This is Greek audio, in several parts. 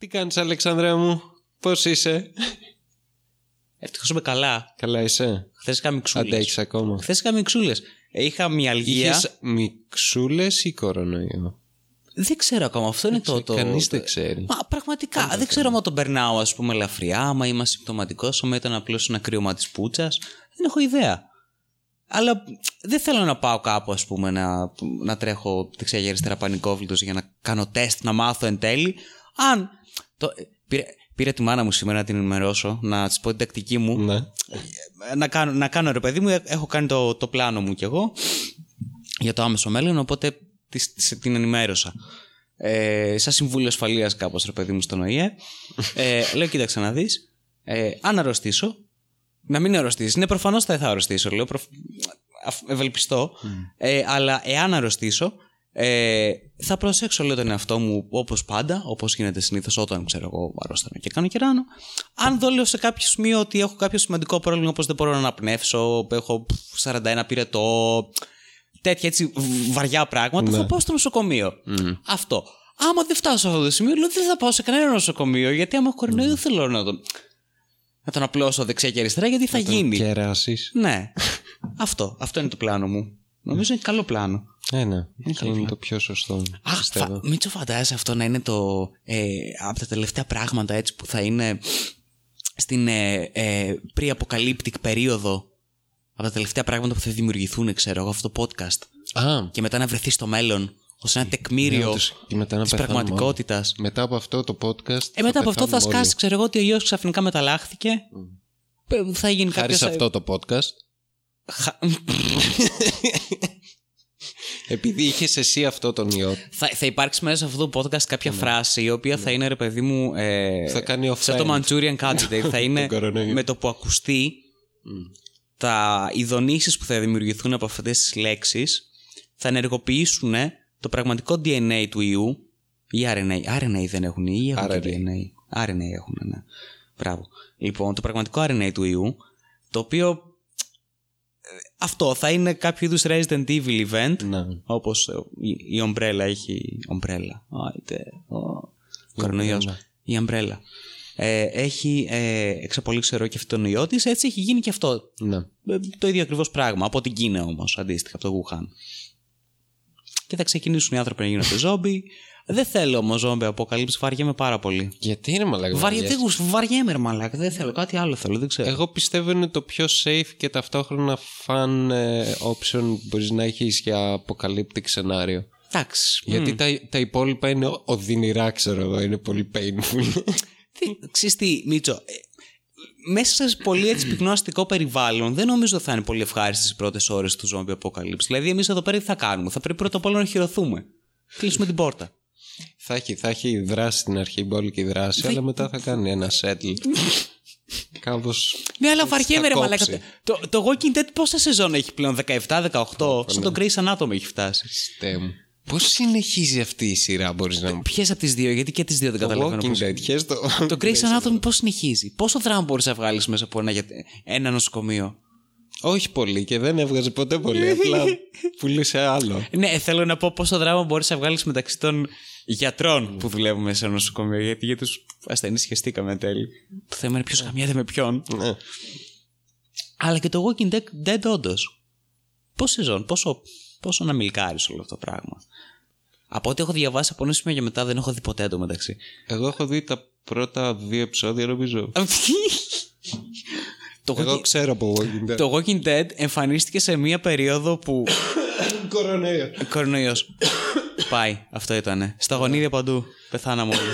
Τι κάνεις Αλεξανδρέα μου, πώς είσαι; Ευτυχώς είμαι καλά. Καλά είσαι; Χθες είχα μιξούλες. Αντέχεις ακόμα; Χθες είχα μιξούλες. Είχα μυαλγία. Είχες μιξούλες ή κορονοϊό; Δεν ξέρω ακόμα. Αυτό είναι το. το... Κανείς δεν ξέρει. Μα πραγματικά δεν ξέρω αν τον περνάω, ας πούμε, ελαφριά, άμα είμαι συμπτωματικό, άμα ήταν απλώς ένα κρύωμα της πούτσας. Δεν έχω ιδέα. Αλλά δεν θέλω να πάω κάπου, ας πούμε, να, να τρέχω δεξιά και αριστερά πανικόβλητος για να κάνω τεστ, να μάθω εν τέλει. Αν. Το, πήρε, πήρε τη μάνα μου σήμερα να την ενημερώσω, να της πω την τακτική μου. Ναι. να, κάνω, να κάνω ρε παιδί μου, έχω κάνει το, το πλάνο μου κι εγώ για το άμεσο μέλλον, οπότε της, της- την ενημέρωσα. Ε, σαν συμβούλιο ασφαλείας, κάπως ρε παιδί μου στον ΟΗΕ. Ε, λέω, κοίταξε να δεις. Ε, αν αρρωστήσω, να μην αρρωστήσεις. Ναι, προφανώς θα, θα αρρωστήσω. Λέω, προφ... αφ- ευελπιστώ. Ε, αλλά εάν αρρωστήσω, ε, θα προσέξω λέω τον εαυτό μου όπως πάντα, όπως γίνεται συνήθως όταν ξέρω εγώ αρρώστανα και κάνω κεράνο. Αν δω λέω σε κάποιο σημείο ότι έχω κάποιο σημαντικό πρόβλημα, όπως δεν μπορώ να αναπνεύσω, έχω 41 πυρετό, τέτοια έτσι β- βαριά πράγματα, θα πάω στο νοσοκομείο. Αυτό. Άμα δεν φτάσω σε αυτό το σημείο, λέω δεν θα πάω σε κανένα νοσοκομείο, γιατί άμα έχω κορονοϊό δεν θέλω να τον, να τον απλώσω δεξιά και αριστερά, γιατί θα γίνει. Κεράσεις. Ναι. αυτό. Αυτό είναι το πλάνο μου. Νομίζω είναι καλό πλάνο. Ναι, ναι. Αυτό καλά. είναι το πιο σωστό. Αχ, πιστεύω. φα... Μίτσο φαντάζεσαι αυτό να είναι το ε, από τα τελευταία πράγματα έτσι που θα είναι στην ε, ε, pre-apocalyptic περίοδο από τα τελευταία πράγματα που θα δημιουργηθούν, ξέρω εγώ, αυτό το podcast Α, και μετά να βρεθεί στο μέλλον ως ένα τεκμήριο όντως. Και μετά να της πεθάνουμε πραγματικότητας. μετά από αυτό το podcast. Ε, μετά από αυτό θα πεθάνουμε όλοι. σκάσει, ξέρω εγώ, ότι ο γιος ξαφνικά μεταλλάχθηκε. Ε, Θα γίνει Χάρη σε κάποιος... αυτό το podcast. Επειδή είχες εσύ αυτό τον ιό. Θα, θα υπάρξει μέσα σε αυτό το podcast κάποια φράση η οποία θα είναι ρε παιδί μου. Ε, Ναι. Θα κάνει σαν το offend. Manchurian Candidate. θα είναι Τον κορονοϊό. με το που ακουστεί τα ειδονήσεις που θα δημιουργηθούν από αυτές τις λέξεις θα ενεργοποιήσουν το πραγματικό DNA του ιού ή RNA. RNA δεν έχουν ή έχουν RNA. και DNA. RNA έχουν, ναι. Μπράβο. Λοιπόν, το πραγματικό RNA του ιού, το οποίο ε, αυτό θα είναι κάποιο είδους Resident Evil event Ναι. όπως ε, η, η ομπρέλα έχει ομπρέλα. Άιτε, ο κορονοϊός. Η ομπρέλα. Ε, έχει ε, εξαπολύξει ξέρω και αυτόν τον ιό της, έτσι έχει γίνει και αυτό. Ναι. Ε, το ίδιο ακριβώς πράγμα. Από την Κίνα όμως, αντίστοιχα, από το Wuhan. Και θα ξεκινήσουν οι άνθρωποι να γίνονται ζόμπι. Δεν θέλω όμως ζόμπι αποκαλύψει, βαριέμαι πάρα πολύ. Γιατί είναι μαλακά. Βαρι, δεν γουσ- βαριέμαι, ρε μαλάκα. Δεν θέλω, κάτι άλλο θέλω, δεν ξέρω. Εγώ πιστεύω είναι το πιο safe και ταυτόχρονα fun ε, option που μπορείς να έχεις για apocalyptic σενάριο. Εντάξει. Γιατί τα, τα υπόλοιπα είναι ο- οδυνηρά, ξέρω εγώ, είναι πολύ painful. Τι, ξέρεις τι, Μίτσο, ε, μέσα σε πολύ έτσι πυκνό αστικό περιβάλλον δεν νομίζω θα είναι πολύ ευχάριστες οι πρώτες ώρες του zombie apocalypse. Δηλαδή, εμείς εδώ πέρα τι θα κάνουμε, θα πρέπει πρώτα απ' όλα να χειρωθούμε. Κλείσουμε την πόρτα. Θα, έχει, θα έχει δράση στην αρχή, μπόλικη δράση, αλλά μετά θα κάνει ένα settle. Κάπως... Ναι, αλλά βαριέμαι ρε θα μαλάκα. κόψει. Το, το Walking Dead πόσα σεζόν έχει πλέον, 17-18, σαν τον Grey's Anatomy έχει φτάσει. Χριστέ μου. Πώς συνεχίζει αυτή η σειρά, μπορείς να μου Ποιες από τις δύο, γιατί και τις δύο δεν Το καταλαβαίνω. Walking πώς- Dead, χες το... Το Grey's Anatomy πώς συνεχίζει, πόσο δράμα μπορείς να βγάλεις μέσα από ένα, για- ένα νοσοκομείο; Όχι πολύ και δεν έβγαζε ποτέ πολύ, απλά πουλούσε άλλο. Ναι, θέλω να πω πόσο δράμα μπορείς να βγάλεις μεταξύ των γιατρών που δουλεύουμε σε ένα νοσοκομείο. Γιατί για τους ασθενείς σχεστήκαμε εν τέλει. Το θέμα είναι ποιος χαμιάται με ποιον. Ναι. Αλλά και το Walking Dead, Dead όντως. Πόσο σεζόν, πόσο, πόσο να μιλκάρεις όλο αυτό το πράγμα. Από ό,τι έχω διαβάσει από ένα σημείο και μετά δεν έχω δει ποτέ το μεταξύ. Εγώ έχω δει τα πρώτα δύο επεισόδια, νομίζω. το, Εγώ Walking, ξέρω από Walking Dead. το Walking Dead εμφανίστηκε σε μια περίοδο που. κορονοϊός. Κορονοϊός. Πάει, αυτό ήτανε. Στα γονίδια παντού. Πεθάναμε όλοι.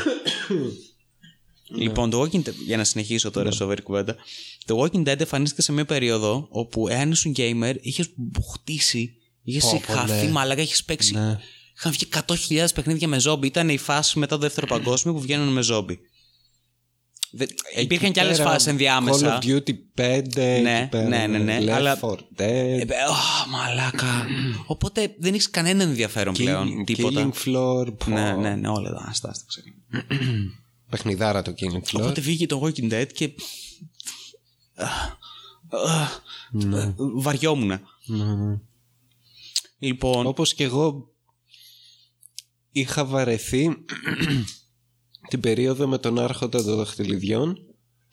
λοιπόν, το Walking Dead, για να συνεχίσω τώρα σοβαρή κουβέντα. Το Walking Dead εμφανίστηκε σε μια περίοδο όπου εάν ήσουν gamer, είχες μπουχτίσει, είχες Πω, πω, χαθεί, ναι. μαλάκα, είχες παίξει. Ναι. Είχαν βγει 100.000 παιχνίδια με ζόμπι. Ήταν η φάση μετά το δεύτερο παγκόσμιο που βγαίνουν με ζόμπι. Δεν- Υπήρχαν και άλλες Πέρα, φάσεις ενδιάμεσα. Call of Duty 5, Ναι, εκεί πέρα, ναι, ναι, ναι, Left αλλά- 4 Dead, Ε, μπε, ω, μαλάκα. Οπότε δεν έχεις κανένα ενδιαφέρον πλέον. Killing, τίποτα. Killing Floor. πω. Ναι, ναι, ναι, όλα τα άστα, άστα, ξέρω. Παιχνιδάρα το Killing Floor. Οπότε βγήκε το Walking Dead και. Ναι. Βαριόμουν. Ναι. Λοιπόν. Όπως και εγώ είχα βαρεθεί την περίοδο με τον άρχοντα των δαχτυλιδιών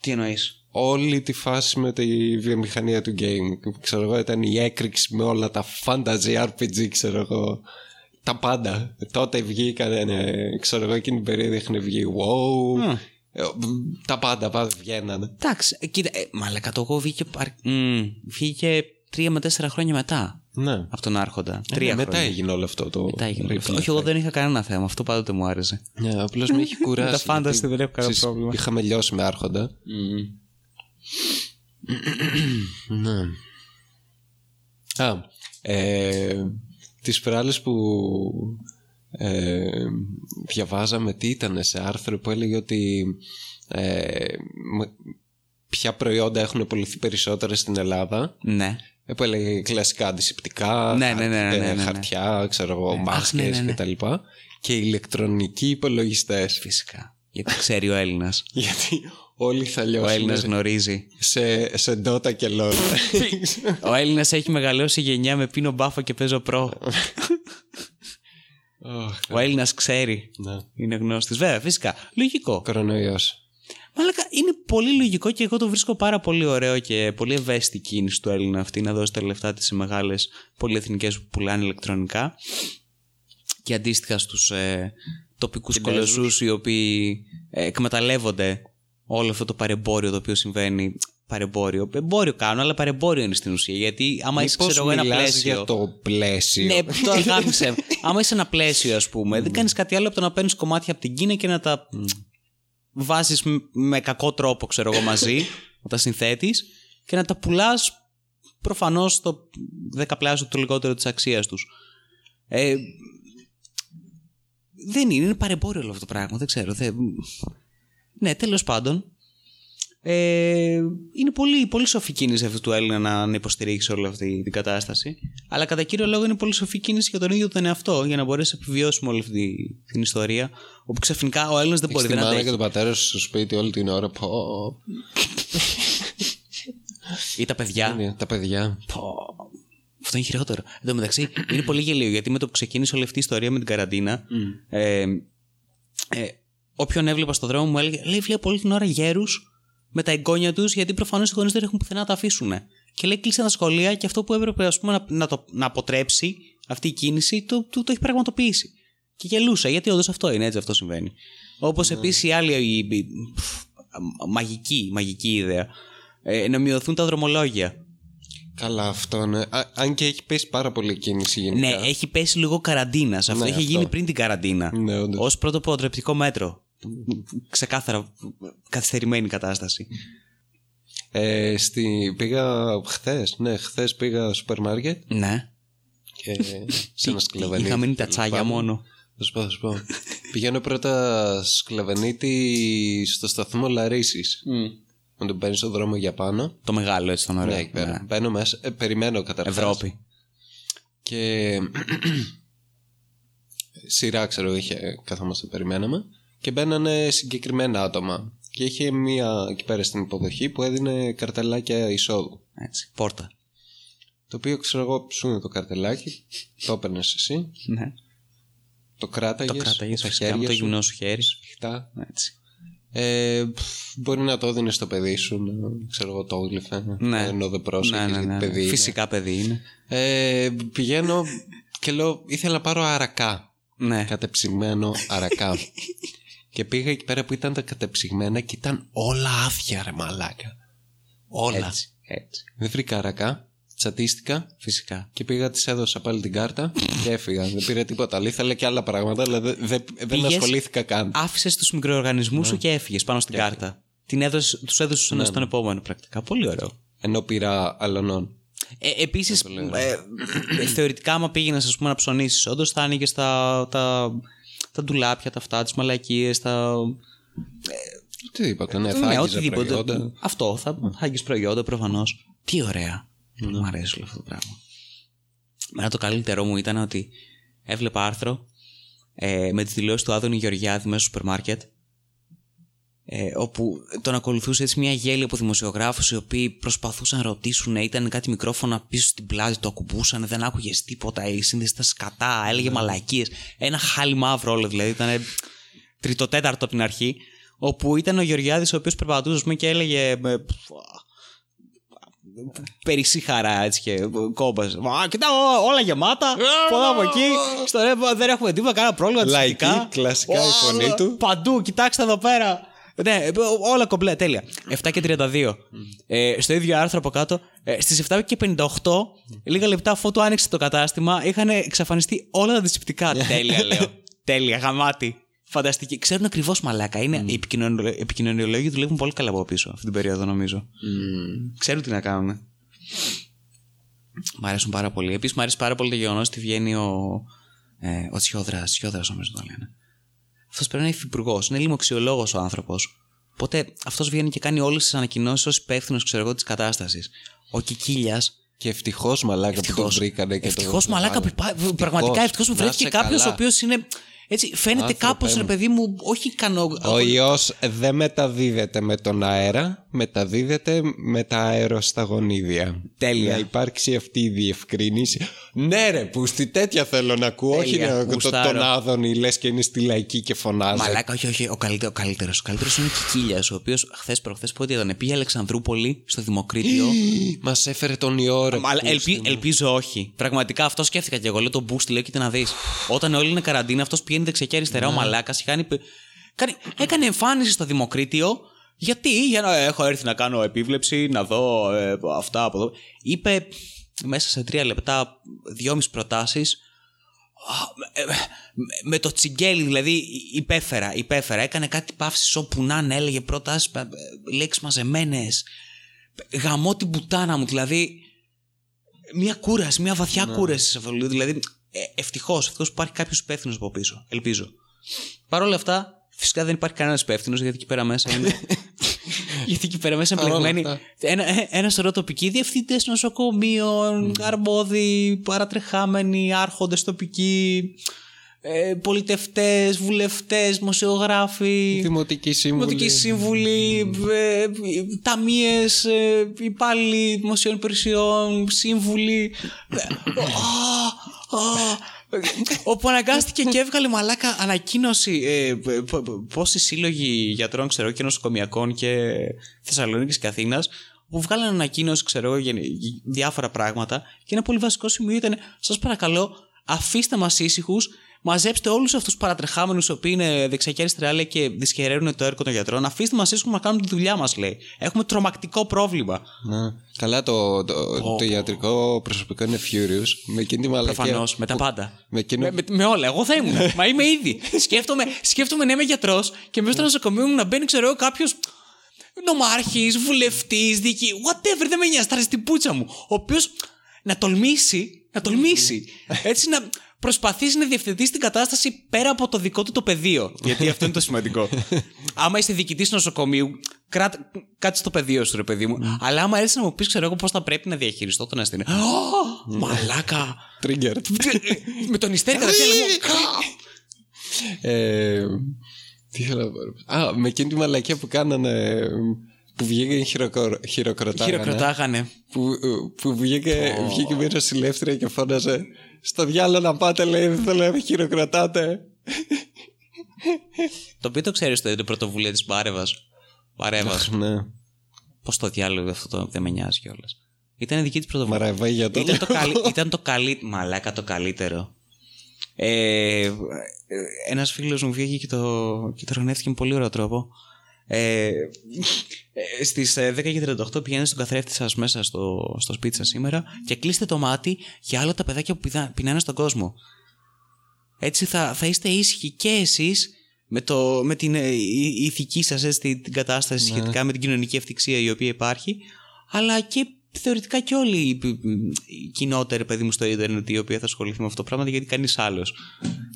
Τι εννοείς; όλη τη φάση με τη βιομηχανία του game. Ξέρω εγώ, ήταν η έκρηξη με όλα τα fantasy RPG, ξέρω εγώ. Τα πάντα. Τότε βγήκαν, ε, ξέρω εγώ, εκείνη την περίοδο είχαν βγει WoW. Ε, Τα πάντα, πάντα βγαίνανε. Εντάξει, ε, κοίτα, ε, μαλακα το εγώ βγήκε, παρ- μμ, βγήκε τρία με τέσσερα χρόνια μετά Ναι. από τον Άρχοντα. Ε, Τρία ναι, μετά χρόνια. έγινε όλο αυτό το. Μετά έγινε. ripple Όχι, εγώ effect. δεν είχα κανένα θέμα. Αυτό πάντοτε μου άρεσε. Ναι, απλώς με έχει κουράσει. τα fantasy γιατί, δεν έχω κανένα ξέρεις, πρόβλημα. Είχαμε λιώσει με άρχοντα. Ναι. Α, ε, τις προάλλες που ε, διαβάζαμε τι ήταν σε άρθρο που έλεγε ότι ε, μ- ποια προϊόντα έχουν πουληθεί περισσότερα στην Ελλάδα Ναι. Ε, που έλεγε κλασικά αντισηπτικά, Ναι, ναι, ναι, ναι, ε, ναι, ναι. χαρτιά, ξέρω εγώ, Αχ, μάσκες ναι, ναι, ναι. και τα λοιπά και ηλεκτρονικοί υπολογιστές Φυσικά. Γιατί ξέρει ο Έλληνας. γιατί όλοι θα Ο λιώσουν Έλληνας γνωρίζει. σε, σε Dota και LOL. Ο Έλληνας έχει μεγαλώσει γενιά με πίνω μπάφο και παίζω προ. Αχ, Ο Έλληνας ξέρει. ναι. Είναι γνώστης. Βέβαια, φυσικά. Λογικό. Κορονοϊός. Μαλάκα, είναι πολύ λογικό και εγώ το βρίσκω πάρα πολύ ωραίο και πολύ ευαίσθητη κίνηση του Έλληνα αυτή να δώσει τα λεφτά της σε μεγάλες πολυεθνικές που πουλάνε ηλεκτρονικά και αντίστοιχα στους ε, τοπικούς κολοσσούς οι οποίοι ε, εκμεταλλεύονται όλο αυτό το παρεμπόριο το οποίο συμβαίνει. Παρεμπόριο. Εμπόριο κάνουν, αλλά παρεμπόριο είναι στην ουσία. Γιατί άμα είσαι Μήπως ξέρω εγώ, ένα μιλάς πλαίσιο. για το πλαίσιο. Ναι, το γάμισε. Άμα είσαι ένα πλαίσιο, ας πούμε, δεν κάνεις κάτι άλλο από το να παίρνεις κομμάτια από την Κίνα και να τα βάζεις με κακό τρόπο, ξέρω εγώ, μαζί, να τα συνθέτεις και να τα πουλάς προφανώς στο δεκαπλάσιο του λιγότερο της αξίας τους. Ε, δεν είναι, είναι παρεμπόριο όλο αυτό το πράγμα, δεν ξέρω. Δεν... Ναι, τέλος πάντων. Ε, είναι πολύ, πολύ σοφή κίνηση αυτού του Έλληνα να, να υποστηρίξει όλη αυτή την κατάσταση. Αλλά κατά κύριο λόγο είναι πολύ σοφή κίνηση για τον ίδιο τον εαυτό, για να μπορέσει να επιβιώσουμε όλη αυτή την ιστορία. Όπου ξαφνικά ο Έλληνας δεν μπορεί Έχεις δεν τη μάνα αντέχει. και τον πατέρα σου στο σπίτι όλη την ώρα. Πω, Ή τα παιδιά. είναι τα παιδιά. Πω. Αυτό είναι χειρότερο. Εν τω μεταξύ, είναι πολύ γελίο γιατί με το που ξεκίνησε όλη αυτή η ιστορία με την καραντίνα, ε, ε, όποιον έβλεπα στον δρόμο μου έλεγε: Λέει, βλέπω όλη την ώρα γέρους με τα εγγόνια τους, γιατί προφανώς οι γονείς δεν έχουν πουθενά να τα αφήσουν. Και λέει: Κλείσαν τα σχολεία και αυτό που έπρεπε ας πούμε, να, να, το, να αποτρέψει αυτή η κίνηση, το, το, το έχει πραγματοποιήσει. Και γελούσα, γιατί όντως αυτό είναι, έτσι αυτό συμβαίνει. Όπως επίσης η άλλη η, η- πφ, μαγική, μαγική ιδέα. Ε, να μειωθούν τα δρομολόγια. Καλά αυτό, ναι. Α, αν και έχει πέσει πάρα πολύ κίνηση γενικά. Ναι, έχει πέσει λίγο καραντίνας. Αυτό Ναι, είχε αυτό. γίνει πριν την καραντίνα. Ναι, όντως. Ω πρώτο προτρεπτικό μέτρο. Ξεκάθαρα καθυστερημένη κατάσταση. Ε, στη, πήγα χθες, ναι, χθες πήγα στο σούπερ μάρκετ Ναι. και σε ένα σκλαβενίτη. Είχα μείνει τα τσάγια Πάμε. μόνο. Θα σου πω, θα σου πω. Πηγαίνω πρώτα σκλαβενίτη στο σταθμό Λαρίσης. Με τον παίρνεις στον δρόμο για πάνω. Το μεγάλο έτσι τον Ναι, ωραίο. εκεί πέρα. Μπαίνω μέσα, ε, περιμένω καταρχάς. Ευρώπη. Και σειρά, ξέρω, είχε, καθόμαστε, περιμέναμε. Και μπαίνανε συγκεκριμένα άτομα. Και είχε μία εκεί πέρα στην υποδοχή που έδινε καρτελάκια εισόδου. Έτσι. Πόρτα. Το οποίο ξέρω εγώ, σου είναι το καρτελάκι, το έπαιρνες εσύ, Ναι. το κράταγες. Το κράταγες φυσικά με το γυμνό σου χέρι. Σφιχτά. Έτσι. Ε, πφ, μπορεί να το έδινες στο παιδί σου, να, ξέρω εγώ, το έγλυφε. Ναι. Ενώ δεν πρόσεχες, Ναι, ναι, γιατί ναι, ναι. παιδί είναι. Φυσικά παιδί είναι. Ε, πηγαίνω και λέω, ήθελα να πάρω αρακά. Ναι. Κατεψυγμένο αρακά. και πήγα εκεί πέρα που ήταν τα κατεψυγμένα και ήταν όλα άδεια, ρε μαλάκα. Όλα. Έτσι. Έτσι. Δεν βρήκα αρακά, τσατίστηκα Φυσικά. και πήγα, της έδωσα πάλι την κάρτα και έφυγα. δεν πήρα τίποτα άλλο. Ήθελα και άλλα πράγματα, αλλά δεν, δεν, δεν Πήγες- ασχολήθηκα καν. Άφησες τους μικροοργανισμούς Ναι. σου και έφυγες πάνω στην κάρτα. Την έδωσε, τους έδωσες ένα στον επόμενο πρακτικά. Πολύ ωραίο. Ενώ πήρα αλωνών. Ε, Επίσης, ε, ε, θεωρητικά, άμα πήγαινες πούμε, να ψωνίσεις, όντως θα άνοιγες τα, τα, τα ντουλάπια, τα αυτά, τις μαλακίες, τα. Οτιδήποτε, ναι, θα ναι, άγγιζα οτιδήποτε. προϊόντα. Αυτό, θα άγγιζε προϊόντα προφανώς. Τι ωραία. Μου αρέσει όλο αυτό το πράγμα. Μένα το καλύτερό μου ήταν ότι έβλεπα άρθρο ε, με τη δηλώση του Άδωνη Γεωργιάδη μέσα στο σούπερ μάρκετ ε, όπου τον ακολουθούσε έτσι μια γέλη από δημοσιογράφους οι οποίοι προσπαθούσαν να ρωτήσουν ήταν κάτι μικρόφωνα πίσω στην πλάτη το ακουμπούσαν δεν άκουγες τίποτα η σύνδεση ήταν σκατά έλεγε μαλακίες ένα χάλι μαύρο όλο δηλαδή ήταν τριτοτέταρτο από την αρχή, όπου ήταν ο Γεωργιάδης ο οποίος περπατούσε ας πούμε, και έλεγε ε, πφ, περισσή χαρά έτσι και κόμπας. Μα κοιτά ό- όλα γεμάτα, πολλά από εκεί, στο ρεύμα δεν έχουμε τίποτα, κανένα πρόβλημα. Λαϊκή, τσιτικά. κλασικά η Ω, φωνή του. Παντού, κοιτάξτε εδώ πέρα. Ναι, όλα κομπλέ, τέλεια. 7 και 32. Ε, στο ίδιο άρθρο από κάτω, ε, στις 7 και 58, λίγα λεπτά αφού το άνοιξε το κατάστημα, είχαν εξαφανιστεί όλα τα αντισηπτικά. τέλεια, λέω. τέλεια, γαμάτι. Φανταστική. Ξέρουν ακριβώς μαλάκα. Είναι, Οι επικοινωνιο- επικοινωνιολόγοι δουλεύουν πολύ καλά από πίσω αυτή την περίοδο, νομίζω. Ξέρουν τι να κάνουν. Μ' αρέσουν πάρα πολύ. Επίσης, μου αρέσει πάρα πολύ το γεγονός ότι βγαίνει ο, ε, ο Τσιόδρα. Τσιόδρα, νομίζω το λένε. Αυτός πρέπει να είναι υφυπουργός. Είναι λιμοξιολόγο ο άνθρωπος. Οπότε αυτός βγαίνει και κάνει όλες τις ανακοινώσεις ως υπεύθυνος, ξέρω εγώ, της κατάστασης. Ο Κικίλιας. Και ευτυχώς μαλάκα που τον βρήκανε και Ευτυχώς, το μαλάκα που βάλανε. υπά- Πραγματικά ευτυχώς που Να βρέθηκε είσαι κάποιος ο καλά. οποίος είναι. Έτσι, φαίνεται Άνθρωπε κάπως, ρε μου. παιδί μου, όχι ικανό. Ο ιός δεν μεταδίδεται με τον αέρα, μεταδίδεται με τα αεροσταγονίδια. Τέλεια. Να υπάρξει αυτή η διευκρίνηση. Ναι ρε, που στη τέτοια θέλω να ακούω, όχι Τέλεια, να, το, γουστάρω. τον Άδωνη λες και είναι στη λαϊκή και φωνάζει. Μαλάκα, όχι, όχι. Ο καλύτερο ο καλύτερος. Ο καλύτερος είναι ο Κικίλια, ο οποίος χθες προχθές πότε ήταν. Πήγε Αλεξανδρούπολη στο Δημοκρίτιο. Μας έφερε τον ιό ρε. Αλλά που ελπι- στην- ελπίζω όχι. Πραγματικά αυτό σκέφτηκα και εγώ. Λέω τον boost, λέω κοίτα να δεις. Όταν όλοι είναι καραντίνα, αυτός πηγαίνει δεξιά και αριστερά. Ο μαλάκας κάνει, κάνει, έκανε εμφάνιση στο Δημοκρίτιο. Γιατί, για να έχω έρθει να κάνω επίβλεψη, να δω ε, αυτά από εδώ. Είπε μέσα σε τρία λεπτά δυόμιση προτάσεις με, με- με το τσιγκέλι, δηλαδή υπέφερα, υπέφερα. Έκανε κάτι παύσης όπου να είναι, έλεγε προτάσεις, λέξεις μαζεμένες. Γαμώ την πουτάνα μου, δηλαδή. Μια κούραση, μια βαθιά κούραση σε αυτό. Δηλαδή, ευτυχώς, ευτυχώς υπάρχει κάποιος υπεύθυνος από πίσω. Ελπίζω. Παρ' όλα αυτά, φυσικά δεν υπάρχει κανένας υπεύθυνος γιατί εκεί πέρα μέσα είναι. γιατί εκεί πέρα μέσα είναι Παρόλα μπλεγμένοι αυτά. ένα, ε, ένα σωρό τοπικοί διευθυντές νοσοκομείων, αρμόδιοι, παρατρεχάμενοι, άρχοντες τοπικοί, ε, πολιτευτές, βουλευτές, δημοσιογράφοι. Δημοτική σύμβουλη. Δημοτικοί σύμβουλοι, ε, ταμείες, ε, υπάλληλοι δημοσίων υπηρεσιών, σύμβουλοι. Ε, α, α, Όπου αναγκάστηκε και έβγαλε μαλάκα ανακοίνωση ε, π- π- πόσοι σύλλογοι γιατρών ξέρω και νοσοκομιακών και Θεσσαλονίκης και Αθήνας που βγάλανε ανακοίνωση ξέρω εγώ, για για διάφορα πράγματα και ένα πολύ βασικό σημείο ήταν σας παρακαλώ αφήστε μας ήσυχους, μαζέψτε όλους αυτούς τους παρατρεχάμενους οι οποίοι είναι δεξιά και αριστερά λέει, και δυσχεραίνουν το έργο των γιατρών αφήστε μας ήσυχου να κάνουμε τη δουλειά μας λέει έχουμε τρομακτικό πρόβλημα Ναι. Καλά, το, το, το ιατρικό προσωπικό είναι furious. Με εκείνη τη μαλακία. Προφανώς, με τα πάντα. Με εκείνο... Με, με, με όλα. Εγώ θα ήμουν. Μα είμαι ήδη. σκέφτομαι, σκέφτομαι να είμαι γιατρός και μέσα στο νοσοκομείο μου να μπαίνει, ξέρω εγώ, κάποιος νομάρχης, βουλευτής, δίκη. Whatever, δεν με νοιάζει. Θα στην πούτσα μου. Ο οποίος να τολμήσει, να τολμήσει. Έτσι να προσπαθήσει να διευθετήσει την κατάσταση πέρα από το δικό του το πεδίο. Γιατί αυτό είναι το σημαντικό. άμα είσαι διοικητής νοσοκομείου, κράτ, κάτσε στο πεδίο σου, ρε παιδί μου. Αλλά άμα έρθεις να μου πεις, ξέρω εγώ, πώς θα πρέπει να διαχειριστώ τον ασθενή. Ω, Μαλάκα. Trigger. Με τον ιστέρι κατευθείαν λέω, ε, τι θέλω να πω. ρε. Α, με εκείνη τη μαλακία που κάνανε. Που βγήκε χειροκρο... χειροκροτάγανε. Χειροκροτάγανε. Που, που βγήκε, βγήκε μια νοσηλεύτρια και φώναζε Στο διάλογο να πάτε λέει δεν θέλω να με χειροκροτάτε Το οποίο το ξέρεις το είναι πρωτοβουλία της Μπάρεβας. Παρέβα. Αχ, ναι. Πώς το διάλογο αυτό το δεν με νοιάζει κιόλας. Ήταν δική της πρωτοβουλία. Μαραβέ για το Ήταν το, καλύ... ήταν το καλύτερο. Μαλάκα το καλύτερο. Ε, ένας φίλος μου βγήκε και το, και το ρωνεύτηκε με πολύ ωραίο τρόπο. Ε, ε, στις ε, 10 και 38 πηγαίνετε στον καθρέφτη σας μέσα στο, στο σπίτι σας σήμερα και κλείστε το μάτι για όλα τα παιδάκια που πηδά- πεινάνε στον κόσμο. Έτσι θα, θα είστε ήσυχοι και εσείς με, το, με την ε, η- η ηθική σας έτσι, την, την κατάσταση σχετικά με την κοινωνική ευτυχία η οποία υπάρχει αλλά και θεωρητικά και όλη η, η κοινότητα ρε παιδί μου στο ίντερνετ η οποία θα ασχοληθεί με αυτό το πράγμα γιατί κανείς άλλος.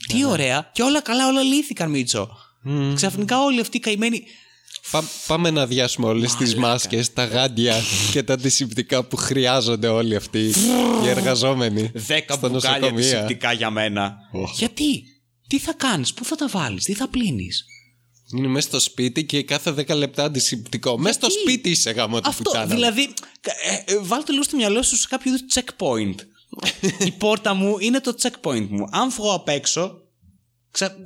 Τι ωραία και όλα καλά όλα λύθηκαν Μίτσο. Ξαφνικά όλοι αυτοί οι καημένοι Πά- πάμε να αδειάσουμε όλες τις μάσκες, τα γάντια και τα αντισηπτικά που χρειάζονται όλοι αυτοί οι εργαζόμενοι Δέκα στα μπουκάλια νοσοκομεία. αντισηπτικά για μένα. Γιατί, τι θα κάνεις, πού θα τα βάλεις, τι θα πλύνεις; Είναι μέσα στο σπίτι και κάθε 10 λεπτά αντισηπτικό. Μέσα στο σπίτι είσαι γάμο του Αυτό, πουτάνα. δηλαδή, ε, ε, βάλτε λίγο στο μυαλό σου σε κάποιο είδους checkpoint. Η πόρτα μου είναι το checkpoint μου. Αν βγω απ' έξω, ξα...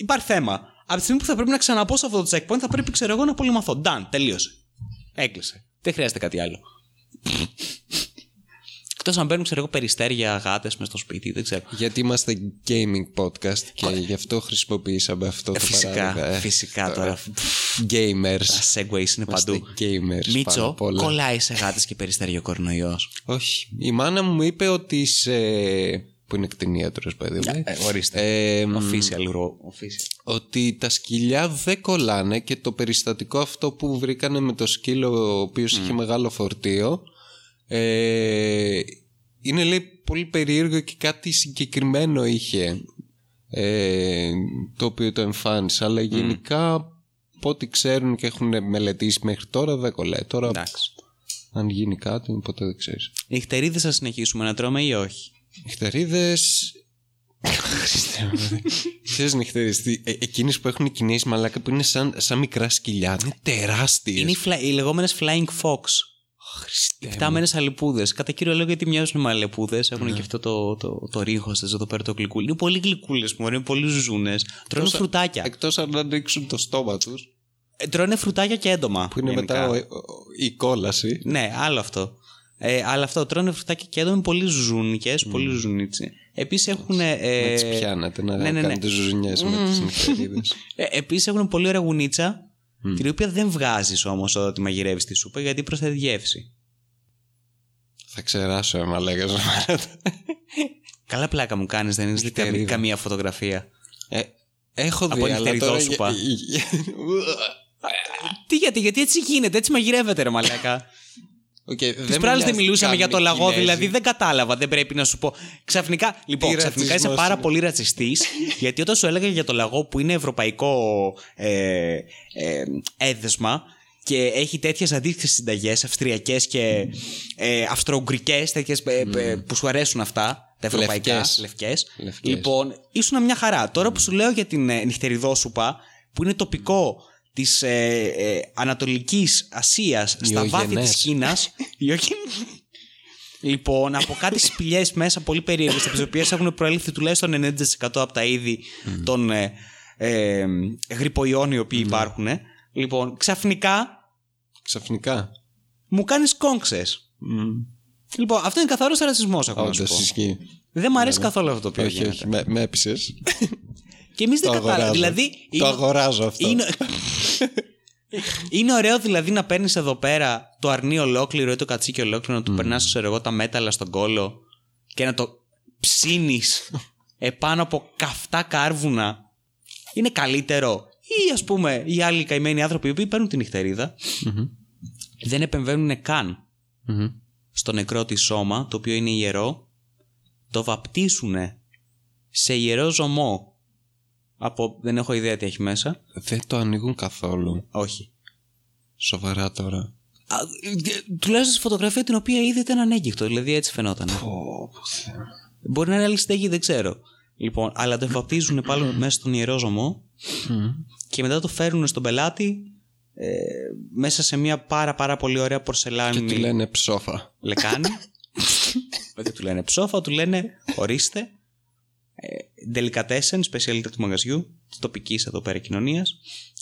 Υπάρχει θέμα. Από τη στιγμή που θα πρέπει να ξαναπώ σε αυτό το checkpoint, θα πρέπει, ξέρω εγώ, να πολυμαθώ. Done, τελείωσε. Έκλεισε. Δεν χρειάζεται κάτι άλλο. Εκτός αν παίρνουν, ξέρω εγώ, περιστέρια, γάτες μες στο σπίτι, δεν ξέρω. Γιατί είμαστε gaming podcast και γι' αυτό χρησιμοποιήσαμε αυτό το Φυσικά, παράδειγμα. Ε, φυσικά τώρα. Gamers. Τα segways είναι Είμαστε παντού. gamers. πάνω Μίτσο, απ' όλα. κολλάει σε γάτες και περιστέρια ο κορονοϊός. Όχι. Η μάνα μου είπε ότι σε. Που είναι κτηνίατρος παιδί μου. Ε, ορίστε. Ε, μ, Official, ρο- official. ότι τα σκυλιά δεν κολλάνε και το περιστατικό αυτό που βρήκανε με το σκύλο ο οποίος είχε μεγάλο φορτίο ε, είναι λέει πολύ περίεργο και κάτι συγκεκριμένο είχε ε, το οποίο το εμφάνισε αλλά γενικά από ό,τι ξέρουν και έχουν μελετήσει μέχρι τώρα δεν κολλάει τώρα Εντάξει. αν γίνει κάτι ποτέ δεν ξέρεις Νυχτερίδε θα συνεχίσουμε να τρώμε ή όχι; Νυχτερίδες Ξέρεις νυχτερίδες τι- ε, Εκείνες που έχουν κινήσει μαλάκα που είναι σαν, σαν μικρά σκυλιά Είναι τεράστιες Είναι οι, φλα... οι λεγόμενες flying fox. Χριστέ μου. Φτάμενε αλεπούδες. Κατά κύριο λόγο γιατί μοιάζουν με αλεπούδες. Έχουν και αυτό το, το, το ρίχο τη εδώ πέρα το γλυκούλι. Είναι πολύ γλυκούλες μου, είναι πολύ ζουζούνες. Τρώνε Εκτός- φρουτάκια. Εκτός αν ανοίξουν το στόμα τους Ε, Τρώνε φρουτάκια και έντομα. Που είναι γενικά. μετά ο- ο- η κόλαση Ναι, άλλο αυτό. Ε, αλλά αυτό, τρώνε φρουτάκια και έντομα, είναι πολύ ζουζούνικε, πολύ ζουζουνίτσι. Επίσης έχουν. Ε, Να τις πιάνατε να ναι, ναι, ναι. κάνετε ζουζουνιές με τις νυχτερίδες Ε, Επίσης έχουν πολύ ωραία γουνίτσα, την οποία δεν βγάζεις όμως όταν τη μαγειρεύεις τη σούπα γιατί προσθέτει γεύση. Θα ξεράσω έμα λέγας Καλά πλάκα μου κάνεις, δεν είναι Νυχτερίδα. καμία φωτογραφία. ε, Έχω δει Από αλλά τώρα νυχτεριδόσουπα. για- για- Τι γιατί, γιατί έτσι γίνεται, έτσι μαγειρεύεται ρε μαλάκα. Οκ, Τις δεν προάλλε μοιάζει δεν μιλούσαμε καν για το με λαγό, Κινέζοι. δηλαδή δεν κατάλαβα, δεν πρέπει να σου πω. Ξαφνικά, λοιπόν, Τι ξαφνικά είσαι ρατσισμός πάρα είναι. πολύ ρατσιστής, γιατί όταν σου έλεγα για το λαγό που είναι ευρωπαϊκό ε, ε, έδεσμα και έχει τέτοιες αντίστοιχε συνταγές, αυστριακές και ε, αυστρο-ουγγρικές, τέτοιες που σου αρέσουν αυτά, τα ευρωπαϊκά. Λευκές. Λευκές. Λευκές. Λοιπόν, ήσουν μια χαρά. Τώρα που σου λέω για την ε, νυχτεριδόσουπα, που είναι τοπικό της ε, ε, Ανατολικής Ασίας στα βάθη Ιωγενές. της Κίνας. Λοιπόν από κάτι σπηλιές μέσα πολύ περίεργες από τις οποίες έχουν προέλθει τουλάχιστον 90% από τα είδη των ε, ε, γρυπποϊών οι οποίοι υπάρχουν λοιπόν ξαφνικά Ξαφνικά. μου κάνεις κόγξες λοιπόν αυτό είναι καθαρός ρατσισμός ακόμα να σου Όντως πω. ισχύει. Δεν μου αρέσει καθόλου αυτό το οποίο Όχι γίνεται. όχι με, με έπεισες και εμείς δεν Το κατάλαβα αγοράζω δηλαδή Το είναι- αγοράζω αυτό Είναι... είναι ωραίο δηλαδή να παίρνεις εδώ πέρα το αρνί ολόκληρο ή το κατσίκι ολόκληρο, να του περνάς, ξέρω εγώ, τα μέταλλα στον κόλο και να το ψήνεις επάνω από καυτά κάρβουνα. Είναι καλύτερο. Ή ας πούμε οι άλλοι καημένοι άνθρωποι οι οποίοι παίρνουν την νυχτερίδα δεν επεμβαίνουν καν Μμμ. στο νεκρό της σώμα, το οποίο είναι ιερό, το βαπτίσουν σε ιερό ζωμό. Από... Δεν έχω ιδέα τι έχει μέσα. Δεν το ανοίγουν καθόλου Όχι. Σοβαρά τώρα Α, ε, Τουλάχιστον στη φωτογραφία την οποία είδε ήταν ανέγκυκτο, δηλαδή έτσι φαινόταν. Μπορεί να είναι άλλη στέγη, δεν ξέρω. Λοιπόν, αλλά το βαπτίζουν πάλι μέσα στον ιερό ζωμό και μετά το φέρνουν στον πελάτη ε, μέσα σε μια πάρα πάρα πολύ ωραία Και πορσελάνη του λένε ψόφα λεκάνη. Δεν του λένε ψόφα, του λένε ορίστε. Ε, delicatessen, speciality του μαγαζιού, της τοπικής εδώ πέρα κοινωνίας.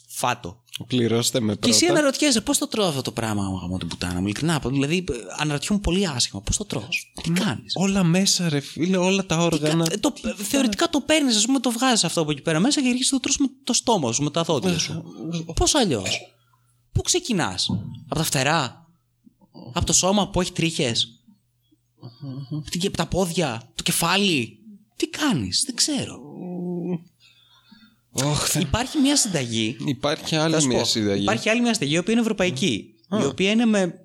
Φάτο. Πληρώστε με Και πρώτα εσύ αναρωτιέσαι πώς το τρώω αυτό το πράγμα, μου την πουτάνα μου. Ειλικρινά, δηλαδή ε, αναρωτιόμαι πολύ άσχημα. Πώς το τρώω, τι κάνεις; Όλα μέσα ρε φίλε Όλα τα όργανα Το, θεωρητικά το παίρνεις, ας πούμε, το βγάζεις αυτό από εκεί πέρα μέσα και αρχίζεις να το τρως με το στόμα σου, με τα δόντια σου. Πώς αλλιώς; Πού ξεκινάς, Από τα φτερά, Από το σώμα που έχει τρίχες, Από τα πόδια, το κεφάλι; Τι κάνεις, δεν ξέρω. Ωχ, θε- Υπάρχει μια συνταγή. Υπάρχει Θα άλλη σου μια πω, συνταγή. Υπάρχει άλλη μια συνταγή, η οποία είναι ευρωπαϊκή. Η οποία είναι με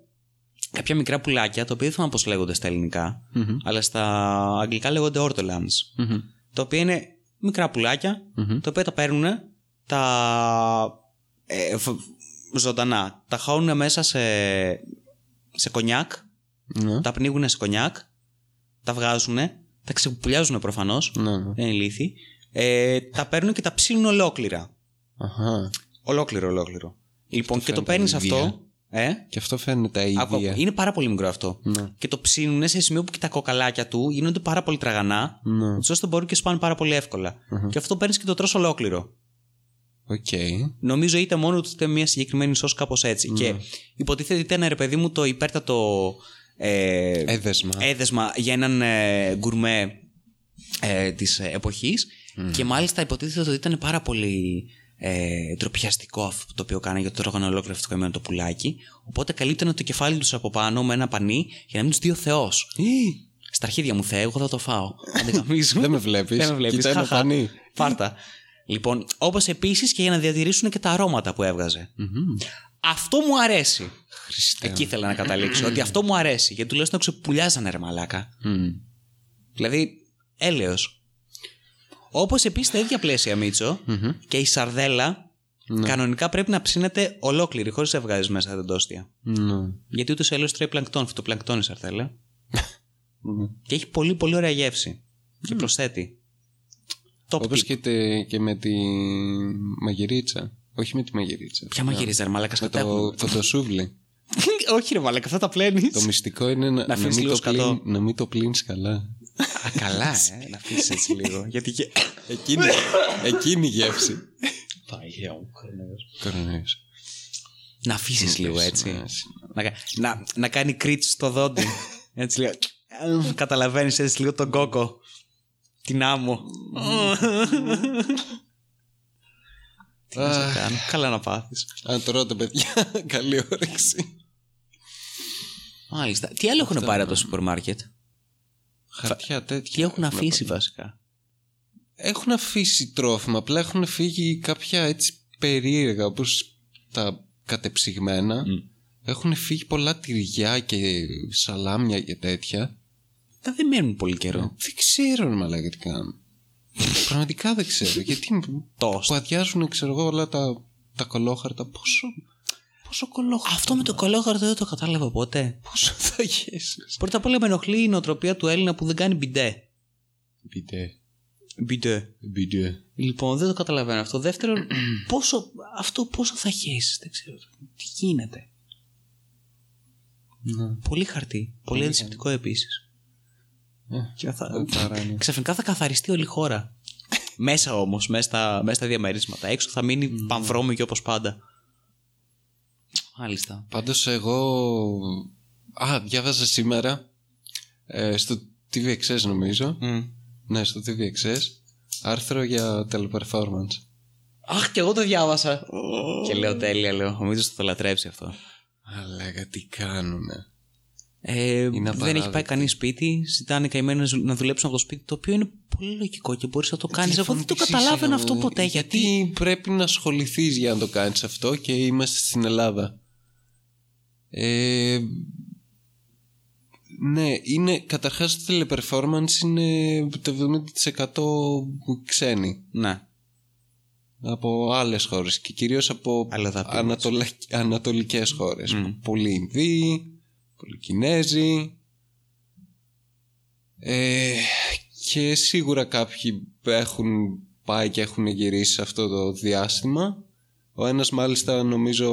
κάποια μικρά πουλάκια, τα οποία δεν θυμάμαι πώς λέγονται στα ελληνικα αλλά στα αγγλικά λέγονται ortolans. Μμμ. Τα οποία είναι μικρά πουλάκια, τα οποία τα παίρνουν, τα ε, β- ζωντανά, τα χώνουν μέσα σε, σε κονιάκ, Ναι. Τα πνίγουν σε κονιάκ, τα βγάζουν, τα ξεπουλιάζουν προφανώς, Ναι ναι δεν είναι ηλίθιοι, ε, τα παίρνουν και τα ψήνουν ολόκληρα. Αχα Ολόκληρο, ολόκληρο. Λοιπόν, και το φαίνεται παίρνεις η βία. αυτό. Ε; Και αυτό φαίνεται τα Άκου, ίδια. είναι πάρα πολύ μικρό αυτό. Ναι. Και το ψήνουν σε σημείο που και τα κοκαλάκια του γίνονται πάρα πολύ τραγανά, Ναι. έτσι ώστε μπορούν και σπάνε πάρα πολύ εύκολα. Και αυτό παίρνεις και το τρως ολόκληρο. Οκ. Νομίζω είτε μόνο του είτε μια συγκεκριμένη σος κάπως έτσι. Και υποτίθεται ότι ήταν ρε παιδί μου το υπέρτατο ε, Έδεσμα. έδεσμα για έναν ε, γκουρμέ ε, της ε, εποχής και μάλιστα υποτίθεται ότι ήταν πάρα πολύ ε, τροπιαστικό αυτό το οποίο κάνει γιατί το τρώγανε ολόκληρο αυτό το καημένο το πουλάκι οπότε καλύπτανε το κεφάλι τους από πάνω με ένα πανί για να μην τους δει ο Θεός Ή, στα αρχίδια μου Θεέ εγώ θα το φάω δεν την καμίζω. Δεν με βλέπεις. Δεν με βλέπεις. Κοίτα ένα Χαχα. πανί. Πάρτα. Λοιπόν, όπως επίσης και για να διατηρήσουν και τα αρώματα που έβγαζε. Αυτό μου αρέσει. Χριστέ. Εκεί ήθελα να καταλήξω. ότι αυτό μου αρέσει. Γιατί τουλάχιστον ξεπουλιάζανε ρε μαλάκα. Μμ. Δηλαδή, έλεος. Όπως επίσης στα ίδια πλαίσια, Μίτσο, και η σαρδέλα κανονικά πρέπει να ψήνεται ολόκληρη, χωρίς να βγάζει μέσα τα τόστια. Ναι. Γιατί ούτως ή άλλως τρώει πλανκτόν, φυτοπλανκτόν η σαρδέλα. Ναι. και έχει πολύ πολύ ωραία γεύση. Και προσθέτει. Top Όπως tip. και, τε- και με τη μαγειρίτσα. Όχι με τη μαγειρίτσα. Ποια μαγειρίζα, ρε μαλάκα, Με σκατά το κοντοσούβλι. Όχι, ρε μαλάκα, αυτά τα πλένεις. το μυστικό είναι να, να, αφήσεις μην, λίγο το πλύνει, σκατό. να μην το πλύνεις καλά. Α, καλά, ε, να αφήσεις έτσι λίγο. Γιατί και. Εκείνη, εκείνη η γεύση. Παναγία μου, κορονοϊός. Κορονοϊός. Να αφήσεις λίγο έτσι. Σημασία. Να, κα- να, να κάνει κρίτς στο δόντι. Έτσι λίγο. Καταλαβαίνεις έτσι λίγο τον κόκο. Την άμμο. Τι να σε Αχ. κάνω. Καλά να πάθεις. Αν τρώτε παιδιά, καλή όρεξη. Μάλιστα. Τι άλλο έχουν πάρει από το σούπερ μάρκετ; Χαρτιά τέτοια. Τι έχουν αφήσει βασικά; Έχουν αφήσει τρόφιμα, απλά έχουν φύγει κάποια έτσι περίεργα όπως τα κατεψυγμένα. Έχουν φύγει πολλά τυριά και σαλάμια και τέτοια. Τα δεν μένουν πολύ καιρό. Δεν ξέρω ρε μαλάκα τι κάνουν. Πραγματικά δεν ξέρω. Γιατί Τόστ. που αδειάζουν ξέρω εγώ όλα τα, τα κολόχαρτα. Πόσο, πόσο κολόχαρτο. Αυτό με το κολόχαρτο δεν το κατάλαβα ποτέ. Πόσο θα γέσεις. Πρώτα απ' όλα με ενοχλεί η νοοτροπία του Έλληνα που δεν κάνει μπιντέ. Μπιντέ. Μπιντέ. Μπιντέ. Λοιπόν, δεν το καταλαβαίνω αυτό. Δεύτερον, πόσο, αυτό πόσο θα χέσεις, δεν ξέρω. Τι γίνεται. Ναι. Πολύ χαρτί. Πολύ αντισηπτικό επίσης. Ε, Και θα... Άρα είναι. Ξαφνικά θα καθαριστεί όλη η χώρα. μέσα όμως, μέσα στα, μέσα στα διαμερίσματα. Έξω θα μείνει mm. πανβρώμικη όπως πάντα. Μάλιστα. Πάντως εγώ... Α, διάβαζα σήμερα ε, στο TVXS νομίζω. Mm. Ναι, στο TVXS. Άρθρο για teleperformance. Αχ, και εγώ το διάβασα. Και λέω τέλεια, λέω. Ο Μίτσος θα το λατρέψει αυτό. Αλλά τι κάνουνε. Ε, δεν έχει απαράδεκτο. πάει κανείς σπίτι. Ζητάνε καημένοι να ζου- να δουλέψουν από το σπίτι. Το οποίο είναι πολύ λογικό και μπορείς να το κάνεις. Εγώ δεν το Τηλεφωνική καταλάβαινα σύστημα, αυτό ποτέ. Γιατί. Γιατί πρέπει να ασχοληθείς για να το κάνεις αυτό και είμαστε στην Ελλάδα. Ε, ναι, είναι, καταρχάς το teleperformance είναι το 70% ξένοι Ναι. από άλλες χώρες και κυρίως από Αλλοδαπή ανατολα... ανατολικές χώρες. Πολλοί Ινδοί, πολλοί Κινέζοι ε, και σίγουρα κάποιοι έχουν πάει και έχουν γυρίσει σε αυτό το διάστημα. Ο ένας μάλιστα νομίζω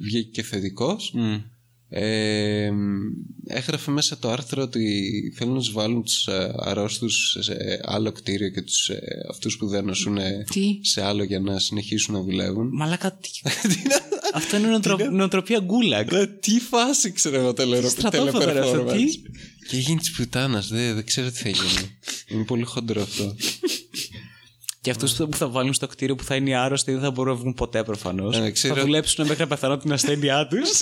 βγήκε και θετικός. Μμ. Ε, έγραφε μέσα το άρθρο ότι θέλουν να τους βάλουν τους ε, αρρώστους σε άλλο κτίριο και τους, ε, αυτούς που δεν νοσούν ε, Τι; σε άλλο για να συνεχίσουν να δουλεύουν. Μαλάκα. τι- Αυτό; Είναι νοοτρο- νοοτροπία γκούλαγκ. Ρε, τι φάση ξέρω εγώ τελε- στρατόπεδο, ρε, αυτό, teleperformance. τι; Και γίνει της πουτάνας, δεν, δεν ξέρω τι θα γίνει. είναι πολύ χοντρό αυτό. Και αυτούς που θα βάλουν στο κτίριο που θα είναι οι άρρωστοι δεν θα μπορούν να βγουν ποτέ προφανώς. Ε, ξέρω- Θα δουλέψουν μέχρι να πεθανώ την ασθένειά τους.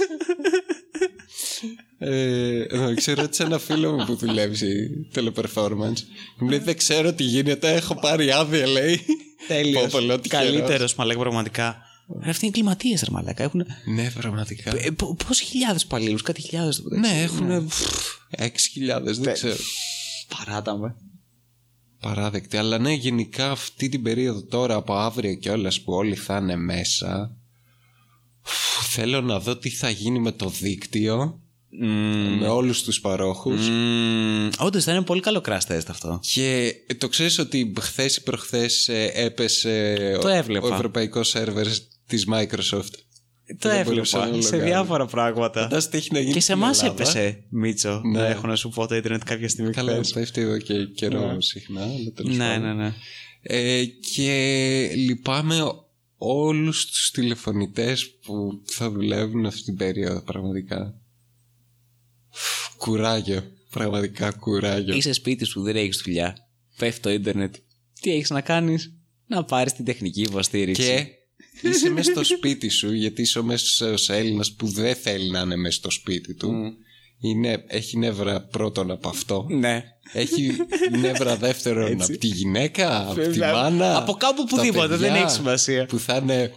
ε, ε, ξέρω ότι σε ένα φίλο μου που δουλεύει teleperformance. Μου λέει δεν ξέρω τι γίνεται, έχω πάρει άδεια λέει. Τέλειος. Πω, πω, λέω, τι Καλύτερος, καιρός. μαλάκα, πραγματικά. Ρε, αυτοί είναι κλιματίε, ρε μαλάκα. Έχουν. Ναι, πραγματικά. Ε, Πόσοι χιλιάδες υπαλλήλου, κάτι χιλιάδες. ναι, έχουν 6.000, δεν ξέρω. Παράτα με. Παράδεκτη. Αλλά ναι, γενικά αυτή την περίοδο τώρα από αύριο και όλα που όλοι θα είναι μέσα. φου, Θέλω να δω τι θα γίνει με το δίκτυο. Με όλους τους παρόχους. Όντως θα είναι πολύ καλό crash test αυτό. Και ε, το ξέρεις ότι χθες ή προχθές ε, έπεσε Το ο, έβλεπα. ο ευρωπαϊκός σερβερ της Microsoft. Το δεν έβλεπα μπορούσα να σε λογάρω. διάφορα πράγματα. Φαντάζεσαι τι έχει να γίνει Και σε στην εμάς Ελλάδα. έπεσε, Μίτσο, Ναι. να έχω να σου πω το Ιντερνετ κάποια στιγμή Καλά, χθες. πέφτει εδώ και καιρό Ναι. συχνά. Αλλά τέλος Ναι, πάντων. ναι, ναι. Ε, και λυπάμαι όλους τους τηλεφωνητές που θα δουλεύουν αυτή την περίοδο πραγματικά. Κουράγιο. Πραγματικά κουράγιο. Είσαι σπίτι σου, δεν έχεις δουλειά. Πέφτει το Ίντερνετ. Τι έχεις να κάνεις, να πάρεις την τεχνική υποστήριξη. Και είσαι μέσα στο σπίτι σου γιατί είσαι ο μέσος Έλληνας που δεν θέλει να είναι μέσα στο σπίτι του. Είναι, έχει νεύρα πρώτον από αυτό. Ναι. Έχει νεύρα δεύτερον από τη γυναίκα, από τη Βέβαια. μάνα. Από κάπου από τα οπουδήποτε, παιδιά, δεν έχει σημασία. Που θα είναι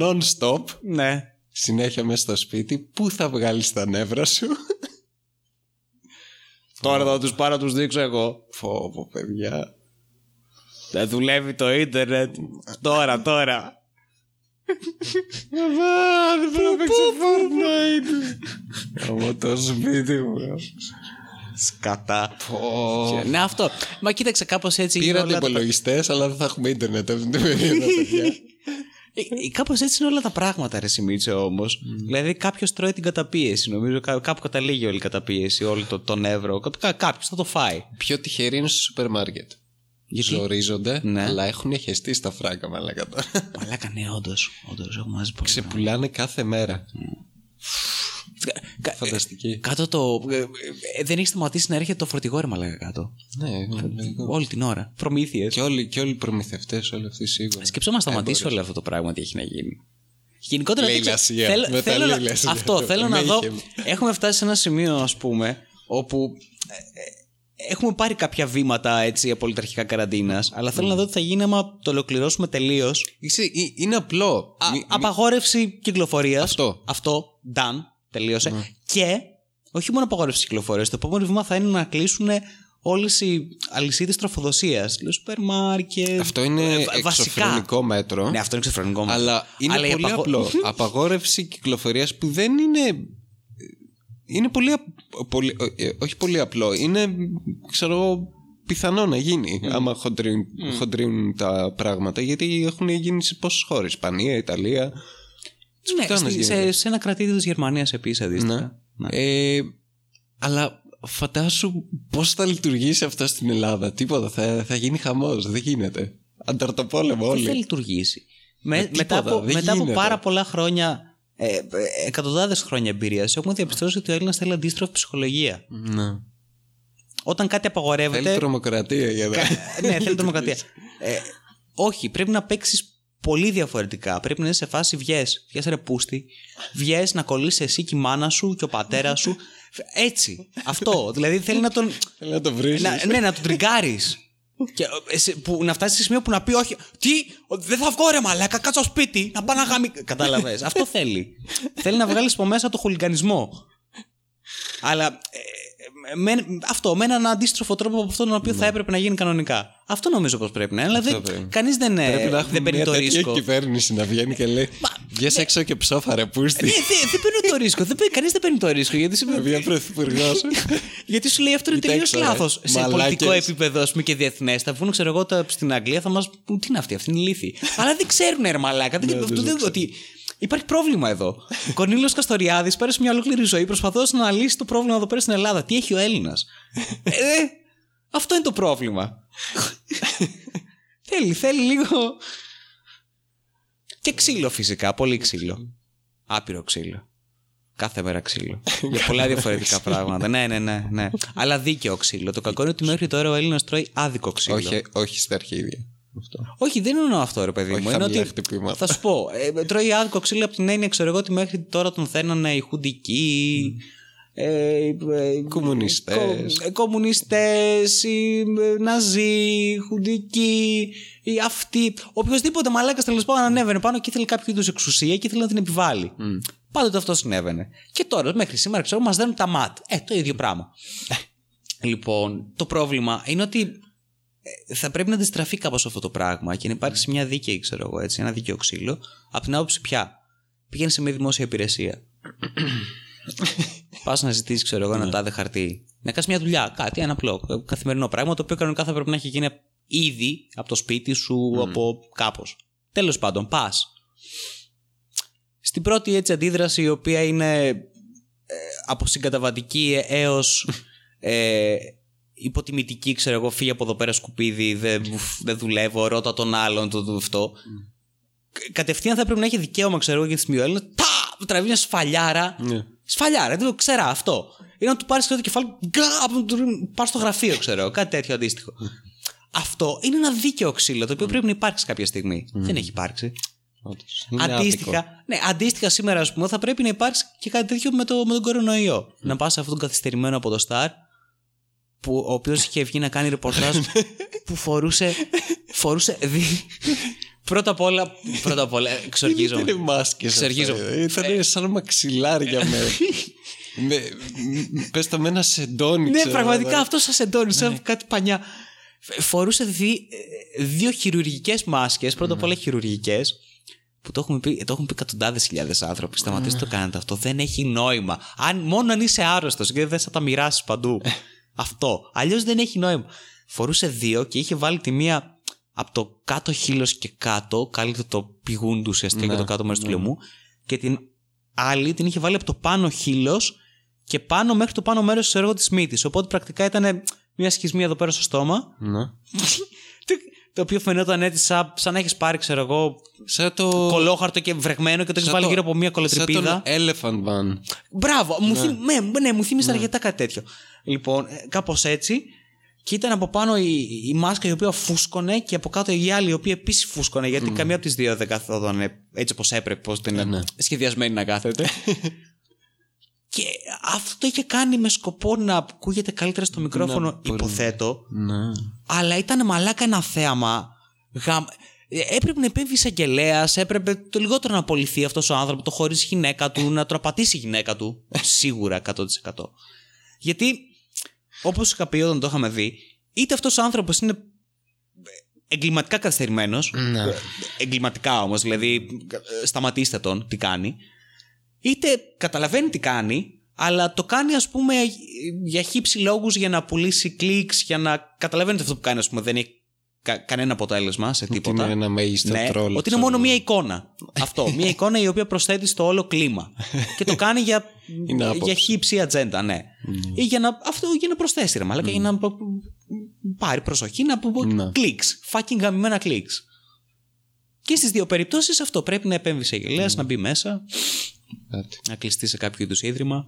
non-stop Ναι. συνέχεια μέσα στο σπίτι. Πού θα βγάλεις τα νεύρα σου; Τώρα θα τους πάρω, τους δείξω εγώ. Φόβο, παιδιά. Δεν δουλεύει το Ίντερνετ. Τώρα, τώρα. δεν μπορώ να παίξω Fortnite. Από το σπίτι μου. Σκατά. Πω. Ναι, αυτό. Μα κοίταξε κάπως έτσι. είναι Πήρατε όλα τα- υπολογιστές, αλλά δεν θα έχουμε ίντερνετ αυτή την περίοδο, παιδιά. Κάπως έτσι είναι όλα τα πράγματα, ρε Σιμίτσο όμως. Δηλαδή κάποιος τρώει την καταπίεση. Νομίζω κά- κάπου καταλήγει όλη η καταπίεση, όλο το, τον ευρώ. Κάποιος θα το φάει. Πιο τυχεροί είναι στο σούπερ μάρκετ. Γιατί; Ζορίζονται, Ναι. αλλά έχουν χεστεί στα φράγκα, μαλάκα τώρα. Μαλάκα, ναι, όντως. Όντως, έχω μαζί πολύ. Ξεπουλάνε κάθε μέρα. Κα- Φανταστική. Κάτω το. ε, ε, δεν έχει σταματήσει να έρχεται το φορτηγό ρε μαλάκα κάτω. Ναι, ναι, Όλη την ώρα. Προμήθειες. Και όλοι, και όλοι οι προμηθευτές, όλοι αυτοί σίγουρα. Σκέψω να σταματήσει όλο αυτό το πράγμα τι έχει να γίνει. Γενικότερα δεν ξέρω- Λαιλασία. θέλω- Με τα θέλω να- λαιλασία. Αυτό θέλω να δω. Mayhem. Έχουμε φτάσει σε ένα σημείο, ας πούμε, όπου ε, ε, έχουμε πάρει κάποια βήματα έτσι απολυταρχικά καραντίνας, αλλά θέλω να δω τι θα γίνει άμα το ολοκληρώσουμε τελείως. Είσαι- ε- Είναι απλό. Μη- μη- Απαγόρευση κυκλοφορίας. Αυτό. Αυτό. Done. Τελείωσε. Και όχι μόνο απαγόρευση κυκλοφορίας. Το επόμενο βήμα θα είναι να κλείσουν όλες οι αλυσίδες τροφοδοσίας. Σούπερ μάρκετ. Αυτό είναι ε, βασικά. εξωφρενικό μέτρο. Ναι, αυτό είναι εξωφρενικό μέτρο. Αλλά είναι Αλλά η πολύ απαγο- απλό. Απαγόρευση κυκλοφορίας που δεν είναι. Είναι πολύ, απ- πολύ. ε, Όχι πολύ απλό. Είναι, ξέρω εγώ, πιθανό να γίνει. Άμα χοντρίνουν, χοντρίνουν τα πράγματα. Γιατί έχουν γίνει σε πόσες χώρες. Ισπανία, Ιταλία. Τις Ναι, πουτάνες στη- σε, γίνεται; σε ένα κρατήδιο της Γερμανίας επίσης αντίστοιχα. Ναι. Ε, αλλά φαντάσου πώς θα λειτουργήσει αυτό στην Ελλάδα. Τίποτα. Θα, θα γίνει χαμός. Δεν γίνεται. Ανταρτοπόλεμο Δεν θα όλοι. λειτουργήσει. Με, Ε, μετά τίποτα, από, δεν μετά από γίνεται. πάρα πολλά χρόνια, ε, ε, εκατοντάδες χρόνια εμπειρίας, έχουμε διαπιστώσει ότι ο Έλληνας θέλει αντίστροφη ψυχολογία. Ναι. Όταν κάτι Θέλει απαγορεύεται. τρομοκρατία για να. ναι, θέλει τρομοκρατία. Ε, όχι, πρέπει να παίξεις πολύ διαφορετικά. Πρέπει να είσαι σε φάση βγες, βγες ρε πούστη, βγες να κολλήσεις εσύ και η μάνα σου και ο πατέρας σου. Έτσι. Αυτό. δηλαδή θέλει να τον. Θέλει να το βρει. να, ναι, να τον τριγκάρεις. Και, ε, σε- που, να φτάσει σε σημείο που να πει όχι. Τι, ο- δεν θα βγω ρε μαλάκα, κάτσω στο σπίτι, να πάω να γάμι. Κατάλαβες. Αυτό θέλει. θέλει να βγάλεις από μέσα το χουλιγανισμό. Αλλά ε, με, αυτό, με έναν αντίστροφο τρόπο από αυτόν τον οποίο θα έπρεπε να γίνει κανονικά. Αυτό νομίζω πως πρέπει να είναι. Αλλά Αυτό δεν, πρέπει. κανείς δεν, ε, Πρέπει να δεν έχουμε παίρνει μια το τέτοια ρίσκο. κυβέρνηση να βγαίνει και λέει Βγες έξω και ψόφα ρε πούστη Ναι, δεν δεν παίρνει το ρίσκο. Δεν, παίρνει- κανείς δεν παίρνει το ρίσκο. Γιατί, σου- Μια πρωθυπουργός γιατί σου λέει αυτό είναι Κοίτα τελείως έξω, ρε. λάθος. Σε Μαλάκες. πολιτικό επίπεδο, ας πούμε, και διεθνές. Θα βγουν, ξέρω εγώ, τα- στην Αγγλία, θα μας πούν τι είναι αυτή, αυτή είναι ηλίθιη. Αλλά δεν ξέρουν, ρε μαλάκα. Ναι, Δεν- αυτό δεν- ότι Υπάρχει πρόβλημα εδώ. Κονίλο Καστοριάδης πέρασε μια ολόκληρη ζωή προσπαθώντας να λύσει το πρόβλημα εδώ πέρα στην Ελλάδα. Τι έχει ο Έλληνας; ε, αυτό είναι το πρόβλημα. θέλει, θέλει λίγο. Και ξύλο φυσικά, πολύ ξύλο. Άπειρο ξύλο. Κάθε μέρα ξύλο. Για πολλά διαφορετικά πράγματα. Ναι, ναι, ναι, ναι. Αλλά δίκαιο ξύλο. Το κακό είναι ότι μέχρι τώρα ο Έλληνας τρώει άδικο ξύλο. όχι, όχι στα αρχίδια Αυτό. Όχι, δεν εννοώ αυτό, ρε παιδί Όχι μου. Είναι χαμηλά ότι. χτυπήματα. Θα σου πω. Ε, τρώει άδικο ξύλο από την έννοια, ξέρω εγώ, ότι μέχρι τώρα τον θέλανε οι χουντικοί. Ε, ε, Κομμουνιστές. κο- ε, κομμουνιστές, οι ε, ναζί, οι χουντικοί, οι αυτοί. Οποιοδήποτε μαλάκας τέλος πάντων ανέβαινε πάνω και ήθελε κάποιο είδους εξουσία και ήθελε να την επιβάλλει. Πάντοτε αυτό συνέβαινε. Και τώρα, μέχρι σήμερα, ξέρω, μας δίνουν τα ματ. Ε, το ίδιο πράγμα. λοιπόν, το πρόβλημα είναι ότι ε, θα πρέπει να αντιστραφεί κάπως αυτό το πράγμα και να υπάρξει μια δίκαιη, ξέρω εγώ, έτσι, ένα δίκαιο ξύλο. Από την άποψη πια. Πηγαίνει σε μια δημόσια υπηρεσία. Πας να ζητήσεις, ξέρω εγώ, ένα τάδε χαρτί. Να κάνεις μια δουλειά, κάτι, ένα απλό, καθημερινό πράγμα, το οποίο κανονικά θα πρέπει να έχει γίνει ήδη από το σπίτι σου, από κάπως. Τέλος πάντων, πας. Στην πρώτη έτσι αντίδραση η οποία είναι ε, από συγκαταβατική έως ε, υποτιμητική, ξέρω εγώ, φύγει από εδώ πέρα σκουπίδι, δεν, δεν δουλεύω, ρώτα τον άλλον, το, το αυτό. Κατευθείαν θα πρέπει να έχει δικαίωμα, ξέρω εγώ, για τη μειοέλληνα. Τα! Του τραβεί μια σφαλιάρα. Ναι. Σφαλιάρα, δεν το ξέρα αυτό. Ή να του πάρεις το κεφάλι, γκά, να του πάρεις στο γραφείο, ξέρω εγώ, κάτι τέτοιο αντίστοιχο. Αυτό είναι ένα δίκαιο ξύλο το οποίο πρέπει να υπάρξει κάποια στιγμή. Δεν έχει υπάρξει. Όντως. Είναι Αντίστοιχα, ναι, αντίστοιχα σήμερα, ας πούμε, θα πρέπει να υπάρξει και κάτι τέτοιο με, το, με τον κορονοϊό. Να πας σε αυτόν τον καθυστερημένο από το Star, που, ο οποίος είχε βγει να κάνει ρεπορτάζ που φορούσε. φορούσε δι- πρώτα απ' όλα. Πρώτα απ' όλα, Δεν εξοργίζομαι. ήταν μάσκες Εξοργίζω. αυτά. Ήταν σαν μαξιλάρια με... με πες το με ένα σεντόνι Ναι, ξέρω, πραγματικά δηλαδή. αυτό σα εντώνει, σαν κάτι πανιά. Φορούσε δι- ε, δύο χειρουργικές μάσκες, πρώτα απ' όλα χειρουργικές, που το έχουν πει, το έχουν πει εκατοντάδες χιλιάδες άνθρωποι. Σταματήστε το κάνετε αυτό. Δεν έχει νόημα. Αν, μόνο αν είσαι άρρωστος και δεν θα τα μοιράσεις παντού. Αυτό. Αλλιώς δεν έχει νόημα. Φορούσε δύο και είχε βάλει τη μία από το κάτω χείλος και κάτω, κάλυπτε το πηγούν του ουσιαστικά Ναι, και το κάτω μέρος του λαιμού, και την άλλη την είχε βάλει από το πάνω χείλος και πάνω μέχρι το πάνω μέρος της μύτη. Οπότε πρακτικά ήταν μια σχισμή εδώ πέρα στο στόμα. Ναι. το- Το οποίο φαινόταν έτσι σαν, σαν να έχεις πάρει, ξέρω εγώ, Σαν το... κολόχαρτο και βρεγμένο και το έχεις σαν βάλει το- γύρω από μια Σαν κολοτρυπίδα. τον Elephant Van. Μπράβο, μου, θύμ, ναι, ναι, μου θύμισε αρκετά κάτι τέτοιο. Λοιπόν, κάπως έτσι. Και ήταν από πάνω η, η μάσκα η οποία φούσκωνε και από κάτω η άλλη η οποία επίσης φούσκωνε. Γιατί καμία από τις δύο δεν καθόταν έτσι όπως έπρεπε, πώς την Ναι, ναι. σχεδιασμένη να κάθεται. και αυτό το είχε κάνει με σκοπό να ακούγεται καλύτερα στο μικρόφωνο, μπορεί. υποθέτω. Ναι. Αλλά ήταν μαλάκα ένα θέαμα. Γαμ... Ε, Έπρεπε να επέμβει εισαγγελέας, έπρεπε το λιγότερο να απολυθεί αυτός ο άνθρωπο, το χωρίς γυναίκα του, να τροπατήσει η γυναίκα του. Σίγουρα 100%. Γιατί, όπως είχα πει όταν το είχαμε δει, είτε αυτός ο άνθρωπος είναι εγκληματικά καθυστερημένος, Ναι. εγκληματικά όμως, δηλαδή ε, σταματήστε τον τι κάνει, είτε καταλαβαίνει τι κάνει, αλλά το κάνει ας πούμε για χύψη λόγους για να πουλήσει κλικς, για να καταλαβαίνετε αυτό που κάνει ας πούμε δεν έχει κα- κανένα αποτέλεσμα σε Ότι τίποτα. είναι ένα μέγιστο Ναι, τρόλ. ότι είναι ξέρω μόνο εγώ. μία εικόνα. Αυτό. Μία εικόνα η οποία προσθέτει στο όλο κλίμα. και το κάνει για, Είναι άποψη. για χύψη ατζέντα, ναι. Ή για να, αυτό για να προσθέσει, ρε μαλάκα, για να π- πάρει προσοχή, να πω Ναι. κλικς. Fucking γαμημένα κλικς. Και στις δύο περιπτώσεις αυτό πρέπει να επέμβει σε γελέα, να μπει μέσα, Κάτι. να κλειστεί σε κάποιο είδους ίδρυμα.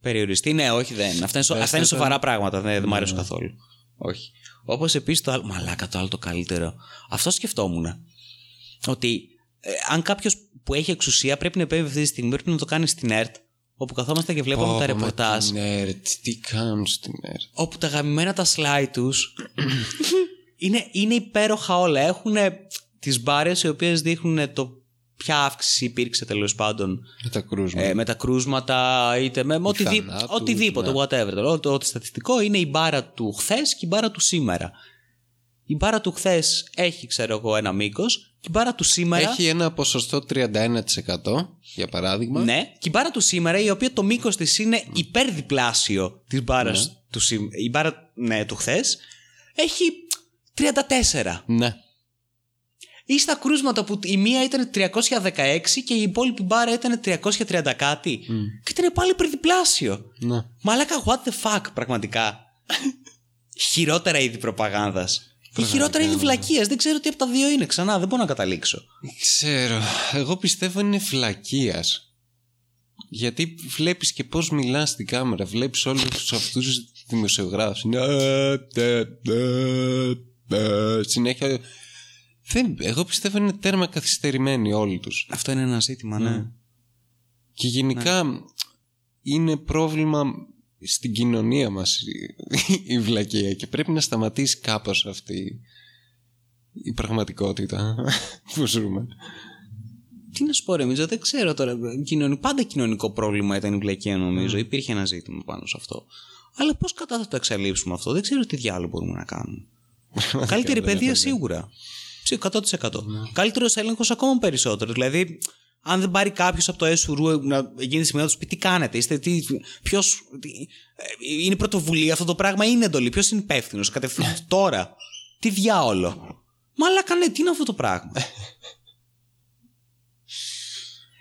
Περιοριστεί. Ναι, όχι, δεν. Αυτά είναι, σο- Δεν αυτά είναι θα- σοβαρά πράγματα. Δεν, δεν μου αρέσουν καθόλου. Όχι. Όπως επίσης το άλλο. Μαλάκα το άλλο το καλύτερο. Αυτό σκεφτόμουν. Ότι ε, αν κάποιος που έχει εξουσία πρέπει να επέμβει αυτή τη στιγμή, πρέπει να το κάνει στην ΕΡΤ, όπου καθόμαστε και βλέπουμε Πω, τα πω, με ρεπορτάζ, την ΕΡΤ, Τι κάνουν στην ΕΡΤ. όπου τα γαμημένα τα slide τους είναι, είναι υπέροχα όλα. Έχουν τις μπάρες οι οποίες δείχνουν το ποια αύξηση υπήρξε τέλος πάντων Με τα κρούσματα. ε, με τα κρούσματα, είτε με, με οτιδή- θανάτους, οτιδήποτε, ναι. whatever. Το, το, το στατιστικό είναι η μπάρα του χθες και η μπάρα του σήμερα. Η μπάρα του χθες έχει, ξέρω εγώ, ένα μήκος και η μπάρα του σήμερα. Έχει ένα ποσοστό 31% για παράδειγμα. Ναι, και η μπάρα του σήμερα, η οποία το μήκος της είναι υπερδιπλάσιο της μπάρας Ναι. του σήμερα. Η μπάρα ναι, του χθες έχει 34. Ναι. Ή στα κρούσματα που η μία ήταν 316 και η υπόλοιπη μπάρα ήταν 330 κάτι. Και ήταν πάλι υπερδιπλάσιο. ναι. Μαλάκα, what the fuck, πραγματικά. χειρότερα είδη προπαγάνδας. Ή χειρότερα είδη βλακείας. Δεν ξέρω τι από τα δύο είναι ξανά. Δεν μπορώ να καταλήξω. Ξέρω. Εγώ πιστεύω είναι φλακία. Γιατί βλέπεις και πώς μιλάς στην κάμερα. Βλέπεις όλους αυτούς τους δημοσιογράφους. Είναι, «Ε, τε, τε, τε». Συνέχεια... Δεν, εγώ πιστεύω είναι τέρμα καθυστερημένοι όλοι τους. Αυτό είναι ένα ζήτημα, ναι. Και γενικά είναι πρόβλημα στην κοινωνία μας η- η βλακεία και πρέπει να σταματήσει κάπως αυτή η πραγματικότητα που ζούμε. Τι να σου πω, ρε Μίτζο, δεν ξέρω τώρα. Κοινωνι... Πάντα κοινωνικό πρόβλημα ήταν η βλακεία, νομίζω. Υπήρχε ένα ζήτημα πάνω σε αυτό. Αλλά πώς κατά θα το εξαλείψουμε αυτό, δεν ξέρω τι διάλογο μπορούμε να κάνουμε. Καλύτερη παιδεία σίγουρα. Ψι- 100%. Καλύτερος έλεγχος ακόμα περισσότερο. Δηλαδή, αν δεν πάρει κάποιος από το ΕΣΟΥΡΟΥ να γίνει σημείο να του πει τι κάνετε, είστε, τι, ποιος, τι, ε, είναι πρωτοβουλία αυτό το πράγμα, είναι εντολή, ποιος είναι υπεύθυνος, κατευθείαν τώρα. Τι διάολο. Μαλάκα ναι, τι είναι αυτό το πράγμα.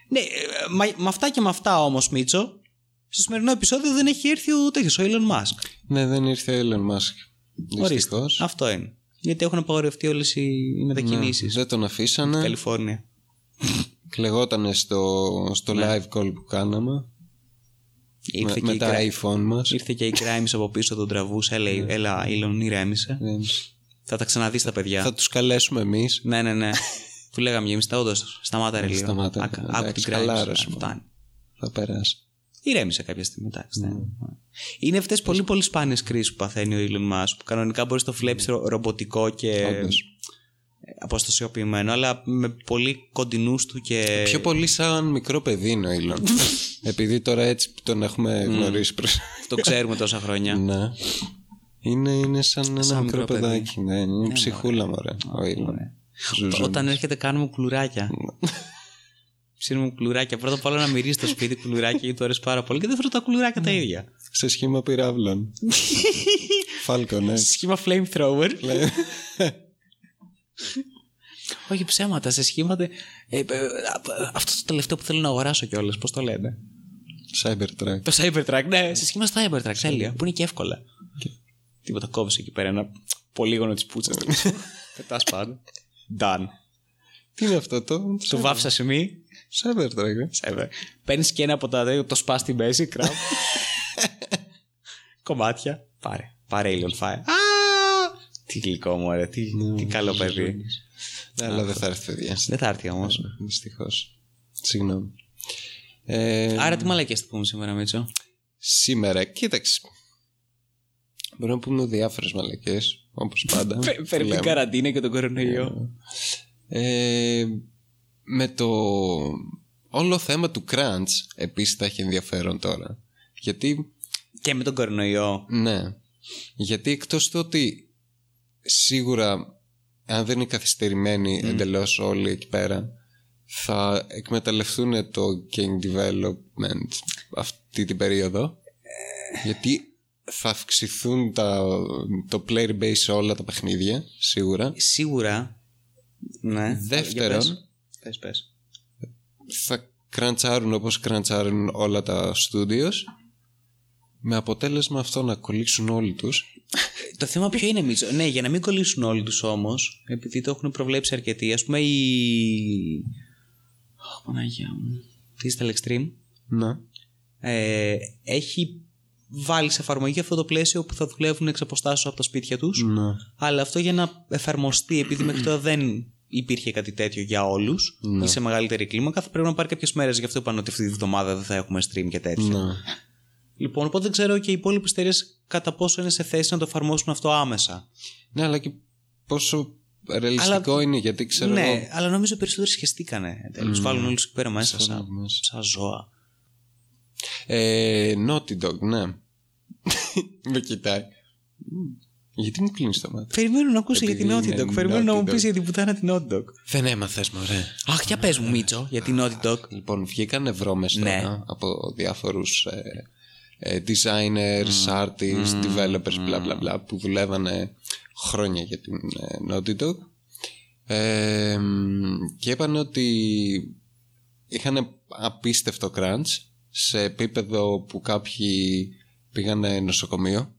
Ναι, ε, μα, με αυτά και με αυτά όμως, Μίτσο, στο σημερινό επεισόδιο δεν έχει έρθει ο τέτοιο, ο Elon Musk. Ναι, δεν ήρθε ο Elon Musk. Ορίστε. Δυστυχώς. Αυτό είναι. Γιατί έχουν απαγορευτεί όλες οι, οι μετακινήσεις. Ναι, δεν τον αφήσανε. Καλιφόρνια. Κλεγότανε στο, στο live call που κάναμε. Ναι. Ήρθε, με, και με η τα Gra- iPhone μας. ήρθε και η Grimes από πίσω, τον τραβούσε. Έλα, έλα Elon, ηρέμησε. Ε, Θα τα ξαναδείς τα παιδιά. Θα τους καλέσουμε εμείς. Ναι, ναι, ναι. Του λέγαμε εμείς τα όντως. Σταμάτα ρε λίγο. Σταμάτα, Άκα- εντάξει, Άκου την χαλάρωσε, Grimes. μόνο. Φτάνει. Θα περάσει. Ηρέμησε κάποια στιγμή. Εντάξει, ναι. Είναι αυτές πολύ πολύ σπάνιες κρίσεις που παθαίνει ο Elon Musk. Που κανονικά μπορείς να το βλέπεις ρομποτικό και Όντως. αποστασιοποιημένο, αλλά με πολύ κοντινούς του και. Πιο πολύ σαν μικρό παιδί είναι ο Elon. Επειδή τώρα έτσι που τον έχουμε γνωρίσει προς... Το ξέρουμε τόσα χρόνια. ναι. Είναι, είναι σαν ένα Σαν μικρό, μικρό παιδί. παιδάκι. Ναι, είναι ψυχούλα μωρέ. Ο Elon. Ζουζούνι. Όταν έρχεται, κάνουμε κουλουράκια. Ψήνουμε κουλουράκια. Πρώτα απ' όλα να μυρίσει το σπίτι κουλουράκια γιατί του αρέσει πάρα πολύ. Και δεύτερον τα κουλουράκια τα ίδια. Σε σχήμα πυράβλων. Φάλκο, ναι. Σε σχήμα flamethrower. Όχι ψέματα, σε σχήματα. Ε, ε, αυτό το τελευταίο που θέλω να αγοράσω κιόλας, πώς το λένε; Cybertruck. Το Cybertruck, ναι, σε σχήμα Cybertruck, τέλεια, που είναι και εύκολα. Τίποτα, κόβεις εκεί πέρα ένα πολύγωνο της πούτσας. Πετάς πάνω. Done. Τι είναι αυτό το. Το βάφσα σε μη. Cybertruck. ε. Παίρνεις και ένα από τα το σπά στη μέση, κραβ. Κομμάτια. Πάρε. Πάρε Alien Fire. Α! Τι γλυκό μου, ρε. Τι, τι καλό παιδί. Ναι, αλλά δεν θα έρθει παιδιά. Δεν θα έρθει όμως. Δυστυχώς. Συγγνώμη. Ε, Άρα τι μαλακές θα πούμε σήμερα, Μίτσο; Σήμερα, κοίταξε. Μπορούμε να πούμε διάφορες μαλακές, όπως πάντα. Φέρει την λέμε. καραντίνα και τον κορονοϊό. Ε, με το όλο θέμα του crunch επίσης θα έχει ενδιαφέρον τώρα. Γιατί, Και με τον κορονοϊό. ναι, γιατί εκτός του ότι σίγουρα αν δεν είναι καθυστερημένοι εντελώς όλοι εκεί πέρα θα εκμεταλλευτούν το game development αυτή την περίοδο γιατί θα αυξηθούν τα, το player base σε όλα τα παιχνίδια σίγουρα Σίγουρα. Ναι. Δεύτερον, Για πες. Πες, πες. θα κραντσάρουν όπως κραντσάρουν όλα τα studios με αποτέλεσμα αυτό να κολλήσουν όλοι τους Το θέμα ποιο είναι, Μίτσο; Ναι, για να μην κολλήσουν όλοι τους όμως, επειδή το έχουν προβλέψει αρκετοί, ας πούμε η. Ω, Παναγία μου. Digital Extreme να ε, έχει βάλει σε εφαρμογή αυτό το πλαίσιο που θα δουλεύουν εξ αποστάσεως από τα σπίτια τους να αλλά αυτό για να εφαρμοστεί επειδή μέχρι τώρα δεν υπήρχε κάτι τέτοιο για όλους Ναι. ή σε μεγαλύτερη κλίμακα θα πρέπει να πάρει κάποιες μέρες γι' αυτό είπαν ότι αυτή τη βδομάδα δεν θα έχουμε stream και τέτοια. Να λοιπόν οπότε δεν ξέρω και οι υπόλοιπες εταιρείες κατά πόσο είναι σε θέση να το εφαρμόσουν αυτό άμεσα. Ναι αλλά και πόσο ρεαλιστικό είναι γιατί ξέρω ναι εγώ αλλά νομίζω οι περισσότεροι σχεστήκανε τέλος βάλουν όλους εκεί πέρα μέσα Συμφωνώ σαν, μέσα. σαν ζώα. Ε, Naughty Dog ναι. Με κοιτάει γιατί μου κλείνει το μάτι Περιμένω να ακούσω για την Επειδή Naughty Dog. είναι Περιμένω να Naughty μου Dog. πει για την πουτάνα την Naughty Dog. δεν έμαθες μωρέ Αχ, για πες μου, Μίτσο, για την Naughty Dog. Λοιπόν, βγήκαν βρώμες Ναι. τώρα από διάφορους ε, ε, designers, artists, developers, bla bla bla, που δουλεύανε χρόνια για την ε, Naughty Dog. Ε, μ, και είπαν ότι είχαν απίστευτο crunch σε επίπεδο που κάποιοι πήγανε νοσοκομείο.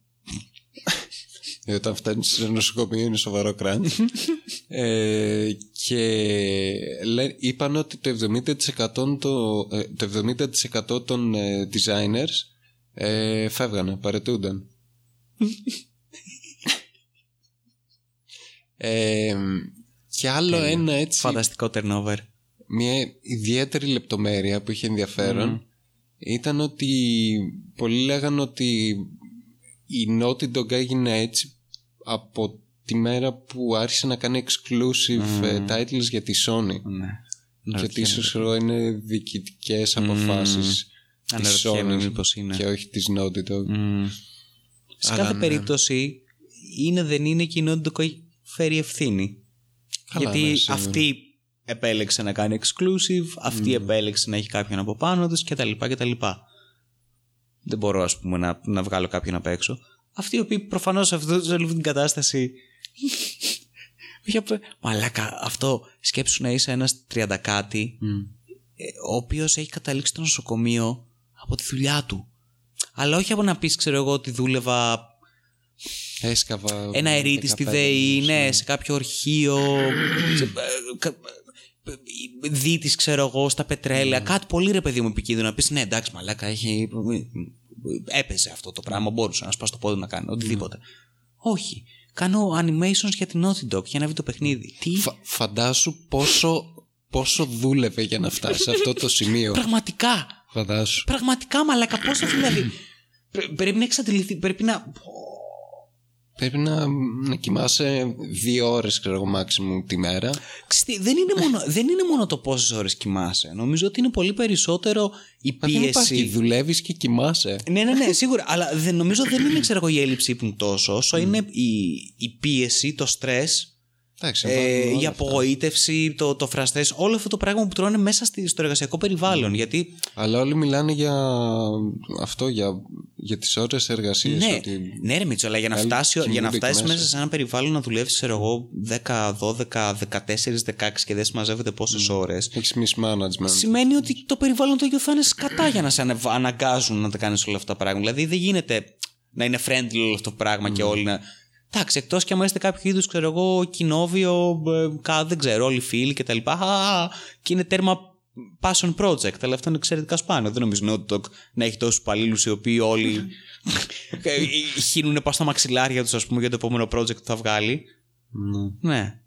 Γιατί όταν φτάνει σε νοσοκομείο είναι σοβαρό crunch. ε, και λέ, είπαν ότι το 70%, το, ε, το 70% των ε, designers ε, φεύγανε, παρετούνταν. ε, και άλλο ένα έτσι Φανταστικό turnover. μια ιδιαίτερη λεπτομέρεια που είχε ενδιαφέρον ήταν ότι πολλοί λέγανε ότι η Naughty Dog έγινε έτσι από τη μέρα που άρχισε να κάνει exclusive ε, titles για τη Sony Ναι. και ότι ίσως ξέρω, είναι διοικητικές αποφάσεις της Αναρωτιέμαι Sony μήπως είναι. και όχι της Naughty Dog Μμμ. Σε Αλλά κάθε ναι. περίπτωση είναι δεν είναι και η Naughty Dog έχει φέρει ευθύνη. Καλά, Γιατί ναι, σίγουρα. αυτή επέλεξε να κάνει exclusive, αυτή επέλεξε να έχει κάποιον από πάνω της κτλ. κτλ. Δεν μπορώ ας πούμε να, να βγάλω κάποιον απ' έξω. Αυτοί οι οποίοι προφανώς σε αυτό- σε όλη αυτή την κατάσταση όχι απλά- Μαλάκα, αυτό σκέψου να είσαι ένας τριαντακάτη Μμ. ο οποίος έχει καταλήξει στο νοσοκομείο από τη δουλειά του. Αλλά όχι από να πεις, ξέρω εγώ, ότι δούλευα Έσκαβα. ένα ερήτη στη 15 ΔΕΗ, μήνες, ναι, σε κάποιο ορχείο, σε, ε, κα- ε, δίτης, ξέρω εγώ, στα πετρέλαια. Κάτι πολύ ρε παιδί μου επικίνδυνο. Να πεις, ναι, εντάξει, μαλάκα, έχει... έπαιζε αυτό το πράγμα, μπορούσε να σπάσει το πόδι να κάνει, οτιδήποτε. Όχι. Κάνω animations για την Naughty Dog, για να βγει το παιχνίδι. Τι, Φα- φαντάσου πόσο, πόσο δούλευε για να φτάσει σε αυτό το σημείο. πραγματικά. Φαντάσου. Πραγματικά, μαλάκα, πόσο δηλαδή. Πρέ- πρέπει να εξαντληθεί, πρέπει να. Πρέπει να, να κοιμάσαι δύο ώρες, ξέρω εγώ, maximum τη μέρα. Ξέρετε, δεν, είναι μόνο, δεν είναι μόνο το πόσες ώρες κοιμάσαι. Νομίζω ότι είναι πολύ περισσότερο η Μα δεν υπάρχει, πίεση. δουλεύεις και κοιμάσαι. Ναι, ναι, ναι, σίγουρα. Αλλά δεν, νομίζω δεν είναι ξέρω εγώ, η έλλειψη ύπνου τόσο, όσο είναι η, η πίεση, το στρε, Εντάξει, ε, βάλουμε όλα η αυτά. απογοήτευση, το, το φραστές, όλο αυτό το πράγμα που τρώνε μέσα στη, στο εργασιακό περιβάλλον. Γιατί Αλλά όλοι μιλάνε για αυτό, για, για τις ώρες εργασίας. Ναι, Ότι... ναι, ρε Μίτσο, αλλά για να Άλλοι φτάσει, για να κοιμούνται φτάσεις εκεί μέσα. μέσα. σε ένα περιβάλλον να δουλεύεις, ξέρω εγώ, 10, 12, 14, 16 και δεν συμμαζεύεται πόσες ώρες. Έχεις mismanagement. Σημαίνει ότι το περιβάλλον το ίδιο θα είναι σκατά για να σε ανε- αναγκάζουν να τα κάνεις όλα αυτά τα πράγματα. Δηλαδή δεν γίνεται να είναι friendly όλο αυτό το πράγμα και όλοι να. Εντάξει, εκτός και άμα είστε κάποιο είδους, ξέρω εγώ, κοινόβιο, ε, κα- δεν ξέρω, όλοι φίλοι κτλ. Α, Και είναι τέρμα passion project, αλλά αυτό είναι εξαιρετικά σπάνιο. Δεν νομίζω Naughty Dog να έχει τόσους υπαλλήλους οι οποίοι όλοι ε, χύνουν πα στα μαξιλάρια τους, ας πούμε, για το επόμενο project που θα βγάλει. Ναι. Ναι.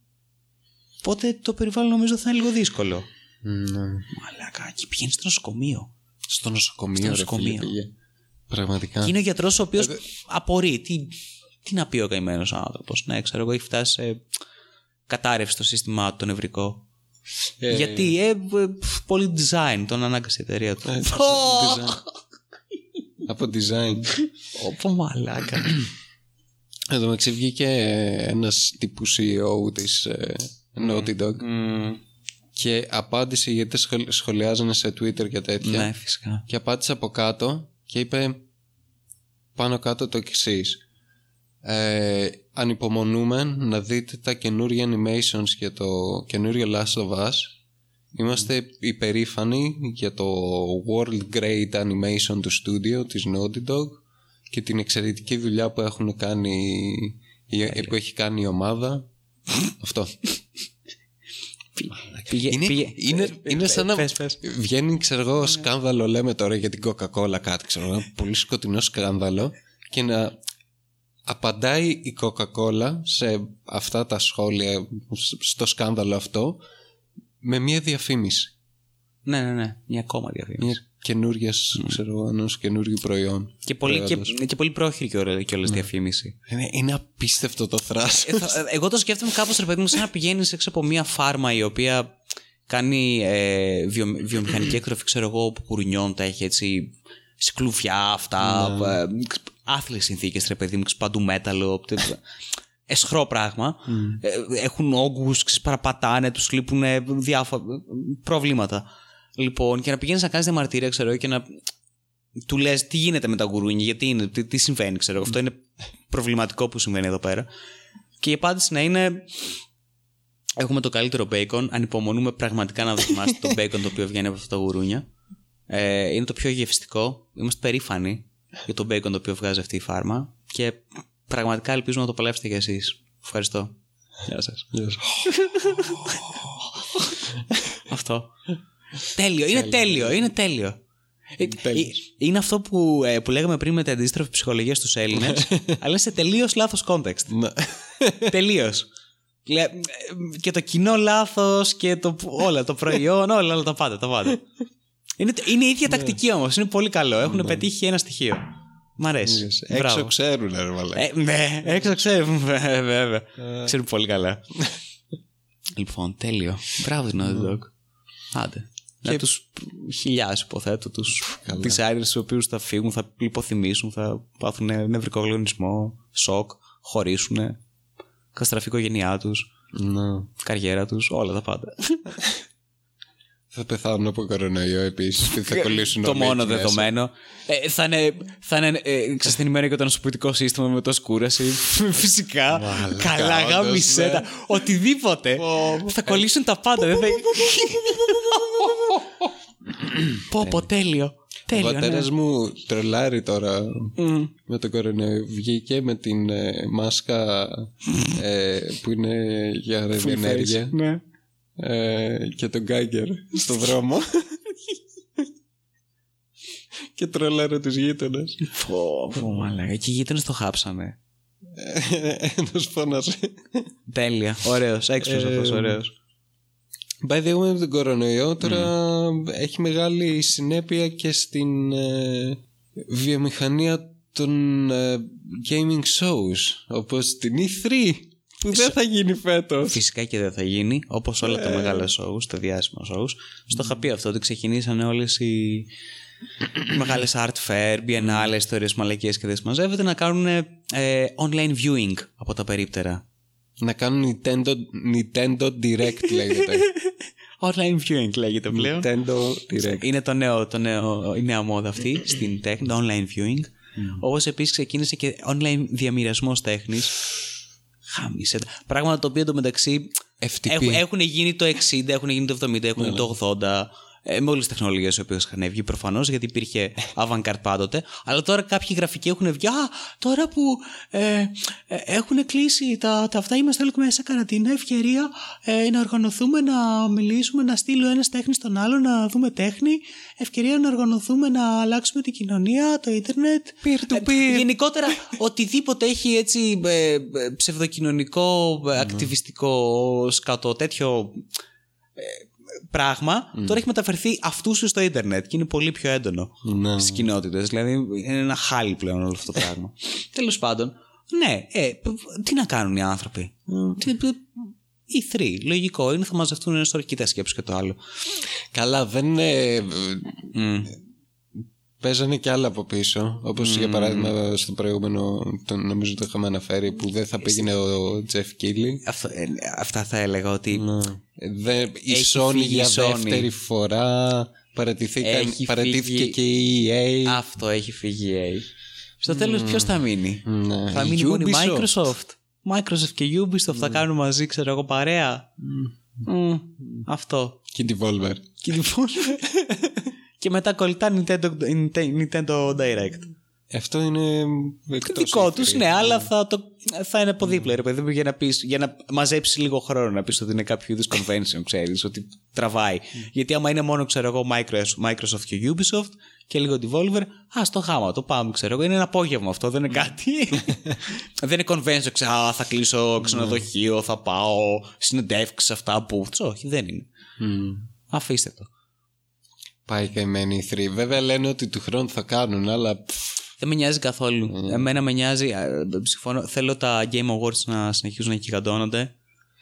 Οπότε το περιβάλλον νομίζω θα είναι λίγο δύσκολο. Ναι. Μαλάκα, και πηγαίνει στο νοσοκομείο. Στο νοσοκομείο, Στο ρε νοσοκομείο. φίλε, πήγε. Πραγματικά. Και είναι ο γιατρός ο οποίος Ε, απορεί. Τι, τι να πει ο καημένος άνθρωπος; Ναι, ξέρω εγώ, έχει φτάσει σε κατάρρευση στο σύστημά του το νευρικό. Ε, Γιατί, ε, ε, πφ, πολύ design τον ανάγκασε η εταιρεία του. ε, Πω! design. Από design. Ωπω μαλάκα. Εδώ μεταξύ βγήκε ένας τύπου CEO της ε, Naughty Dog Μμμ, και απάντησε γιατί σχολ- σχολιάζανε σε Twitter και τέτοια Ναι, φυσικά. και απάντησε από κάτω και είπε πάνω κάτω το εξής. Ε, ανυπομονούμε να δείτε τα καινούργια animations για το καινούριο Last of Us. Είμαστε υπερήφανοι για το World Great Animation του studio της Naughty Dog και την εξαιρετική δουλειά που έχουν κάνει η- που έχει κάνει η ομάδα. Αυτό. Πήγε, είναι, πήγε- είναι, ε, είναι ε, σαν να πες, πες. βγαίνει ξέρω εγώ σκάνδαλο λέμε τώρα για την Coca-Cola κάτι ξέρω εγώ, ένα πολύ σκοτεινό σκάνδαλο και να απαντάει η Coca-Cola σε αυτά τα σχόλια στο σκάνδαλο αυτό με μια διαφήμιση Ναι, ναι, ναι. Μια ακόμα διαφήμιση. μια καινούργια, ξέρω εγώ, ενός καινούργιου προϊόν. Και πολύ, και, προϊόντος. και πολύ πρόχειρη κιόλας κιόλας διαφήμιση. Είναι, είναι απίστευτο το θράσος. Ε, θα- ε, εγώ το σκέφτομαι κάπως ρε παιδί μου σαν να πηγαίνεις έξω από μια φάρμα η οποία κάνει ε, βιο, βιομηχανική εκτροφή ξέρω εγώ που κουρνιών τα έχει έτσι σε κλουβιά αυτά ε, άθλιες συνθήκες ρε παιδί μου ξέρεις, παντού μέταλλο τε- εσχρό πράγμα ε, έχουν όγκους ξέρεις, παραπατάνε τους λείπουν διάφορα προβλήματα λοιπόν και να πηγαίνεις να κάνεις διαμαρτυρία ξέρω εγώ και να του λες τι γίνεται με τα γουρούνια, γιατί είναι, τι, τι συμβαίνει, ξέρω εγώ. Αυτό είναι προβληματικό που συμβαίνει εδώ πέρα. Και η απάντηση να είναι. Έχουμε το καλύτερο bacon. Ανυπομονούμε πραγματικά να δοκιμάσετε το bacon το οποίο βγαίνει από αυτά τα γουρούνια. Ε, είναι το πιο γευστικό. Είμαστε περήφανοι για το bacon το οποίο βγάζει αυτή η φάρμα. Και πραγματικά ελπίζουμε να το παλέψετε κι εσείς. Ευχαριστώ. Γεια σας. Αυτό. τέλειο. Είναι τέλειο. Είναι τέλειο. Ε, Τέλειος. ε, Είναι αυτό που, ε, που λέγαμε πριν με την αντίστροφη ψυχολογία στους Έλληνες, αλλά σε τελείως λάθος context. Ναι. τελείως. Λέ- ε, Και το κοινό λάθος και το, όλα, το προϊόν, όλα, όλα τα πάντα, τα πάντα. Είναι, είναι η ίδια τακτική όμως, είναι πολύ καλό. Έχουν πετύχει ένα στοιχείο. Μ' αρέσει. Έξω Μπράβο. ξέρουν, ρε μαλάκα. Ε, ναι, έξω ξέρουν, ε, βέβαια. Ξέρουν πολύ καλά. λοιπόν, τέλειο. Μπράβο την Naughty Dog. Άντε. Για τους χιλιάδες υποθέτω, τους designers τους οποίους θα φύγουν, θα λιποθυμήσουν, θα πάθουν νευρικό γλονισμό, σοκ, χωρίσουν, καταστραφεί η οικογένειά τους, Ναι. καριέρα τους, όλα τα πάντα. Θα πεθάνουν από κορονοϊό επίσης και θα κολλήσουν το όλοι μόνο εκεί μέσα. δεδομένο. Ε, θα είναι, θα είναι ε, εξασθενημένο και το νοσοποιητικό σύστημα με τόση κούραση. Φυσικά. Μαλάκας, Καλά, όντως, γάμισέτα. ναι. Οτιδήποτε. θα κολλήσουν τα πάντα. Δεν θα... πω πω τέλειο. Ο Τέλειο, πατέρας ναι. μου τρολάρει τώρα Μμ. με τον κορονοϊό. Βγήκε με την ε, μάσκα ε, που είναι για ραδιενέργεια Ναι. Ε, και τον γκάγκερ στο δρόμο. και τρολάρε τους γείτονες. Πω, πω, μαλάκα. Και οι γείτονες το χάψανε. Ένας φώνασε. Τέλεια. Ωραίος. Έξυπνος Ε, αυτός, ωραίος. By the way, με τον κορονοϊό τώρα έχει μεγάλη συνέπεια και στην ε, βιομηχανία των ε, gaming shows όπως την E3 που δεν θα γίνει φέτος. Φυσικά και δεν θα γίνει, όπως όλα τα μεγάλα shows, τα διάσημα shows. Στο είχα πει αυτό ότι ξεκινήσανε όλες οι μεγάλες art fair, biennale, ιστορίες μαλακίες και δεν συμμαζεύεται να κάνουν ε, online viewing από τα περίπτερα. Να κάνουν Nintendo, Nintendo Direct λέγεται. Online viewing λέγεται πλέον. Nintendo Direct. Είναι το νέο, το νέο, η νέα μόδα αυτή στην τέχνη, το online viewing. Όπως επίσης ξεκίνησε και online διαμοιρασμός τέχνης. Χάμισε. τα. Πράγματα το οποίο εντωμεταξύ FTP. έχουν, έχουν γίνει το 60, έχουν γίνει το 70, έχουν γίνει το 80. Ε, με όλες τις τεχνολογίες οι οποίες είχαν βγει προφανώς, γιατί υπήρχε avant-garde πάντοτε. Αλλά τώρα κάποιοι γραφικοί έχουν βγει. Α, τώρα που ε, ε, έχουν κλείσει τα, τα αυτά, είμαστε όλοι μέσα καραντίνα. Ευκαιρία ε, να οργανωθούμε, να μιλήσουμε, να στείλει ο ένας τέχνης στον άλλο, να δούμε τέχνη. Ευκαιρία να οργανωθούμε, να αλλάξουμε την κοινωνία, το ίντερνετ. Peer to Ε, peer. γενικότερα, οτιδήποτε έχει έτσι ε, ε, ψευδοκοινωνικό, ε, ακτιβιστικό, σκατό, τέτοιο ε, πράγμα, τώρα έχει μεταφερθεί αυτού στο ίντερνετ και είναι πολύ πιο έντονο Ναι. στις κοινότητες. Δηλαδή, είναι ένα χάλι πλέον όλο αυτό το πράγμα. Τέλος πάντων, ναι, ε, π- τι να κάνουν οι άνθρωποι; Τι- π- Οι θρee, λογικό είναι, θα μαζευτούν ένα στο κοίτα σκέψου και το άλλο. Καλά, δεν είναι. Μμ. Παίζανε και άλλα από πίσω. Όπως για παράδειγμα στο προηγούμενο, το, νομίζω το είχαμε αναφέρει, που δεν θα πήγαινε ο Τζεφ Κίλι. Αυτό- ε, αυτά θα έλεγα ότι Δεν, η Έχει Sony φύγει για η Sony. δεύτερη φορά παρατηθήκαν, Έχει παρατήθηκε φύγει- και η EA. αυτό έχει φύγει η EA. Στο τέλος ποιος θα μείνει; Ναι. Θα Η μείνει μόνο η Ubisoft. Microsoft. Microsoft και Ubisoft θα κάνουν μαζί, ξέρω εγώ, παρέα. Μμ, αυτό. Και η Devolver. Και λοιπόν... και μετά κολλητά Nintendo, Nintendo Direct. Αυτό είναι Το εκτός δικό E3. τους, ναι, αλλά θα, το, θα είναι από δίπλα, ρε παιδί μου, για να, πεις, για να μαζέψεις λίγο χρόνο να πεις ότι είναι κάποιο είδους convention, ξέρεις, ότι τραβάει. Γιατί άμα είναι μόνο, ξέρω εγώ, Microsoft, Microsoft και Ubisoft και λίγο Devolver, ας το χάμα, το πάμε, ξέρω εγώ. Είναι ένα απόγευμα αυτό, δεν είναι κάτι. δεν είναι convention, ξέρω, α, θα κλείσω ξενοδοχείο, θα πάω συνεντεύξεις αυτά που. Όχι, δεν είναι. Μμ. Αφήστε το. Πάει καημένη η 3. Βέβαια λένε ότι του χρόνου θα κάνουν, αλλά πφ, Δεν με νοιάζει καθόλου. Εμένα με νοιάζει. ε, Συμφωνώ. Θέλω τα Game Awards να συνεχίζουν να γιγαντώνονται.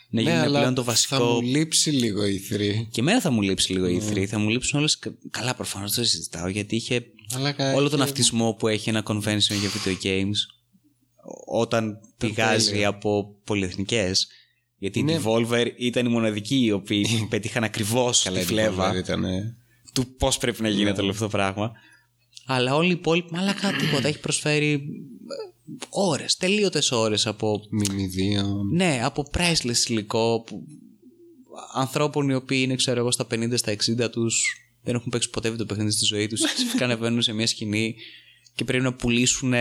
Να ναι, γίνουν αλλά πλέον το θα βασικό. μου λείψει λίγο η 3. Και εμένα θα μου λείψει λίγο η 3. Θα μου λείψουν όλες. Καλά, προφανώς δεν το συζητάω γιατί είχε Αλλά κα- όλο τον έχει- αυτισμό που έχει ένα convention για video games όταν πηγάζει τέλειο. από πολυεθνικές. Γιατί Είναι- η Devolver ήταν η μοναδική οι οποίοι πετύχαν ακριβώς Καλά, τη η φλέβα Devolver ήταν, ε, του πώς πρέπει να γίνεται όλο αυτό το πράγμα. Αλλά όλοι οι υπόλοιποι, μαλακά τίποτα. Έχει προσφέρει ώρες, τελείωτες ώρες από. μιμιδίο. Ναι, από priceless υλικό που, ανθρώπων οι οποίοι είναι, ξέρω εγώ, στα 50, στα 60 τους, δεν έχουν παίξει ποτέ το παιχνίδι στη ζωή τους. Ξαφνικά ανεβαίνουν σε μια σκηνή και πρέπει να πουλήσουν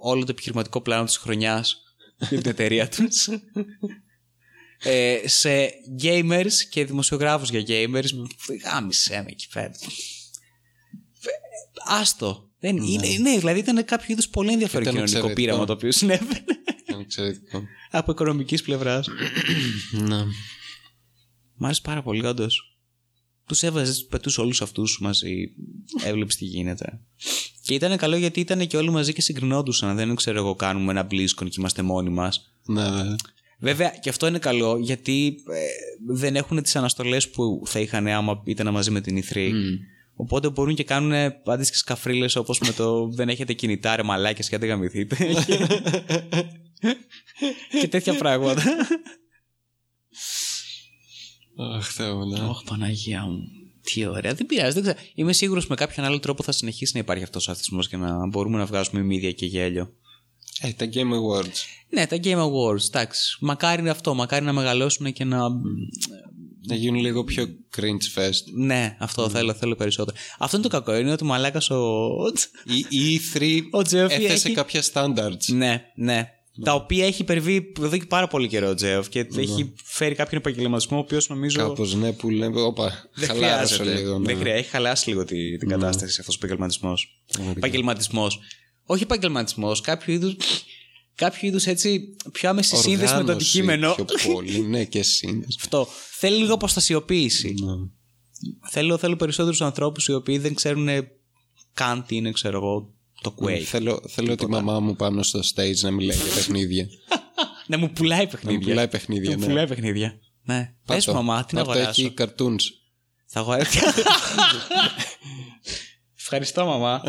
όλο το επιχειρηματικό πλάνο της χρονιάς για την εταιρεία τους. Ε, σε gamers και δημοσιογράφους για gamers γάμισε με εκεί πέρα άστο δεν, είναι, ναι, δηλαδή ήταν κάποιο είδους πολύ ενδιαφέρον Ήταν κοινωνικό εξαιρετικό. πείραμα το οποίο συνέβαινε Ήταν εξαιρετικό. από οικονομικής πλευράς. Ναι. Μ' άρεσε πάρα πολύ, όντως. Τους έβαζες, του πετούσε όλους αυτούς μαζί. Έβλεψε τι γίνεται. Και ήταν καλό γιατί ήταν και όλοι μαζί και συγκρινόντουσαν. Δεν ξέρω εγώ, κάνουμε ένα BlizzCon και είμαστε μόνοι μας. Ναι, ναι. Βέβαια, και αυτό είναι καλό γιατί ε, δεν έχουν τις αναστολές που θα είχαν άμα ήταν μαζί με την E3. Οπότε μπορούν και κάνουν αντίστοιχες καφρίλες όπως με το Δεν έχετε κινητά, ρε μαλάκες και αν δεν γαμηθείτε. και τέτοια πράγματα. Αχ, Θεέ μου, ναι. Ωχ, Παναγία μου. Τι ωραία. Δεν πειράζει. Δεν ξέρω. Είμαι σίγουρος με κάποιον άλλο τρόπο θα συνεχίσει να υπάρχει αυτός ο αθισμό και να μπορούμε να βγάζουμε μύδια και γέλιο. Ε, τα Game Awards. Ναι, τα Game Awards, εντάξει. Μακάρι είναι αυτό. Μακάρι να μεγαλώσουν και να Να γίνουν λίγο πιο cringe fest. Ναι, αυτό θέλω, θέλω περισσότερο. Αυτό είναι το κακό. Είναι ότι μαλάκας ο. Η E3 Ο Τζέφι έθεσε έχει- κάποια standards. ναι, ναι. Τα οποία έχει υπερβεί εδώ και πάρα πολύ καιρό ο Τζέοφ και έχει φέρει κάποιον επαγγελματισμό ο οποίος νομίζω. Κάπως ναι, που λέμε. Όπα, Δεν χαλάρωσε χρειάζεται. λίγο. ναι. Δεν χρειάζεται. Έχει χαλάσει λίγο τη, την κατάσταση αυτός ο επαγγελματισμός. Πραγματικά. Επαγγελματισμός. Όχι επαγγελματισμός, κάποιο είδου. Κάποιο είδους έτσι πιο άμεση σύνδεση με το Οργάνωση αντικείμενο. Πιο πολύ, ναι, και σύνδεση. Αυτό. Θέλει λίγο αποστασιοποίηση. Ναι. Θέλω, θέλω περισσότερους ανθρώπους οι οποίοι δεν ξέρουν καν τι είναι, ξέρω εγώ, το Quake. Θέλω, θέλω τη μαμά μου πάνω στο stage να μιλάει για παιχνίδια. Να μου πουλάει παιχνίδια. μου πουλάει παιχνίδια, Να μου ναι. πουλάει παιχνίδια. Ναι. Πες Πάρ' το. μαμά, τι να Πάρ' το, αγοράσω. Έχει cartoons. Θα αγοράσω. Ευχαριστώ, μαμά.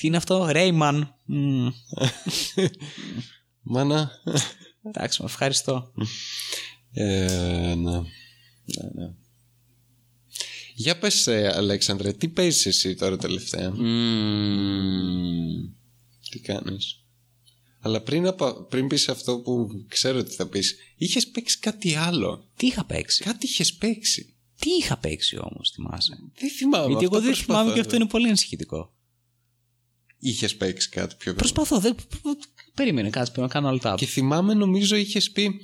Τι είναι αυτό, Rayman. Μμμ. Μάνα. Εντάξει, ευχαριστώ. Ε, ναι. ναι, ναι. Για πες ε, Αλέξανδρε, τι παίζεις εσύ τώρα τελευταία, Μμμ. τι κάνεις; Αλλά πριν, από, πριν πεις αυτό που ξέρω τι θα πεις, είχες παίξει κάτι άλλο; Τι είχα παίξει; Κάτι είχες παίξει. Τι είχα παίξει όμως, θυμάσαι; Δεν θυμάμαι. Γιατί αυτό εγώ δεν προσπαθώ. θυμάμαι και αυτό είναι πολύ ανησυχητικό. Είχες παίξει κάτι πιο Προσπαθώ. Δεν... Περίμενε, κάτσε πρέπει να κάνω άλλο tab. Και θυμάμαι νομίζω είχες πει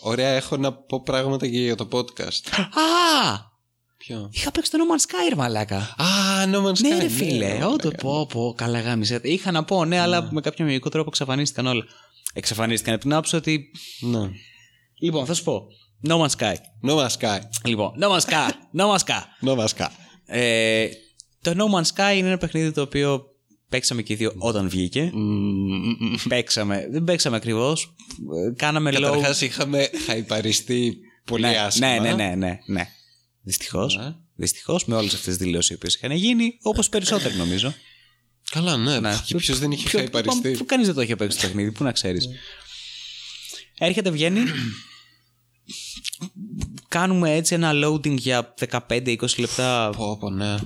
Ωραία έχω να πω πράγματα και για το podcast Α! Ποιο; Είχα παίξει το No Man's Sky, ρε μαλάκα. Α, No Man's Sky Ναι, ρε φίλε. ναι, Όντω, ναι. πω, πω, καλά γάμισε. Είχα να πω, ναι, αλλά με κάποιο μυϊκό τρόπο εξαφανίστηκαν όλα. Εξαφανίστηκαν από την άποψη ότι. Ναι. Λοιπόν, θα σου πω. No Man's Sky. No Man's Sky Λοιπόν, No Man's Sky. No Man's Sky. No Man's Sky Ε, το No Man's Sky είναι ένα παιχνίδι το οποίο παίξαμε και οι δύο όταν βγήκε. παίξαμε. Δεν παίξαμε ακριβώς. Κάναμε low. Καταρχάς είχαμε χαϊπαριστεί πολύ ναι, άσχημα ναι, ναι, ναι, ναι, ναι. Δυστυχώς. Ναι. Δυστυχώς με όλες αυτές τις δηλώσεις οι οποίες είχαν γίνει, όπως περισσότεροι νομίζω. Καλά ναι, Ναι. Και ποιος δεν είχε Ποιο- χαϊπαριστεί; Που κανείς δεν το είχε παίξει το παιχνίδι, πού να ξέρεις. Έρχεται, βγαίνει. Κάνουμε έτσι ένα loading για 15-20 λεπτά. Πω πω ναι α-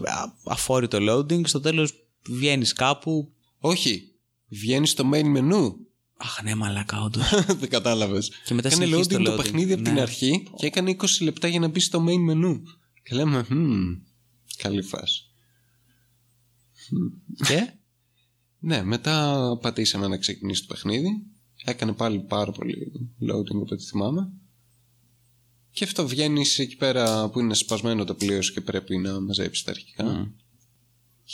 Αφόρητο loading. Στο τέλος βγαίνεις κάπου; Όχι Βγαίνεις στο main menu Αχ, ναι, μαλάκα, όντως. Δεν κατάλαβες Και μετά Έκανε συνεχίζεις loading το το, loading. παιχνίδι από την Ναι. αρχή Και έκανε 20 λεπτά για να μπει στο main menu Και λέμε «Μμμ, Καλή φάση και; Ναι, μετά πατήσαμε να ξεκινήσει το παιχνίδι. Έκανε πάλι πάρα πολύ loading από ό,τι θυμάμαι. Και αυτό βγαίνει εκεί πέρα που είναι σπασμένο το πλοίο σου και πρέπει να μαζέψεις τα αρχικά.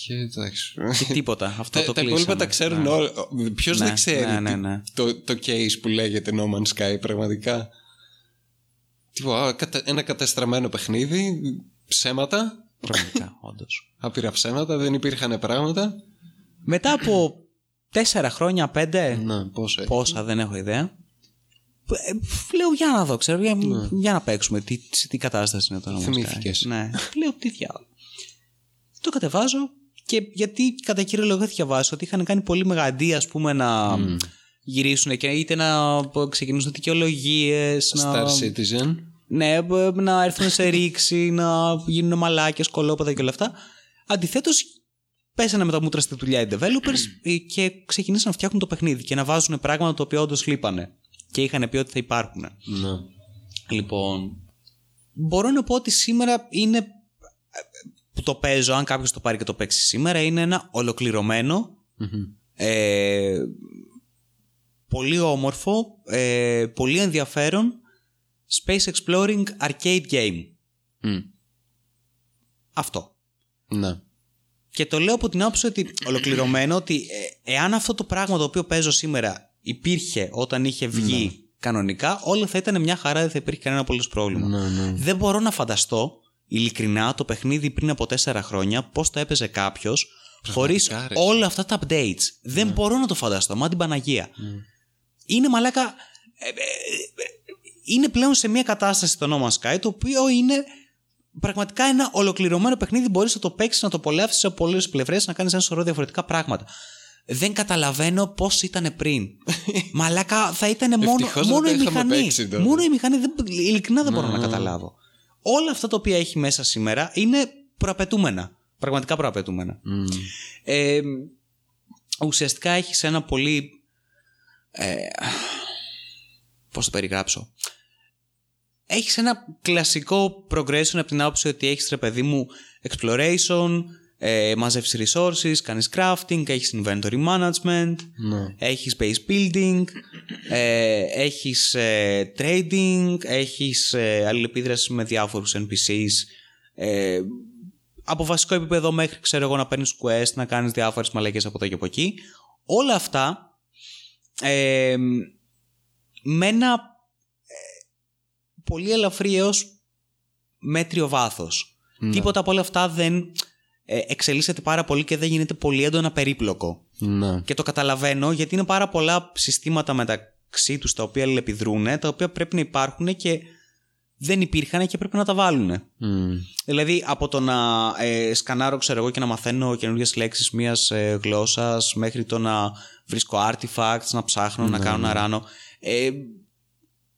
Και εντάξει. και τίποτα. Αυτό τα, το τα κλείσαμε. υπόλοιπα τα ξέρουν Ναι. όλοι. Ποιος Ναι, δεν ξέρει ναι, ναι, τι- ναι. Το, το case που λέγεται No Man's Sky πραγματικά. Τίποτα, κατα- ένα κατεστραμμένο παιχνίδι, ψέματα, Πραγματικά, όντως. άπειρα ψέματα, δεν υπήρχαν πράγματα. Μετά από τέσσερα χρόνια, πέντε, Να, πόσο έχει; πόσα δεν έχω ιδέα. ε, Λέω για να δω, ξέρω, για, για να παίξουμε. Τι, σε τι κατάσταση είναι το όνομα. Ναι. Θυμήθηκες. Ναι. Λέω τι διάλογο. Το κατεβάζω και γιατί κατά κύριο λόγο θα διαβάσω ότι είχαν κάνει πολύ μεγαντή, ας πούμε, να γυρίσουν και είτε να ξεκινήσουν δικαιολογίες. Star να... Citizen. Ναι, μπ- να έρθουν σε ρήξη, να γίνουν μαλάκια, κολόπεδα και όλα αυτά. Αντιθέτως, πέσανε με τα μούτρα στη δουλειά οι developers ε, και ξεκινήσαν να φτιάχνουν το παιχνίδι και να βάζουν πράγματα τα οποία όντως λείπανε. Και είχαν πει ότι θα υπάρχουν. Ναι. Λοιπόν, μπορώ να πω ότι σήμερα είναι. Που το παίζω, αν κάποιος το πάρει και το παίξει σήμερα, είναι ένα ολοκληρωμένο, ε, πολύ όμορφο, ε, πολύ ενδιαφέρον Space Exploring Arcade Game. Μμ. Αυτό. Ναι. Και το λέω από την άποψη ότι ολοκληρωμένο ότι ε, εάν αυτό το πράγμα το οποίο παίζω σήμερα υπήρχε όταν είχε βγει κανονικά, όλα θα ήταν μια χαρά, δεν θα υπήρχε κανένα απολύτως πρόβλημα. Ναι, ναι. Δεν μπορώ να φανταστώ ειλικρινά το παιχνίδι πριν από τέσσερα χρόνια πώς το έπαιζε κάποιος χωρίς ρε. όλα αυτά τα updates. Δεν μπορώ να το φανταστώ, μα την Παναγία. Είναι μαλάκα. ε, ε, ε, είναι πλέον σε μια κατάσταση το No Man's Sky το οποίο είναι πραγματικά ένα ολοκληρωμένο παιχνίδι. Μπορείς να το παίξεις, να το απολαύσεις από πολλές πλευρές, να κάνεις ένα σωρό διαφορετικά πράγματα. Δεν καταλαβαίνω πώς ήταν πριν. Μαλάκα θα ήταν μόνο, Ευτυχώς δεν μόνο τα η είχαμε μηχανή. παίξει τότε. Μόνο η μηχανή. Δεν, ειλικρινά δεν μπορώ να καταλάβω. Όλα αυτά τα οποία έχει μέσα σήμερα είναι προαπαιτούμενα. Πραγματικά προαπαιτούμενα. Μμ. Ε, ουσιαστικά έχεις ένα πολύ... Ε, πώς το περιγράψω. έχεις ένα κλασικό progression από την άποψη ότι έχεις ρε παιδί μου exploration, ε, μαζεύεις resources, κάνεις crafting, έχεις inventory management, Ναι. έχεις base building, ε, έχεις ε, trading, έχεις ε, αλληλεπίδραση με διάφορους NPCs, ε, από βασικό επίπεδο μέχρι ξέρω εγώ να παίρνεις quest, να κάνεις διάφορες μαλακές από εδώ και από εκεί. Όλα αυτά ε, με ένα ε, πολύ ελαφρύ έως μέτριο βάθος. Ναι. Τίποτα από όλα αυτά δεν ε, εξελίσσεται πάρα πολύ και δεν γίνεται πολύ έντονα περίπλοκο. Ναι. Και το καταλαβαίνω γιατί είναι πάρα πολλά συστήματα μεταξύ τους τα οποία αλληλεπιδρούν, τα οποία πρέπει να υπάρχουν και δεν υπήρχαν και πρέπει να τα βάλουν. Μμ. Δηλαδή από το να ε, σκανάρω ξέρω εγώ και να μαθαίνω καινούργιες λέξεις μιας ε, γλώσσας μέχρι το να βρίσκω artifacts, να ψάχνω, να κάνω, να ράνω. Ε,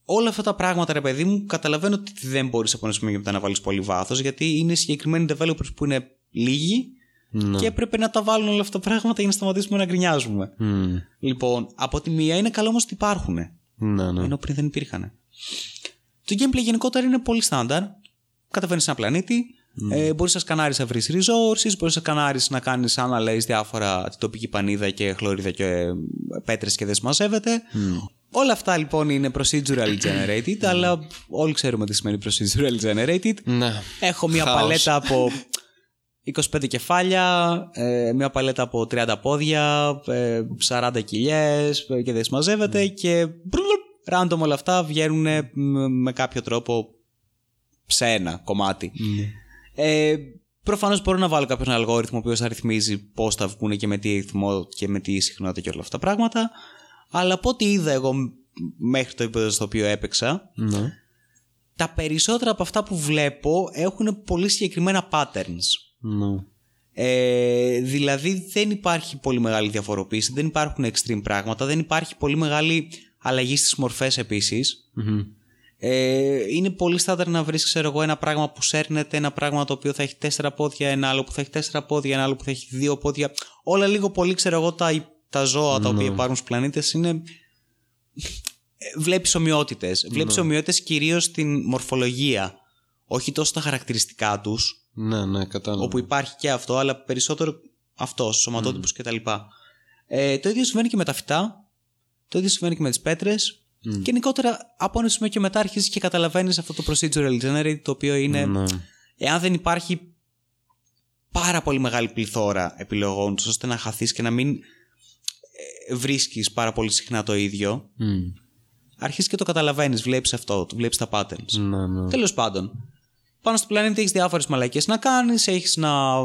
όλα αυτά τα πράγματα ρε παιδί μου καταλαβαίνω ότι δεν μπορείς από ένα σημείο και μετά να βάλεις πολύ βάθος γιατί είναι συγκεκριμένοι developers που είναι λίγοι Ναι. και έπρεπε να τα βάλουν όλα αυτά τα πράγματα για να σταματήσουμε να γκρινιάζουμε. Μμ. Λοιπόν, από τη μία είναι καλό όμως ότι υπάρχουν. Ναι, ναι. Ενώ πριν δεν υπήρχαν. Το gameplay γενικότερα είναι πολύ στάνταρ. Κατεβαίνεις σε ένα πλανήτη, ε, μπορείς να σκανάρεις να βρει resources, μπορείς να σκανάρεις να κάνεις analyze διάφορα την τοπική πανίδα και χλωρίδα και πέτρες και δεν συμμαζεύεται. Όλα αυτά λοιπόν είναι procedural generated, αλλά όλοι ξέρουμε τι σημαίνει procedural generated. Ναι. Έχω μια Χάος. παλέτα από 25 κεφάλια, ε, μια παλέτα από 30 πόδια, ε, 40 κοιλιές ε, και δεν συμμαζεύεται και μπρουλουπ, random όλα αυτά βγαίνουν ε, μ- με κάποιο τρόπο σε ένα κομμάτι. Ε, Προφανώς μπορώ να βάλω κάποιον αλγόριθμο ο οποίος θα ρυθμίζει πώς θα βγουν και με τι ρυθμό και με τι συχνότητα και όλα αυτά τα πράγματα. Αλλά από ό,τι είδα εγώ μ- μέχρι το επίπεδο στο οποίο έπαιξα, Ναι. τα περισσότερα από αυτά που βλέπω έχουν πολύ συγκεκριμένα patterns. Ναι. Ε, δηλαδή δεν υπάρχει πολύ μεγάλη διαφοροποίηση, δεν υπάρχουν extreme πράγματα, δεν υπάρχει πολύ μεγάλη αλλαγή στις μορφές επίσης. Μμμ. Ε, είναι πολύ στάνταρ να βρεις ξέρω εγώ ένα πράγμα που σέρνεται, ένα πράγμα το οποίο θα έχει τέσσερα πόδια, ένα άλλο που θα έχει τέσσερα πόδια, ένα άλλο που θα έχει δύο πόδια. Όλα λίγο πολύ ξέρω εγώ τα, τα ζώα τα οποία υπάρχουν στους πλανήτες είναι... Ε, Βλέπεις ομοιότητες. Βλέπεις ομοιότητες κυρίως στην μορφολογία. Όχι τόσο στα χαρακτηριστικά τους, Ναι, ναι, κατάλαβα. όπου υπάρχει και αυτό, αλλά περισσότερο αυτός, στους σωματότυπους κτλ. Ε, το ίδιο συμβαίνει και με τα φυτά, το ίδιο συμβαίνει και με τις πέτρες και γενικότερα από ένα σημείο και μετά αρχίζεις και καταλαβαίνεις αυτό το procedural generate το οποίο είναι Ναι. εάν δεν υπάρχει πάρα πολύ μεγάλη πληθώρα επιλογών τους, ώστε να χαθείς και να μην ε, βρίσκεις πάρα πολύ συχνά το ίδιο Μμ. αρχίζεις και το καταλαβαίνεις, βλέπεις αυτό, βλέπεις τα patterns Ναι, ναι. Τέλος πάντων, πάνω στο πλανήτη έχεις διάφορες μαλακίε να κάνεις, έχεις να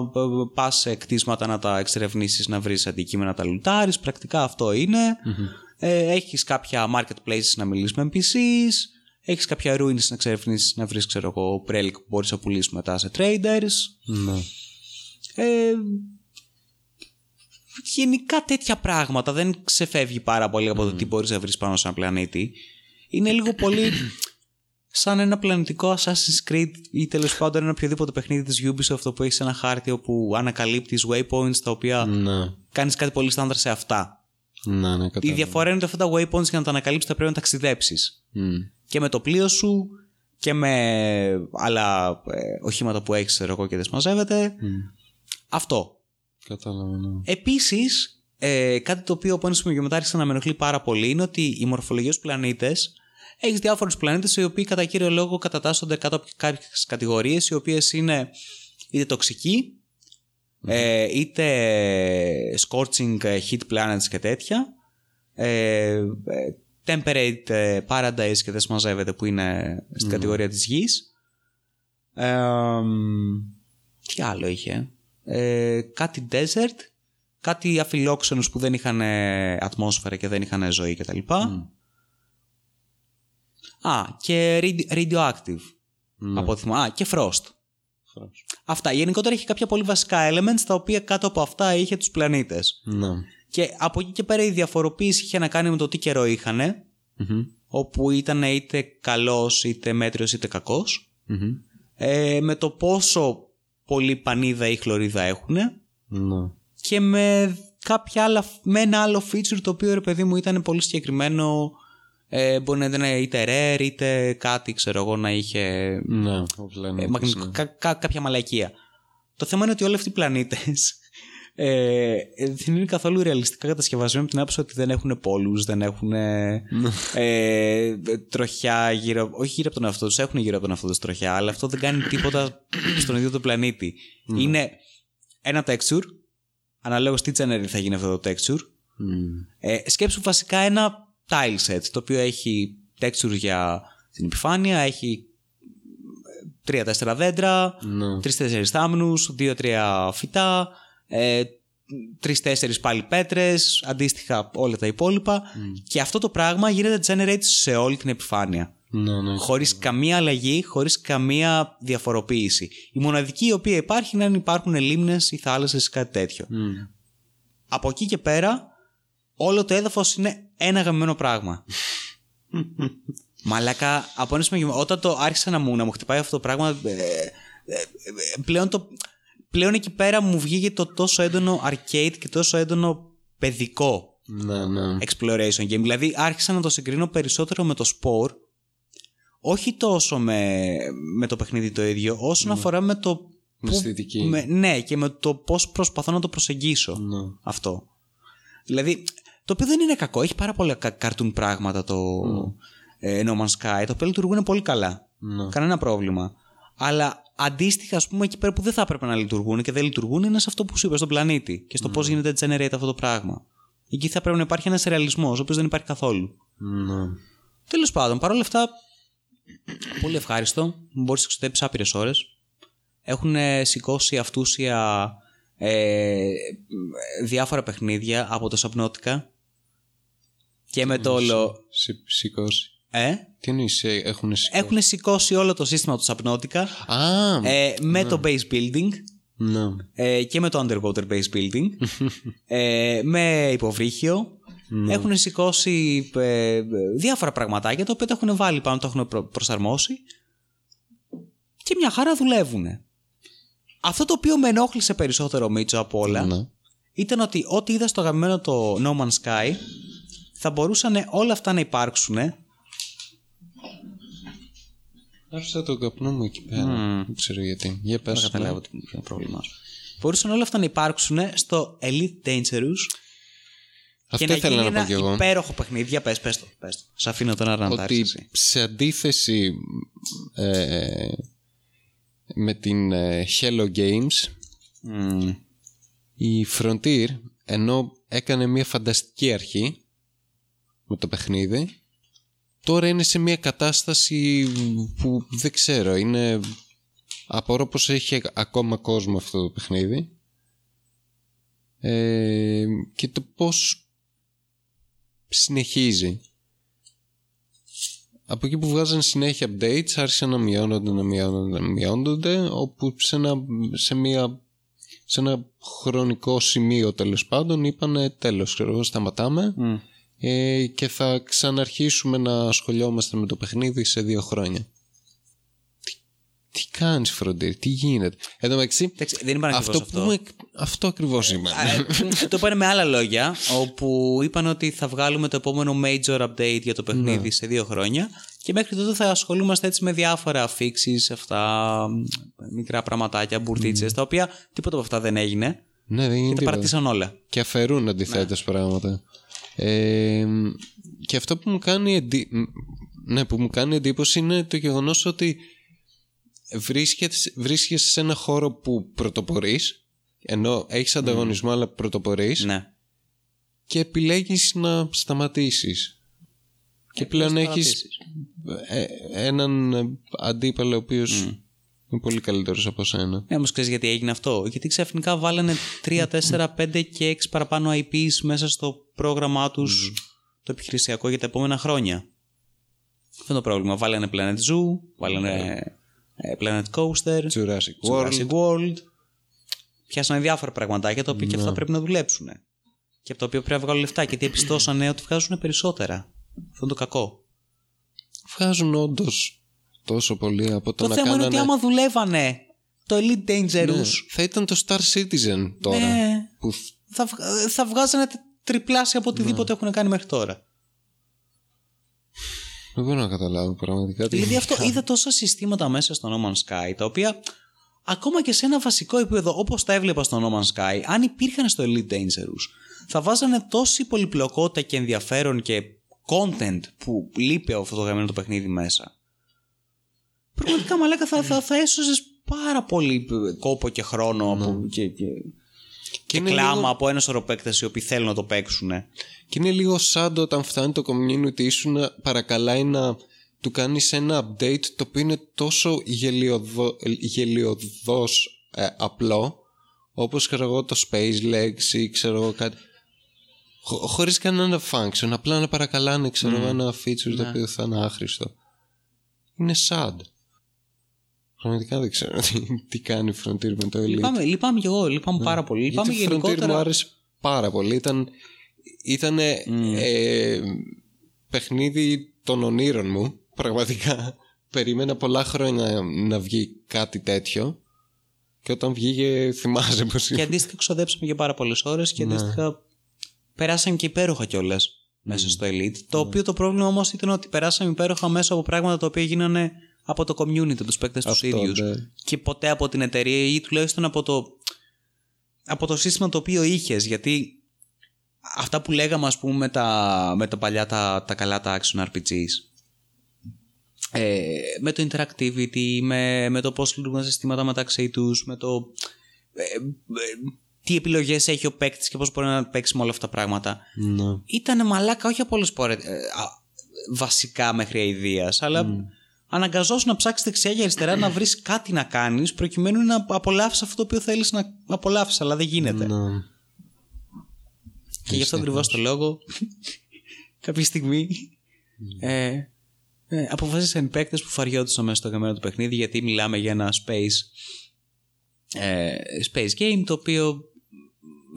πας σε κτίσματα να τα εξερευνήσεις, να βρεις αντικείμενα να τα λουτάρεις. Πρακτικά αυτό είναι. Ε, έχεις κάποια marketplaces να μιλήσεις με NPCs. Έχεις κάποια ruins να εξερευνήσεις, να βρεις, ξέρω εγώ, relic που μπορείς να πουλήσεις μετά σε traders. Ναι. Ε, γενικά τέτοια πράγματα δεν ξεφεύγει πάρα πολύ από το τι μπορείς να βρεις πάνω σε ένα πλανήτη. Είναι λίγο πολύ σαν ένα πλανητικό Assassin's Creed ή τέλος πάντων ένα οποιοδήποτε παιχνίδι της Ubisoft που έχεις ένα χάρτη όπου ανακαλύπτεις waypoints τα οποία Ναι. κάνεις κάτι πολύ στάνταρ σε αυτά. Ναι, ναι, Η κατάλαβα. διαφορά είναι ότι αυτά τα waypoints για να τα ανακαλύψεις θα πρέπει να ταξιδέψεις. Μμ. Και με το πλοίο σου και με άλλα ε, οχήματα που έχεις ξέρω εγώ και δεν συμμαζεύεται. Αυτό. Κατάλαβα, ναι. Επίσης, ε, κάτι το οποίο από ένα σημείο και μετά άρχισε να με ενοχλεί πάρα πολύ είναι ότι η μορφολογία στους πλανήτες έχεις διάφορους πλανήτες οι οποίοι κατά κύριο λόγο κατατάσσονται κάτω από κάποιες κατηγορίες οι οποίες είναι είτε τοξικοί, ε, είτε scorching ε, heat planets και τέτοια. Ε, ε, temperate ε, paradise και δεν συμμαζεύεται που είναι στην κατηγορία της γης. Ε, μ, τι άλλο είχε; Ε, κάτι desert, κάτι αφιλόξενους που δεν είχαν ε, ατμόσφαιρα και δεν είχαν ζωή κτλ. Α, και radi- radioactive. Από ό,τι θυμάμαι. Α, και frost. Αυτά. Γενικότερα είχε κάποια πολύ βασικά elements τα οποία κάτω από αυτά είχε τους πλανήτες. Ναι. Και από εκεί και πέρα η διαφοροποίηση είχε να κάνει με το τι καιρό είχαν, Μμμ. όπου ήταν είτε καλός, είτε μέτριος, είτε κακός. Μμμ. Ε, με το πόσο πολύ πανίδα ή χλωρίδα έχουν Ναι. και με κάποια άλλα, με ένα άλλο feature το οποίο ρε παιδί μου ήταν πολύ συγκεκριμένο Ε, μπορεί να ήταν είτε rare είτε κάτι, ξέρω εγώ, να είχε. Ναι, όπως λένε. ε, όπως μαγνητικό- είναι. κα- κα- κάποια μαλακία. Το θέμα είναι ότι όλοι αυτοί οι πλανήτες ε, δεν είναι καθόλου ρεαλιστικά κατασκευασμένοι από την άποψη ότι δεν έχουν πόλους, δεν έχουν Ναι. ε, τροχιά γύρω, όχι γύρω από τον εαυτό τους, έχουν γύρω από τον εαυτό τους τροχιά, αλλά αυτό δεν κάνει τίποτα στον ίδιο το πλανήτη. Ναι. Είναι ένα texture, αναλόγως τι generate θα γίνει αυτό το texture. Μμ. Ε, σκέψου βασικά ένα tile set, το οποίο έχει texture για την επιφάνεια, έχει ε, τρία-τέσσερα δέντρα, Ναι. τρει-τέσσερι θάμνους, δύο-τρία φυτά, ε, τρει-τέσσερι πάλι πέτρες, αντίστοιχα όλα τα υπόλοιπα. Και αυτό το πράγμα γίνεται generate σε όλη την επιφάνεια. Ναι, ναι. Χωρίς καμία αλλαγή, χωρίς καμία διαφοροποίηση. Η μοναδική η οποία υπάρχει είναι αν υπάρχουν λίμνες ή θάλασσες ή κάτι τέτοιο. Μμ. Από εκεί και πέρα, όλο το έδαφος είναι ένα γαμμένο πράγμα. Μαλάκα, από ένα σημείο, όταν το άρχισα να μου, να μου χτυπάει αυτό το πράγμα, ε, ε, ε, πλέον, το, πλέον εκεί πέρα μου βγήκε το τόσο έντονο arcade και τόσο έντονο παιδικό Ναι, ναι. exploration game. Δηλαδή άρχισα να το συγκρίνω περισσότερο με το Spore, όχι τόσο με, με το παιχνίδι το ίδιο, όσον αφορά με το... Με που- αισθητική. με- ναι, και με το πώς προσπαθώ να το προσεγγίσω Ναι. αυτό. Δηλαδή, το οποίο δεν είναι κακό. Έχει πάρα πολλά κα- cartoon πράγματα το ε, No Man's Sky, τα οποία λειτουργούν πολύ καλά. Ναι. Κανένα πρόβλημα. Αλλά αντίστοιχα, ας πούμε, εκεί πέρα που δεν θα έπρεπε να λειτουργούν και δεν λειτουργούν είναι σε αυτό που σου είπα, στον πλανήτη και στο πώς γίνεται generate αυτό το πράγμα. Εκεί θα πρέπει να υπάρχει ένας ρεαλισμός, ο οποίος δεν υπάρχει καθόλου. Ναι. Τέλος πάντων, παρόλα αυτά, πολύ ευχάριστο. Μπορείς να εξοδέψει άπειρες ώρες. Έχουν ε, σηκώσει αυτούσια ε, διάφορα παιχνίδια από το Subnautica και με το όλο. Συ- Σηκώσει. Ε, Τι εννοείς, ε, έχουν σηκώσει; έχουν σηκώσει όλο το σύστημα τους Subnautica Α, ε, με το base building ναι. ε, και με το underwater base building ε, με υποβρύχιο έχουν σηκώσει ε, διάφορα πραγματάκια τα οποία τα έχουν βάλει πάνω, τα έχουν προ- προσαρμόσει και μια χαρά δουλεύουν. Αυτό το οποίο με ενόχλησε περισσότερο Μίτσο από όλα Ναι. ήταν ότι ό,τι είδα στο αγαπημένο το No Man's Sky θα μπορούσαν όλα αυτά να υπάρξουν Άφησα τον καπνό μου εκεί πέρα. Δεν ξέρω γιατί. Για πες. Δεν καταλάβω τι ποιο είναι το πρόβλημά σου. Μπορούσαν όλα αυτά να υπάρξουν στο Elite Dangerous και Αυτό να ήθελα γίνει να πω ένα κι εγώ. υπέροχο παιχνίδι. Για πες, πες το. Πες το. Σ' αφήνω τώρα να Ότι αντάρξεις. σε αντίθεση ε, με την ε, Hello Games Μμμ. η Frontier ενώ έκανε μια φανταστική αρχή με το παιχνίδι. Τώρα είναι σε μια κατάσταση που δεν ξέρω είναι απορώ πως έχει ακόμα κόσμο αυτό το παιχνίδι. Ε, και το πως συνεχίζει. Από εκεί που βγάζαν συνέχεια updates άρχισαν να μειώνονται, να μειώνονται, να μειώνονται όπου σε ένα, σε μια σε ένα χρονικό σημείο τέλος πάντων είπανε τέλος ξέρω εγώ σταματάμε Μμ. Ε, και θα ξαναρχίσουμε να ασχολιόμαστε με το παιχνίδι σε δύο χρόνια τι, τι κάνεις Φροντίρ, τι γίνεται; Εν τω μεταξύ, Εντάξει, δεν είπαν αυτό, ακριβώς που αυτό. με- αυτό ακριβώς είπαν Ε, το είπαν με άλλα λόγια, όπου είπαν ότι θα βγάλουμε το επόμενο major update για το παιχνίδι Ναι. σε δύο χρόνια και μέχρι τότε θα ασχολούμαστε έτσι με διάφορα fixes, αυτά, μικρά πραγματάκια, μπουρτίτσες, τα οποία τίποτα από αυτά δεν έγινε ναι δεν και είναι τα τίποτα. παρατήσαν όλα. και αφαιρούν αντιθέτως πράγματα. Ε, και αυτό που μου κάνει εντι... ναι, που μου κάνει εντύπωση είναι το γεγονός ότι βρίσκεσαι, βρίσκεσαι σε ένα χώρο που πρωτοπορείς ενώ έχεις ανταγωνισμό αλλά πρωτοπορείς Ναι. και επιλέγεις να σταματήσεις και πλέον έχεις ε, έναν ε, αντίπαλο ο οποίος είναι πολύ καλύτερος από σένα. Ναι, όμως ξέρεις γιατί έγινε αυτό. Γιατί ξαφνικά βάλανε 3, 4, 5 και 6 παραπάνω IPs μέσα στο πρόγραμμά τους το επιχειρησιακό για τα επόμενα χρόνια. Αυτό είναι το πρόβλημα. Βάλανε Planet Zoo, βάλανε ε, Planet Coaster, Jurassic World. Jurassic World. Πιάσανε διάφορα πραγματάκια τα οποία και αυτά πρέπει να δουλέψουν. Και από τα οποία πρέπει να βγάλουν λεφτά. Γιατί επιστώσανε ότι βγάζουν περισσότερα. Αυτό είναι το κακό. Βγάζουν όντως τόσο πολύ από το, Το να θέμα είναι ότι κάνανε... άμα δουλεύανε το Elite Dangerous. Ναι, θα ήταν το Star Citizen τώρα. Ναι. Που... θα, βγ- θα βγάζανε τ- τριπλάσια από οτιδήποτε έχουν κάνει μέχρι τώρα. Δεν μπορώ να καταλάβω πραγματικά. τι- Δηλαδή αυτό είδα τόσα συστήματα μέσα στο No Man's Sky τα οποία ακόμα και σε ένα βασικό επίπεδο όπως τα έβλεπα στο No Man's Sky αν υπήρχαν στο Elite Dangerous θα βάζανε τόση πολυπλοκότητα και ενδιαφέρον και content που λείπει από αυτό το γαμμένο το παιχνίδι μέσα. Πραγματικά μαλάκα θα, θα, θα έσωζες πάρα πολύ κόπο και χρόνο από, και, και, και είναι κλάμα λίγο- από ένας σωρό παίκτες οι οποίοι θέλουν να το παίξουν. Και είναι λίγο σαν το όταν φτάνει το community σου να παρακαλάει να του κάνεις ένα update το οποίο είναι τόσο γελιοδο, γελιοδός ε, απλό όπως ξέρω εγώ το Space Legs ή ξέρω εγώ κάτι. Χω- χωρίς κανένα function απλά να παρακαλάνε ξέρω εγώ ένα feature το οποίο θα είναι άχρηστο. Είναι sad πραγματικά δεν ξέρω τι, τι κάνει η Frontier με το Elite Λυπάμαι, λυπάμαι κι εγώ, λυπάμαι πάρα πολύ. Λυπάμαι γιατί η Frontier μου γενικότερα. άρεσε πάρα πολύ. Ήταν ήτανε, ε, παιχνίδι των ονείρων μου. Πραγματικά. Περίμενα πολλά χρόνια να βγει κάτι τέτοιο. Και όταν βγήκε θυμάσαι πως Και αντίστοιχα ξοδέψαμε για πάρα πολλές ώρες και Ναι. αντίστοιχα περάσαμε και υπέροχα κιόλας μέσα στο Elite. Το οποίο το πρόβλημα όμως ήταν ότι περάσαμε υπέροχα μέσα από πράγματα τα οποία γίνανε από το community, τους παίκτες τους Αυτό, ίδιους. ναι. Και ποτέ από την εταιρεία ή τουλάχιστον από το, από το σύστημα το οποίο είχες. Γιατί αυτά που λέγαμε, ας πούμε, με τα, με τα παλιά τα, τα καλά τα action RPGs. Ε, με το interactivity, με, με το πώς λειτουργούν τα συστήματα μεταξύ τους, με το ε, ε, τι επιλογές έχει ο παίκτης και πώς μπορεί να παίξει με όλα αυτά τα πράγματα. Ναι. Ήταν μαλάκα όχι από όλες πόρε, ε, α, βασικά μέχρι αηδίας, αλλά αναγκαζόσουν να ψάξεις δεξιά και αριστερά να βρεις κάτι να κάνεις προκειμένου να απολαύσεις αυτό το οποίο θέλεις να απολαύσεις, αλλά δεν γίνεται. Ναι. Και γι' αυτό ακριβώς το λόγο, κάποια στιγμή ε, ε, αποφάσισαν οι παίκτες που φαριόντουσαν μέσα στο γαμμένο του παιχνίδι γιατί μιλάμε για ένα space, ε, space game το οποίο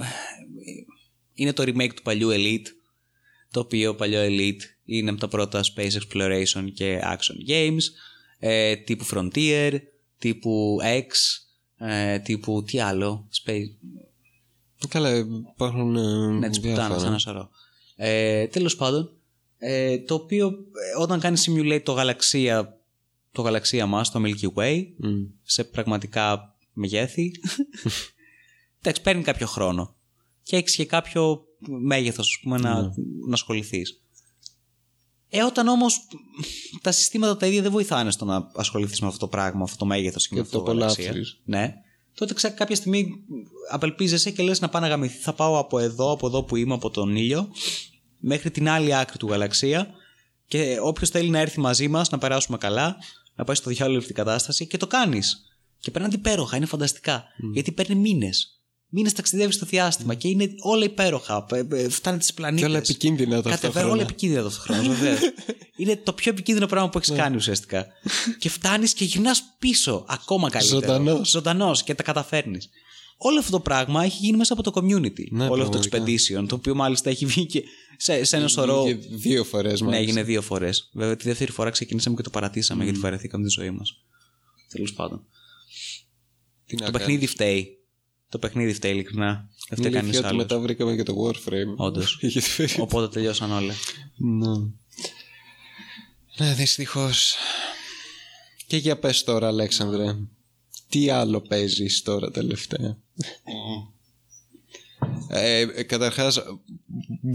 ε, είναι το remake του παλιού Elite το οποίο παλιό Elite είναι από τα πρώτα space exploration και action games ε, τύπου Frontier, τύπου X, ε, τύπου τι άλλο, space, Καλά, υπάρχουν. ε, ναι, τη διάφορα. πουτάνα, ένα σωρό. Ε, Τέλος πάντων, ε, το οποίο ε, όταν κάνεις simulate το γαλαξία, το γαλαξία μας, το Milky Way, Μμ. σε πραγματικά μεγέθη, εντάξει, παίρνει κάποιο χρόνο. Και έχεις και κάποιο μέγεθος, ας πούμε, να, να ασχοληθείς. Ε, όταν όμως τα συστήματα τα ίδια δεν βοηθάνε στο να ασχοληθείς με αυτό το πράγμα, αυτό το μέγεθος και, με Και αυτό το το γαλαξία. απολαύσεις. Ναι. Τότε ξα, κάποια στιγμή απελπίζεσαι και λες να πάω να γαμηθεί. Θα πάω από εδώ, από εδώ που είμαι, από τον ήλιο, μέχρι την άλλη άκρη του γαλαξία και όποιος θέλει να έρθει μαζί μας, να περάσουμε καλά, να πάει στο διάλογο αυτή την κατάσταση και το κάνεις. Και περνάνε υπέροχα, είναι φανταστικά. Γιατί παίρνει μήνες. Μήνες ταξιδεύεις στο διάστημα και είναι όλα υπέροχα. Ε, ε, Φτάνει τις πλανήτες. Και όλα επικίνδυνα Κατεβαίνει ταυτόχρονα. όλα επικίνδυνα ταυτόχρονα, βεβαίως. είναι το πιο επικίνδυνο πράγμα που έχεις κάνει ουσιαστικά. και φτάνεις και γυρνάς πίσω ακόμα καλύτερα. Ζωντανός. Ζωντανός και τα καταφέρνεις. Όλο αυτό το πράγμα έχει γίνει μέσα από το community. Ναι, Όλο αυτό το πραγματικά. expedition, το οποίο μάλιστα έχει βγει και σε, σε ένα σωρό. Και δύο φορές Ναι, έγινε δύο φορές. Βέβαια, τη δεύτερη φορά ξεκινήσαμε και το παρατήσαμε γιατί βαρεθήκαμε τη ζωή μας. Τέλος πάντων. Το παιχνίδι φταίει. Το παιχνίδι φταίει, ειλικρινά. Δεν φταίει κανείς ότι άλλος. μετά βρήκαμε και το Warframe. Όντως. Είχε φέρει. Οπότε τελειώσαν όλα. Ναι. Ναι, δυστυχώς. Και για πες τώρα, Αλέξανδρε. Τι άλλο παίζεις τώρα τελευταία; ε, ε, καταρχάς,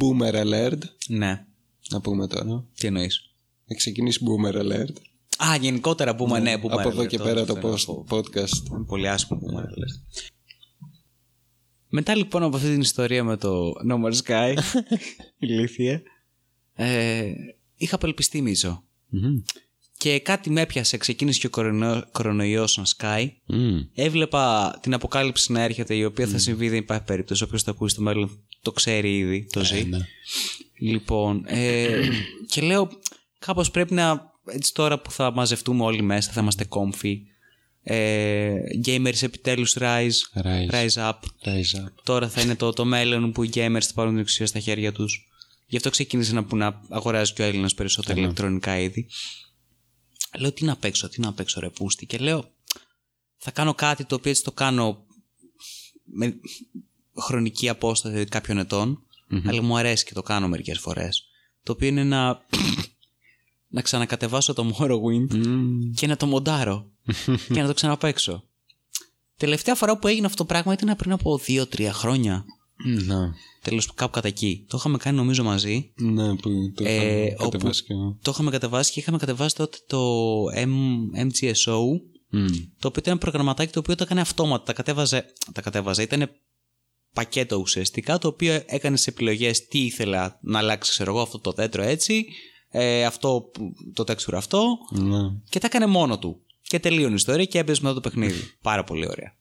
Boomer Alert. Ναι. Να πούμε τώρα. Τι εννοείς; Να ξεκινήσεις Boomer Alert. Α, γενικότερα πούμε, ναι, πούμε. Από εδώ και πέρα το θέλω να post- πω. podcast. Είναι πολύ άσχημο που μου λες. Μετά λοιπόν από αυτή την ιστορία με το No More Sky, ηλίθεια, ε, είχα απελπιστεί μισό. Και κάτι με έπιασε, ξεκίνησε και ο κορονο- κορονοϊός να σκάει. Έβλεπα την αποκάλυψη να έρχεται, η οποία θα συμβεί, δεν υπάρχει περίπτωση. Όποιος το ακούει στο μέλλον το ξέρει ήδη, το ζει. Λοιπόν, ε, και λέω, κάπως πρέπει να, έτσι τώρα που θα μαζευτούμε όλοι μέσα, θα είμαστε comfy. Ε, gamers επιτέλους rise, Rise. rise up. Rise up. Τώρα θα είναι το, το μέλλον που οι gamers θα πάρουν την εξουσία στα χέρια τους. Γι' αυτό ξεκίνησε να, που να αγοράζει και ο Έλληνας περισσότερα ηλεκτρονικά είδη. Λέω τι να παίξω, τι να παίξω ρε πούστη. Και λέω θα κάνω κάτι το οποίο έτσι το κάνω με χρονική απόσταση κάποιων ετών, αλλά μου αρέσει και το κάνω μερικές φορές. Το οποίο είναι να, να ξανακατεβάσω το Morrowind και να το μοντάρω και να το ξαναπαίξω. Τελευταία φορά που έγινε αυτό το πράγμα ήταν πριν από 2-3 χρόνια. Ναι. Τέλος κάπου κατά εκεί. Το είχαμε κάνει νομίζω μαζί. Ναι, που το Ε, είχαμε κατεβάσει και εγώ. Το είχαμε κατεβάσει και είχαμε κατεβάσει τότε το M- MGSO, Μμ. το οποίο ήταν ένα προγραμματάκι το οποίο το έκανε αυτόματα. Τα κατέβαζε. Τα κατέβαζε. Ήταν πακέτο ουσιαστικά, το οποίο έκανε επιλογές τι ήθελα να αλλάξει, ξέρω εγώ, αυτό το δέντρο έτσι, ε, αυτό, που- το texture αυτό, Ναι. και τα έκανε μόνο του. Και τελείωνε η ιστορία και έπαιζε μετά το παιχνίδι. Πάρα πολύ ωραία.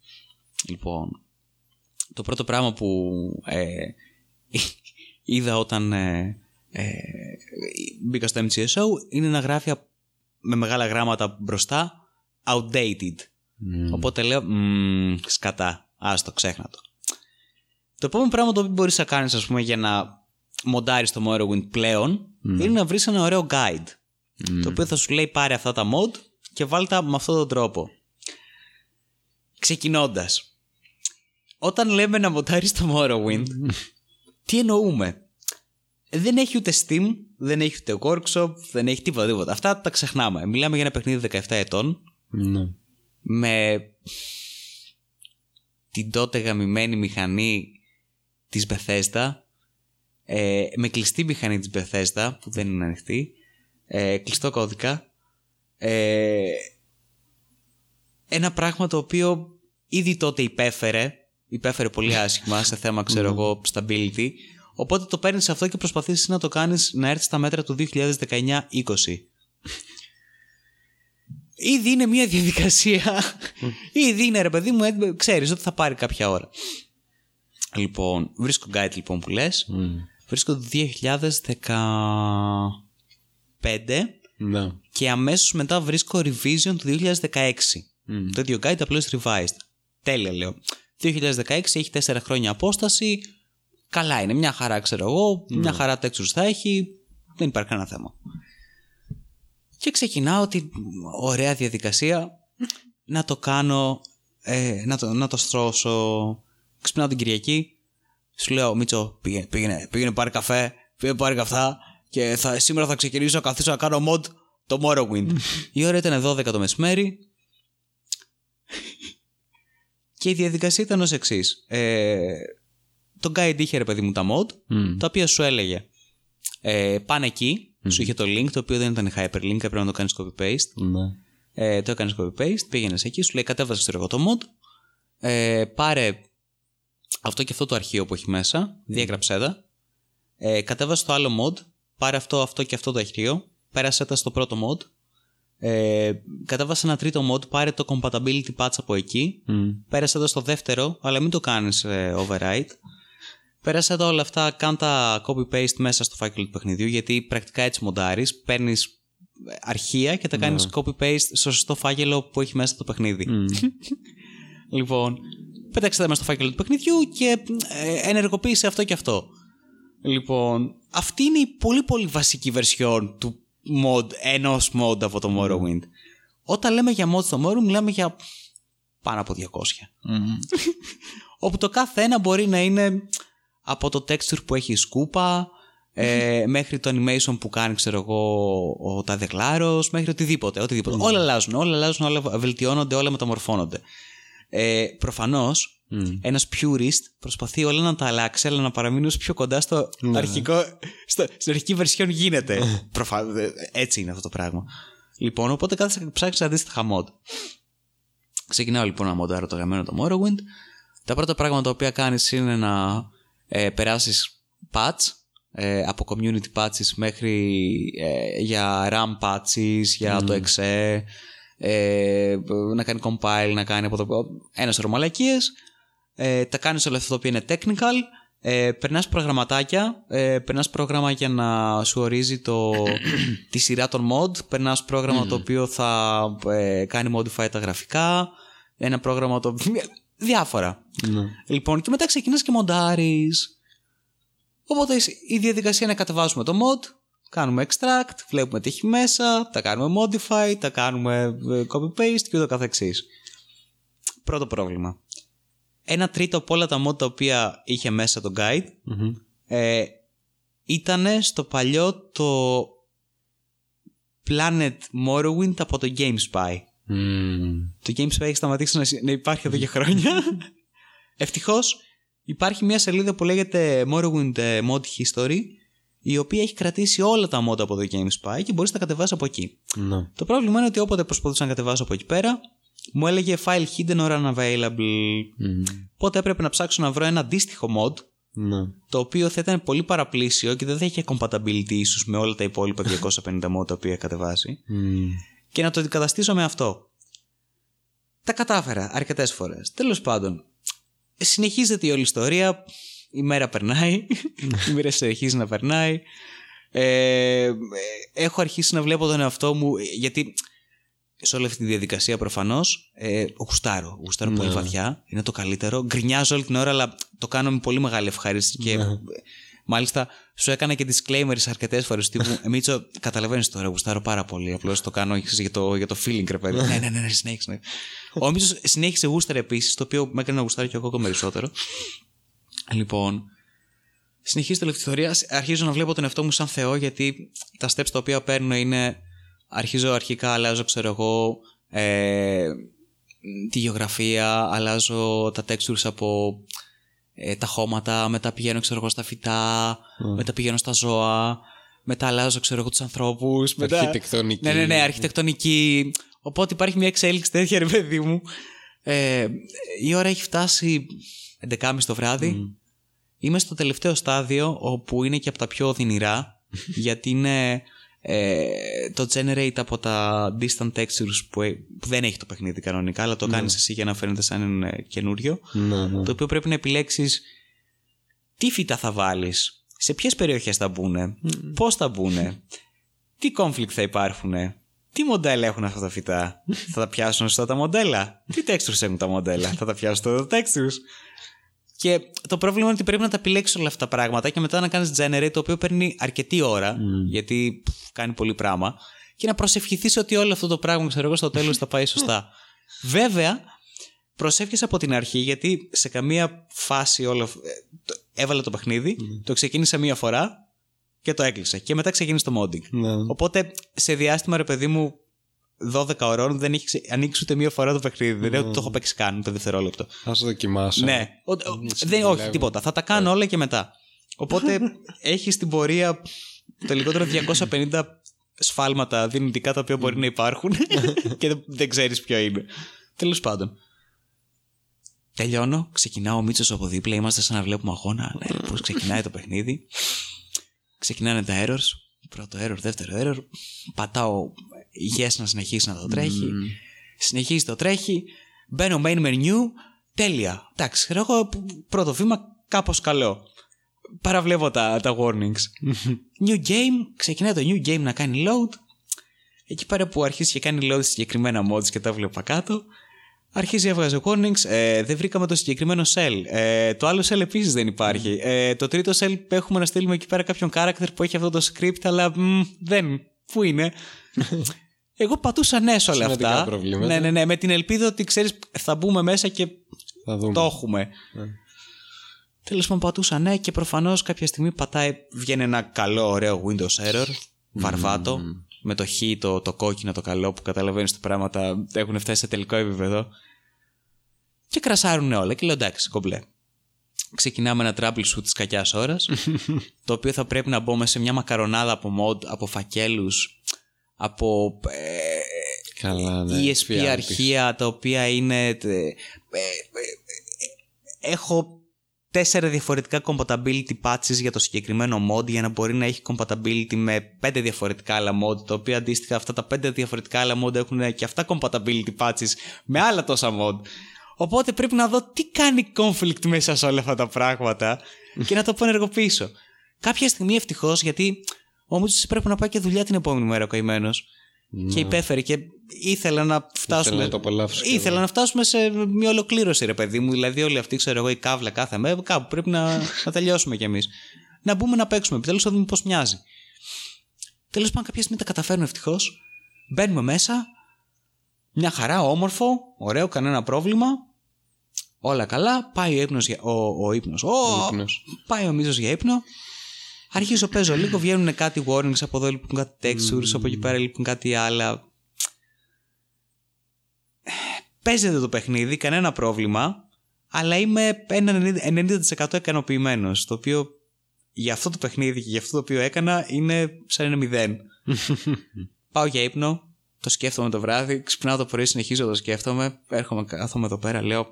Λοιπόν, το πρώτο πράγμα που ε, είδα όταν ε, ε, μπήκα στο MGSO είναι να γράφει απ- με μεγάλα γράμματα μπροστά outdated. Μμ. Οπότε λέω, «Μμμ, σκατά, άστο, ξέχνα το. Το επόμενο πράγμα το οποίο μπορείς να κάνεις, ας πούμε, για να μοντάρεις το Morrowind πλέον, είναι να βρεις ένα ωραίο guide. Το οποίο θα σου λέει πάρε αυτά τα mod και βάλ τα με αυτόν τον τρόπο. Ξεκινώντας. Όταν λέμε να μοντάρεις το Morrowind, τι εννοούμε; Δεν έχει ούτε Steam, δεν έχει ούτε Workshop, δεν έχει τίποτα, τίποτα. Αυτά τα ξεχνάμε. Μιλάμε για ένα παιχνίδι 17 ετών, Ναι. με την τότε γαμημένη μηχανή της Bethesda ε, με κλειστή μηχανή της Bethesda που δεν είναι ανοιχτή ε, κλειστό κώδικα ε, ένα πράγμα το οποίο ήδη τότε υπέφερε υπέφερε πολύ άσχημα σε θέμα ξέρω εγώ stability οπότε το παίρνεις αυτό και προσπαθείς να το κάνεις να έρθεις στα μέτρα του 2019-20 Ήδη είναι μια διαδικασία. Ήδη είναι ρε παιδί μου, έτοιμο- ξέρεις ότι θα πάρει κάποια ώρα. Λοιπόν, βρίσκω guide λοιπόν που λες. Μμ. Βρίσκω το 2015 Ναι. και αμέσως μετά βρίσκω revision του 2016. Μμ. Το ίδιο guide απλώς revised. Τέλεια λέω. 2016 έχει 4 χρόνια απόσταση. Καλά είναι, μια χαρά ξέρω εγώ, μια χαρά textures θα έχει, δεν υπάρχει κανένα θέμα. Και ξεκινάω την ωραία διαδικασία να το κάνω, ε, να, το, να το στρώσω. Ξυπνάω την Κυριακή, σου λέω Μίτσο πήγαινε, πήγαινε, πήγαινε πάρει καφέ, πήγαινε πάρει καυτά και θα, σήμερα θα ξεκινήσω να καθίσω να κάνω mod το Morrowind. η ώρα ήταν 12 το μεσημέρι και η διαδικασία ήταν ως εξής. Ε, το guide είχε ρε παιδί μου τα mod, Μμ. τα οποία σου έλεγε ε, πάνε εκεί, σου είχε το link το οποίο δεν ήταν hyperlink, έπρεπε να το κάνεις copy-paste. Ναι. Ε, το έκανες copy-paste, πήγαινες εκεί, σου λέει κατέβασες ξέρω εγώ το mod, ε, πάρε αυτό και αυτό το αρχείο που έχει μέσα, διέγραψέ τα, ε, κατέβασε το άλλο mod, πάρε αυτό, αυτό και αυτό το αρχείο, πέρασε τα στο πρώτο mod, ε, κατέβασε ένα τρίτο mod, πάρε το compatibility patch από εκεί, Μμ. πέρασε το στο δεύτερο, αλλά μην το κάνεις ε, override. Πέρασε τα όλα αυτά, κάνε τα copy-paste μέσα στο φάκελο του παιχνιδιού, γιατί πρακτικά έτσι μοντάρεις, παίρνεις αρχεία και τα κάνεις copy-paste στο σωστό φάκελο που έχει μέσα το παιχνίδι. Μμ. Λοιπόν, πέταξε τα μέσα στο φάκελο του παιχνιδιού και ε, ενεργοποίησε αυτό και αυτό. Λοιπόν, αυτή είναι η πολύ πολύ βασική βερσιόν του mod, ενός mod από το Morrowind. Όταν λέμε για mod στο Morrowind, μιλάμε για πάνω από 200. Μμ. Όπου το κάθε ένα μπορεί να είναι από το texture που έχει η σκούπα, ε, μέχρι το animation που κάνει, ξέρω εγώ, ο τάδε κλάρος, μέχρι οτιδήποτε. οτιδήποτε. Όλα αλλάζουν, όλα αλλάζουν, όλα βελτιώνονται, όλα μεταμορφώνονται. Ε, Προφανώς, Μμ. ένας purist προσπαθεί όλα να τα αλλάξει, αλλά να παραμείνει όσο πιο κοντά στο αρχικό, στο, στην αρχική version γίνεται. Προφα... ε, Έτσι είναι αυτό το πράγμα. Λοιπόν, οπότε κάθεσαι και ψάξει αντίστοιχα mod. Ξεκινάω λοιπόν να μοντάρω το γαμμένο το Morrowind. Τα πρώτα πράγματα τα οποία κάνεις είναι να ε, περάσεις patch ε, από community patches μέχρι ε, για RAM patches, για το exe, ε, να κάνει compile, να κάνει από το... ένας σωρό μαλακίες. Ε, τα κάνεις όλα αυτά τα οποία είναι technical. Ε, περνάς προγραμματάκια, ε, περνάς πρόγραμμα για να σου ορίζει το, τη σειρά των mod, περνάς πρόγραμμα το οποίο θα ε, κάνει modify τα γραφικά, ένα πρόγραμμα το... διάφορα. Ναι. Λοιπόν, και μετά ξεκινάς και μοντάρεις. Οπότε η διαδικασία είναι να κατεβάσουμε το mod, κάνουμε extract, βλέπουμε τι έχει μέσα, τα κάνουμε modify, τα κάνουμε ε, copy-paste και ούτω καθεξής. Πρώτο πρόβλημα. Ένα τρίτο από όλα τα mod τα οποία είχε μέσα το guide Μμμ. ε, ήταν στο παλιό το Planet Morrowind από το GameSpy. Μμμ. Το GameSpy έχει σταματήσει να, συ- να υπάρχει εδώ και χρόνια. Ευτυχώς υπάρχει μια σελίδα που λέγεται Morrowind ε, Mod History, η οποία έχει κρατήσει όλα τα mod από το GameSpy και μπορείς να τα κατεβάσεις από εκεί. Ναι. Το πρόβλημα είναι ότι όποτε προσπαθούσα να κατεβάσω από εκεί πέρα, μου έλεγε file hidden or unavailable. Μμμ. Οπότε έπρεπε να ψάξω να βρω ένα αντίστοιχο mod, Ναι. το οποίο θα ήταν πολύ παραπλήσιο και δεν θα είχε compatibility ίσως με όλα τα υπόλοιπα 250 mod τα οποία έχει κατεβάσει Μμμ. και να το αντικαταστήσω με αυτό. Τα κατάφερα αρκετές φορές. Τέλος πάντων, συνεχίζεται η όλη ιστορία. Η μέρα περνάει. η μέρα συνεχίζει να περνάει. Ε, έχω αρχίσει να βλέπω τον εαυτό μου γιατί σε όλη αυτή τη διαδικασία προφανώς ε, γουστάρω. Γουστάρω πολύ βαθιά. Είναι το καλύτερο. Γκρινιάζω όλη την ώρα, αλλά το κάνω με πολύ μεγάλη ευχαρίστηση και Μάλιστα, σου έκανα και disclaimers αρκετές φορές. Τύπου, «Ε, Μίτσο, καταλαβαίνεις τώρα, γουστάρω πάρα πολύ. Απλώς το κάνω έχεις, για, το, για το feeling, ρε παιδί. ναι, ναι, ναι, ναι, συνέχισε. Ναι. Ο Μίτσος συνέχισε γούσταρε επίσης, το οποίο με έκανε να γουστάρω και εγώ ακόμα περισσότερο. Λοιπόν, συνεχίζει τη ιστορία. Αρχίζω να βλέπω τον εαυτό μου σαν Θεό, γιατί τα steps τα οποία παίρνω είναι. Αρχίζω αρχικά, αλλάζω, ξέρω εγώ, ε, τη γεωγραφία, αλλάζω τα textures από ε, τα χώματα, μετά πηγαίνω ξέρω εγώ στα φυτά, μετά πηγαίνω στα ζώα, μετά αλλάζω ξέρω εγώ τους ανθρώπους. Μετά... Αρχιτεκτονική. Ναι, ναι, ναι, αρχιτεκτονική. Οπότε υπάρχει μια εξέλιξη τέτοια ρε παιδί μου. Ε, η ώρα έχει φτάσει 11.30 το βράδυ. Είμαι στο τελευταίο στάδιο όπου είναι και από τα πιο οδυνηρά γιατί είναι ε, το generate από τα distant textures που, ε- που δεν έχει το παιχνίδι κανονικά αλλά το κάνεις εσύ για να φαίνεται σαν ε, καινούριο. Ναι, ναι. το οποίο πρέπει να επιλέξεις τι φύτα θα βάλεις, σε ποιες περιοχές θα μπουν, πώς θα μπουν, τι conflict θα υπάρχουν, τι μοντέλα έχουν αυτά τα φυτά, θα τα πιάσουν σωστά τα μοντέλα, τι textures έχουν τα μοντέλα, θα τα πιάσουν σωστά τα textures. Και το πρόβλημα είναι ότι πρέπει να τα επιλέξεις όλα αυτά τα πράγματα και μετά να κάνεις generate το οποίο παίρνει αρκετή ώρα, γιατί πφ, κάνει πολύ πράγμα, και να προσευχηθείς ότι όλο αυτό το πράγμα, ξέρω εγώ, στο τέλος θα πάει σωστά. Βέβαια, προσεύχεσαι από την αρχή γιατί σε καμία φάση όλο, ε, το- έβαλε το παιχνίδι, το ξεκίνησα μία φορά και το έκλεισε. Και μετά ξεκίνησε το modding. Ναι. Οπότε σε διάστημα, ρε παιδί μου, 12 ώρων δεν έχεις ξε- ανοίξει ούτε μία φορά το παιχνίδι. Δεν είναι ότι το έχω παίξει καν το δευτερόλεπτο. Ας το δοκιμάσω. Ναι. Ο- ο- δεν, όχι, τίποτα. Θα τα κάνω όλα και μετά. Οπότε έχεις στην πορεία το λιγότερο 250 σφάλματα δυνητικά τα οποία μπορεί να υπάρχουν και δεν, δεν ξέρεις ποιο είναι. Τέλος πάντων. Τελειώνω, ξεκινάω ο Μίτσος από δίπλα. Είμαστε σαν να βλέπουμε αγώνα. Ναι, πώς ξεκινάει το παιχνίδι. Ξεκινάνε τα errors. Πρώτο error, δεύτερο error. Πατάω yes να συνεχίσει να το τρέχει. Συνεχίζει το τρέχει. Μπαίνω main menu. Τέλεια. Εντάξει, ξέρω εγώ πρώτο βήμα κάπως καλό. Παραβλέπω τα, τα warnings. new game. Ξεκινάει το new game να κάνει load. Εκεί πέρα που αρχίζει και κάνει load συγκεκριμένα mods και τα βλέπα κάτω. Αρχίζει να έβγαζε warnings. Ε, δεν βρήκαμε το συγκεκριμένο cell. Ε, το άλλο cell επίσης δεν υπάρχει. Ε, το τρίτο cell έχουμε να στείλουμε εκεί πέρα κάποιον character που έχει αυτό το script, αλλά μ, δεν. Πού είναι; Εγώ πατούσα ναι σε όλα Σημαντικά αυτά. προβλήματα. Ναι, ναι, ναι. Με την ελπίδα ότι ξέρεις, θα μπούμε μέσα και Θα δούμε. το έχουμε. Τέλος πάντων, πατούσα ναι και προφανώς κάποια στιγμή πατάει, βγαίνει ένα καλό, ωραίο Windows error, βαρβάτο, με το χ, το, το κόκκινο, το καλό που καταλαβαίνεις ότι τα πράγματα έχουν φτάσει σε τελικό επίπεδο. Και κρασάρουν όλα. Και λέω εντάξει, κομπλέ. Ξεκινάμε ένα troubleshoot της κακιάς ώρας, το οποίο θα πρέπει να μπω μέσα σε μια μακαρονάδα από mod, από φακέλους, από ε, Καλά, ναι. ESP Φιάλτης. αρχεία τα οποία είναι. ε, ε, ε, έχω τέσσερα διαφορετικά compatibility patches για το συγκεκριμένο mod για να μπορεί να έχει compatibility με πέντε διαφορετικά άλλα mod τα οποία αντίστοιχα αυτά τα πέντε διαφορετικά άλλα mod έχουν και αυτά compatibility patches με άλλα τόσα mod. Οπότε πρέπει να δω τι κάνει conflict μέσα σε όλα αυτά τα πράγματα και να το απενεργοποιήσω. Κάποια στιγμή ευτυχώς γιατί ο Μίτσο πρέπει να πάει και δουλειά την επόμενη μέρα ο καημένο. Και υπέφερε και ήθελα να φτάσουμε. να το απολαύσω κι ήθελα να φτάσουμε σε μια ολοκλήρωση, ρε παιδί μου. Δηλαδή, όλη αυτή, ξέρω εγώ, η κάβλα κάθε μέρα, κάπου πρέπει να, να τελειώσουμε κι εμείς. Να μπούμε να παίξουμε. Επιτέλους, θα δούμε πώς μοιάζει. Τέλος πάντων, κάποια στιγμή τα καταφέρνω ευτυχώς. Μπαίνουμε μέσα. Μια χαρά, όμορφο, ωραίο, κανένα πρόβλημα. Όλα καλά. Πάει ο ύπνος για. Ο, ο ύπνος. Ο, ύπνος. Πάει ο Μίζος για ύπνο. Αρχίζω, παίζω λίγο, βγαίνουν κάτι warnings από εδώ, λείπουν κάτι textures, από εκεί πέρα λείπουν κάτι άλλα. Παίζεται το παιχνίδι, κανένα πρόβλημα, αλλά είμαι ένα 90% ικανοποιημένος. Το οποίο για αυτό το παιχνίδι και για αυτό το οποίο έκανα είναι σαν ένα μηδέν. Πάω για ύπνο, το σκέφτομαι το βράδυ, ξυπνάω το πρωί, συνεχίζω το σκέφτομαι, έρχομαι, κάθομαι εδώ πέρα, λέω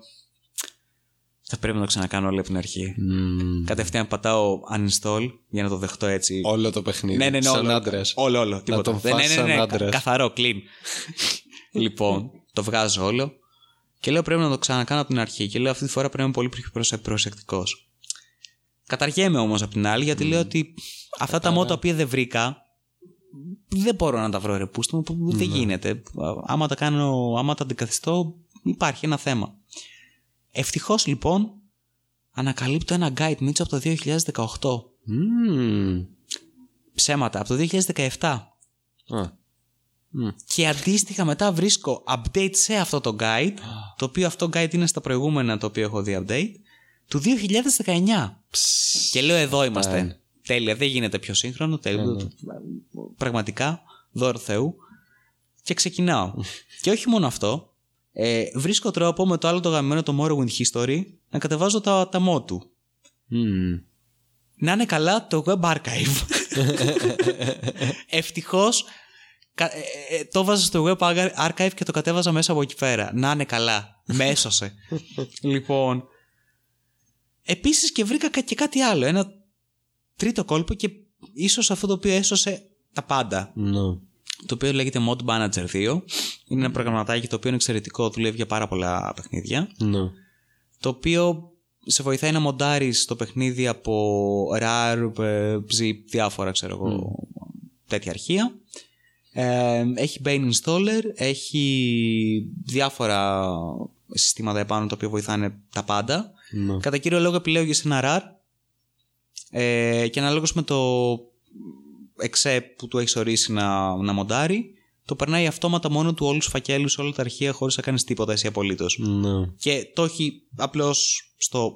θα πρέπει να το ξανακάνω όλη από την αρχή. Mm. Κατευθείαν πατάω uninstall για να το δεχτώ έτσι. Όλο το παιχνίδι. Ναι, ναι, ναι, σαν όλο. άντρας. Όλο, όλο. Τίποτα. τον Δεν- φας ναι, ναι, σαν ναι, κα- άντρας. καθαρό, clean. λοιπόν, το βγάζω όλο και λέω πρέπει να το ξανακάνω από την αρχή. Και λέω αυτή τη φορά πρέπει να είμαι πολύ πιο προσε- προσεκτικός. Καταργέμαι όμως από την άλλη γιατί λέω ότι αυτά τα mod τα οποία δεν βρήκα δεν μπορώ να τα βρω ρε πούστο μου, που δεν γίνεται. Άμα τα κάνω, άμα τα αντικαθιστώ υπάρχει ένα θέμα. Ευτυχώς λοιπόν ανακαλύπτω ένα guide Μίτσο από το 2018. Mm. Ψέματα, από το 2017. Α. Και αντίστοιχα μετά βρίσκω update σε αυτό το guide, το οποίο αυτό guide είναι στα προηγούμενα το οποίο έχω δει update, του 2019. Και λέω εδώ είμαστε. Ναι. Τέλεια, δεν γίνεται πιο σύγχρονο, τέλειο. Πραγματικά, δώρο Θεού. Και ξεκινάω. και όχι μόνο αυτό, ε, βρίσκω τρόπο με το άλλο το γαμμένο το Morrowind History να κατεβάζω τα, τα mod του. Mm. Να είναι καλά το web archive. Ευτυχώς το βάζα στο web archive και το κατέβαζα μέσα από εκεί πέρα. Να είναι καλά. Με έσωσε. λοιπόν. Επίσης και βρήκα κα- και κάτι άλλο. Ένα τρίτο κόλπο και ίσως αυτό το οποίο έσωσε τα πάντα. No. Το οποίο λέγεται Mod Manager 2. Είναι ένα προγραμματάκι το οποίο είναι εξαιρετικό, δουλεύει για πάρα πολλά παιχνίδια No. το οποίο σε βοηθάει να μοντάρεις το παιχνίδι από RAR, ε, zip, διάφορα ξέρω εγώ, τέτοια αρχεία. Ε, έχει Bane Installer, έχει διάφορα συστήματα επάνω τα οποία βοηθάνε τα πάντα. No. Κατά κύριο λόγο επιλέγεις ένα RAR ε, και αναλόγως με το εξέ που του έχει ορίσει να, να μοντάρει, το περνάει αυτόματα μόνο του όλους τους φακέλους, όλα τα αρχεία χωρίς να κάνεις τίποτα εσύ απολύτως No. και το έχει απλώς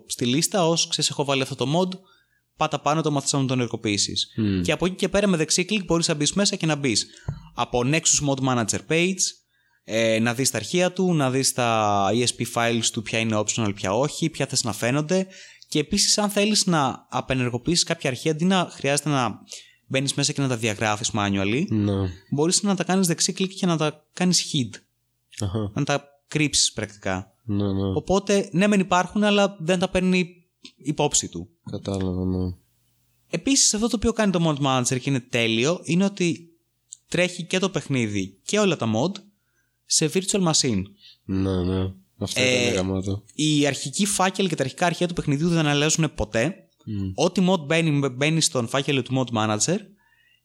στη λίστα ως ξέρεις, έχω βάλει αυτό το mod. Πάτα πάνω το μάθησα να τον ενεργοποιήσεις. Mm. Και από εκεί και πέρα με δεξί κλικ μπορείς να μπεις μέσα και να μπεις από Nexus Mod Manager Page, ε, να δεις τα αρχεία του, να δεις τα ESP files του, ποια είναι optional, ποια όχι, ποια θες να φαίνονται. Και επίσης, αν θέλεις να απενεργοποιήσεις κάποια αρχεία, αντί να χρειάζεται να μπαίνεις μέσα και να τα διαγράφεις manually, No. μπορείς να τα κάνεις δεξί κλικ και να τα κάνεις hid. Αχα. Να τα κρύψεις πρακτικά. No, no. Οπότε, ναι, μεν υπάρχουν, αλλά δεν τα παίρνει υπόψη του. Κατάλαβα, no. Επίσης, αυτό το οποίο κάνει το Mod Manager και είναι τέλειο είναι ότι τρέχει και το παιχνίδι και όλα τα mod σε virtual machine. Ναι, ναι. Αυτό Ε, ήταν γαμάτο. Οι αρχικοί φάκελοι και τα αρχικά αρχεία του παιχνιδιού δεν αλλάζουν ποτέ. Ό,τι mod μπαίνει, μπαίνει στον φάκελο του Mod Manager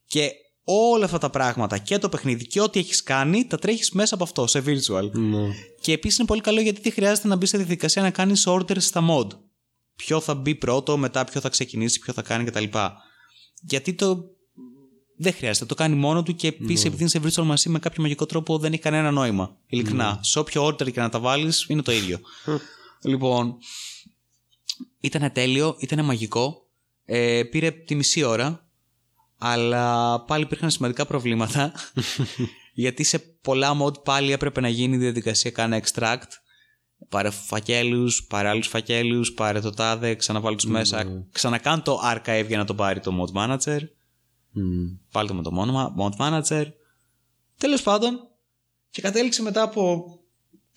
και όλα αυτά τα πράγματα και το παιχνίδι και ό,τι έχεις κάνει τα τρέχεις μέσα από αυτό, σε virtual. Ναι. Και επίσης είναι πολύ καλό γιατί δεν χρειάζεται να μπει σε διαδικασία να κάνεις orders στα mod. Ποιο θα μπει πρώτο, μετά ποιο θα ξεκινήσει, ποιο θα κάνει κτλ. Γιατί το. Δεν χρειάζεται, το κάνει μόνο του και επίσης επειδή είναι σε virtual μαζί με κάποιο μαγικό τρόπο δεν έχει κανένα νόημα. Ειλικρινά. Σε όποιο order και να τα βάλεις είναι το ίδιο. λοιπόν. Ήταν τέλειο, ήταν μαγικό. Ε, πήρε τη μισή ώρα. Αλλά πάλι υπήρχαν σημαντικά προβλήματα. γιατί σε πολλά mod πάλι έπρεπε να γίνει η διαδικασία κάνα extract. Πάρε φακέλους, πάρε άλλους φακέλους, πάρε το τάδε, ξαναβάλει τους μέσα, ξανακάν το archive για να το πάρει το mod manager, Μμμ. πάλι το με το μόνος mod manager. Τέλος πάντων, και κατέληξε μετά από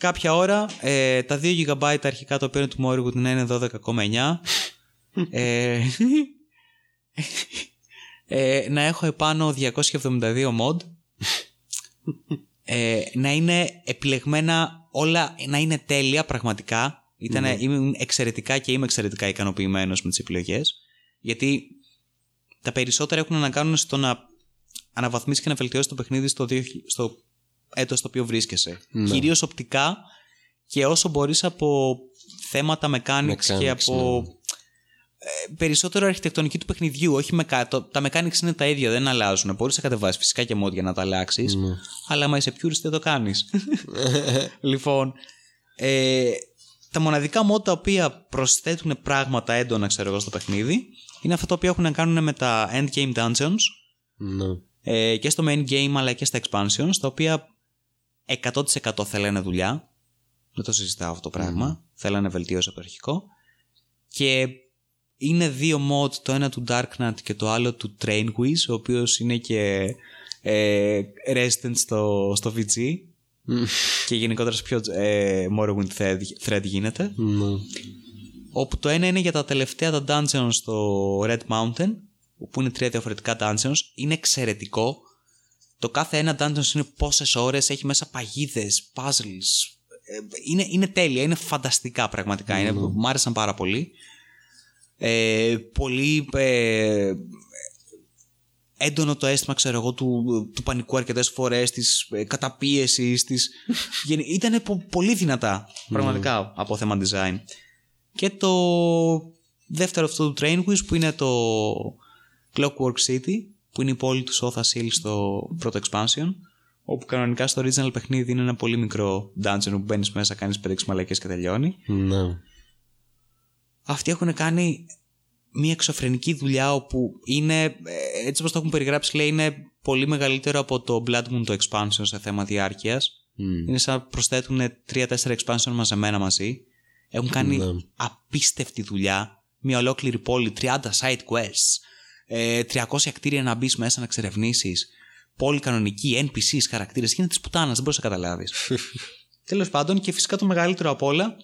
κάποια ώρα, ε, τα 2 GB αρχικά το οποίο είναι του Morrowind να είναι 12,9. ε, ε, να έχω επάνω 272 mod. ε, να είναι επιλεγμένα όλα, να είναι τέλεια πραγματικά. Ήτανε, Είμαι εξαιρετικά και είμαι εξαιρετικά ικανοποιημένος με τις επιλογές. Γιατί τα περισσότερα έχουν να κάνουν στο να αναβαθμίσεις και να βελτιώσεις το παιχνίδι στο, δύο- στο έτος στο οποίο βρίσκεσαι. Ναι. Κυρίως οπτικά και όσο μπορείς από θέματα mechanics, και Mechanics, από ναι. ε, περισσότερο αρχιτεκτονική του παιχνιδιού. Όχι με κάτω. Τα mechanics είναι τα ίδια, δεν αλλάζουν. Μπορείς να κατεβάσεις φυσικά και mod για να τα αλλάξεις. Ναι. Αλλά άμα είσαι purist δεν το κάνεις. λοιπόν, ε, τα μοναδικά mod τα οποία προσθέτουν πράγματα έντονα ξέρω εγώ στο παιχνίδι είναι αυτά τα οποία έχουν να κάνουν με τα endgame dungeons Ναι. ε, και στο main game αλλά και στα expansions τα οποία 100% θέλανε δουλειά. Δεν το συζητάω αυτό το πράγμα. Θέλανε βελτίωση από το αρχικό. Και είναι δύο mod το ένα του Dark Knight και το άλλο του Train Quiz ο οποίος είναι και ε, resident στο, στο VG και γενικότερα σε πιο ε, Morrowind thread, thread γίνεται. Ναι. όπου το ένα είναι για τα τελευταία τα dungeons στο Red Mountain που είναι τρία διαφορετικά dungeons. Είναι εξαιρετικό το κάθε ένα dungeons είναι πόσες ώρες έχει μέσα παγίδες, puzzles. Ε, είναι, είναι τέλεια, είναι φανταστικά πραγματικά. Είναι, μου άρεσαν πάρα πολύ. Ε, πολύ ε, έντονο το αίσθημα ξέρω εγώ του, του πανικού αρκετές φορές της ε, καταπίεσης της... ήταν πολύ δυνατά πραγματικά από θέμα design. Και το δεύτερο αυτό του Train Quiz που είναι το Clockwork City που είναι η πόλη του Sotha Hill στο πρώτο expansion όπου κανονικά στο original παιχνίδι είναι ένα πολύ μικρό dungeon που μπαίνεις μέσα, κάνεις 5-6 μαλακές και τελειώνει Ναι. αυτοί έχουν κάνει μια εξωφρενική δουλειά όπου είναι, ε, έτσι όπως το έχουν περιγράψει λέει είναι πολύ μεγαλύτερο από το Blood Moon το expansion σε θέμα διάρκειας Μμ. είναι σαν να προσθέτουν 3-4 expansion μαζεμένα μαζί έχουν κάνει Ναι. απίστευτη δουλειά μια ολόκληρη πόλη 30 side quests ε, 300 κτίρια να μπεις μέσα να εξερευνήσεις. Πόλη κανονική, NPCs, χαρακτήρες. Γίνεται της πουτάνας, δεν μπορείς να καταλάβεις. Τέλος πάντων, και φυσικά το μεγαλύτερο απ' όλα,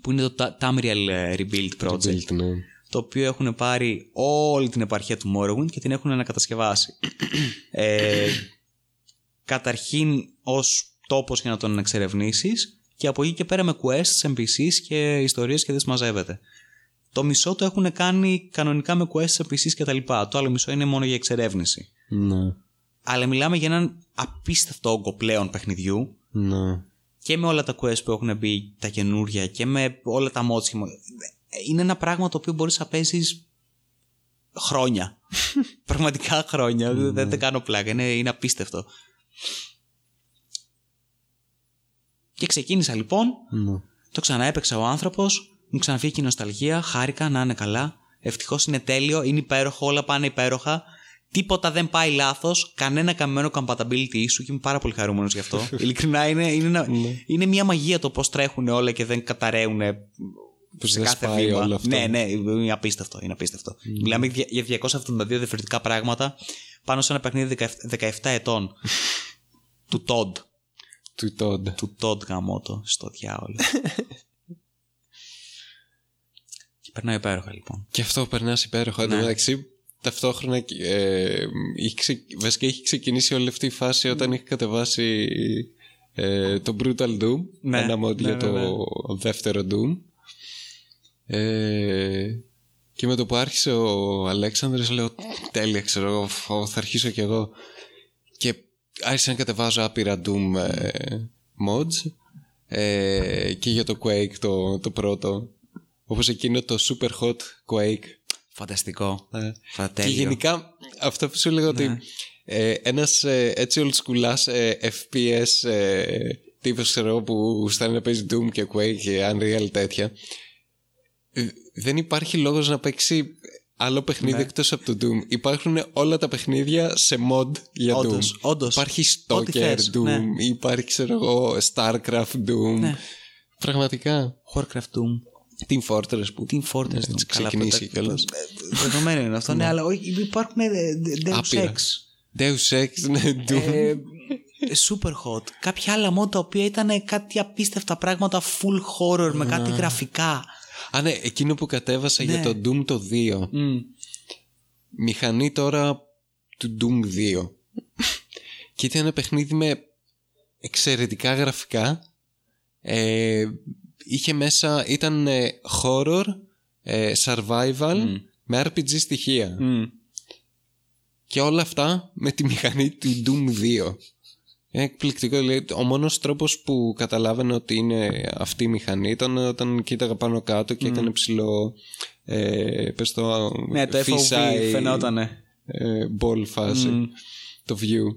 που είναι το Ta- Tamriel ε, Rebuild Project, Build, ναι. το οποίο έχουν πάρει όλη την επαρχία του Morrowind και την έχουν ανακατασκευάσει. ε, καταρχήν ως τόπος για να τον εξερευνήσεις και από εκεί και πέρα με quests, NPCs και ιστορίες και δεν συμμαζεύεται. Το μισό το έχουν κάνει κανονικά με quests, NPCs και τα λοιπά. Το άλλο μισό είναι μόνο για εξερεύνηση. Ναι. Αλλά μιλάμε για έναν απίστευτο όγκο πλέον παιχνιδιού Ναι. και με όλα τα quests που έχουν μπει τα καινούρια και με όλα τα mods. και με- Είναι ένα πράγμα το οποίο μπορείς να παίζεις χρόνια. Πραγματικά χρόνια. Δεν, δεν κάνω πλάκα. Είναι, είναι απίστευτο. Και ξεκίνησα λοιπόν Ναι. το ξαναέπαιξα ο άνθρωπος, μου ξαναφύγει η νοσταλγία, χάρηκα να είναι καλά. Ευτυχώς είναι τέλειο, είναι υπέροχο, όλα πάνε υπέροχα. Τίποτα δεν πάει λάθος, κανένα καμμένο compatibility issue και είμαι πάρα πολύ χαρούμενος γι' αυτό. Ειλικρινά είναι, είναι, ένα- είναι μια μαγεία το πώς τρέχουν όλα και δεν καταραίουν Πώς σε δεν κάθε σπάει βήμα. όλο αυτό. Ναι, ναι, είναι απίστευτο. Είναι απίστευτο. Μιλάμε για για 272 διαφορετικά πράγματα πάνω σε ένα παιχνίδι 17 17 ετών. του Todd. Του Todd. Του Todd γαμότο στο διάολο. και περνάω υπέροχα λοιπόν. Και αυτό περνάς υπέροχα. Εν τω Ναι. μεταξύ, ταυτόχρονα ε, είχε ξε... βασικά είχε ξεκινήσει όλη αυτή η φάση όταν είχε κατεβάσει ε, το Brutal Doom. Ναι, ένα mod ναι, για το ναι, ναι. δεύτερο Doom. Ε, και με το που άρχισε ο Αλέξανδρος λέω τέλεια ξέρω εγώ φω, θα αρχίσω κι εγώ και άρχισα να κατεβάζω άπειρα Doom ε, mods ε, και για το Quake το, το πρώτο όπως εκείνο το Super Hot Quake Φανταστικό. ναι. Φα- Και τέλειο. γενικά αυτό που σου λέγω ότι ε, ένας ε, έτσι old schoolάς ε, FPS ε, τύπος ξέρω εγώ που στάνει να παίζει Doom και Quake και Unreal τέτοια ε, δεν υπάρχει λόγος να παίξει άλλο παιχνίδι Ναι. εκτός από το Doom. Υπάρχουν όλα τα παιχνίδια σε mod για Όντως, Doom. όντως. Υπάρχει Ό,τι Stalker θες, Doom, ναι. υπάρχει ξέρω εγώ Starcraft Doom. Ναι. Πραγματικά. Warcraft Doom. Team Fortress που Team Fortress έτσι Doom. Καλά, ξεκινήσει πρώτα- κιόλας. ε, Δεδομένο είναι αυτό, ναι, αλλά όχι, υπάρχουν ε, Deus Άπειρα. Ex. Deus Ex, ναι, Doom. ε, super hot. Κάποια άλλα mod τα οποία ήταν κάτι απίστευτα πράγματα full horror με κάτι γραφικά. Α, ναι, εκείνο που κατέβασα για το Doom το 2. Μμ. Μηχανή τώρα του Doom 2. και ήταν ένα παιχνίδι με εξαιρετικά γραφικά. Ε, είχε μέσα, ήταν ε, horror, ε, survival, με RPG στοιχεία. Μμ. Και όλα αυτά με τη μηχανή του Doom 2. Είναι εκπληκτικό. Δηλαδή, ο μόνος τρόπος που καταλάβαινε ότι είναι αυτή η μηχανή ήταν όταν κοίταγα πάνω κάτω και έκανε ψηλό. Ε, πες το. Ναι, το FOV fisheye, φαινότανε. Ε, ball φάση. Το view.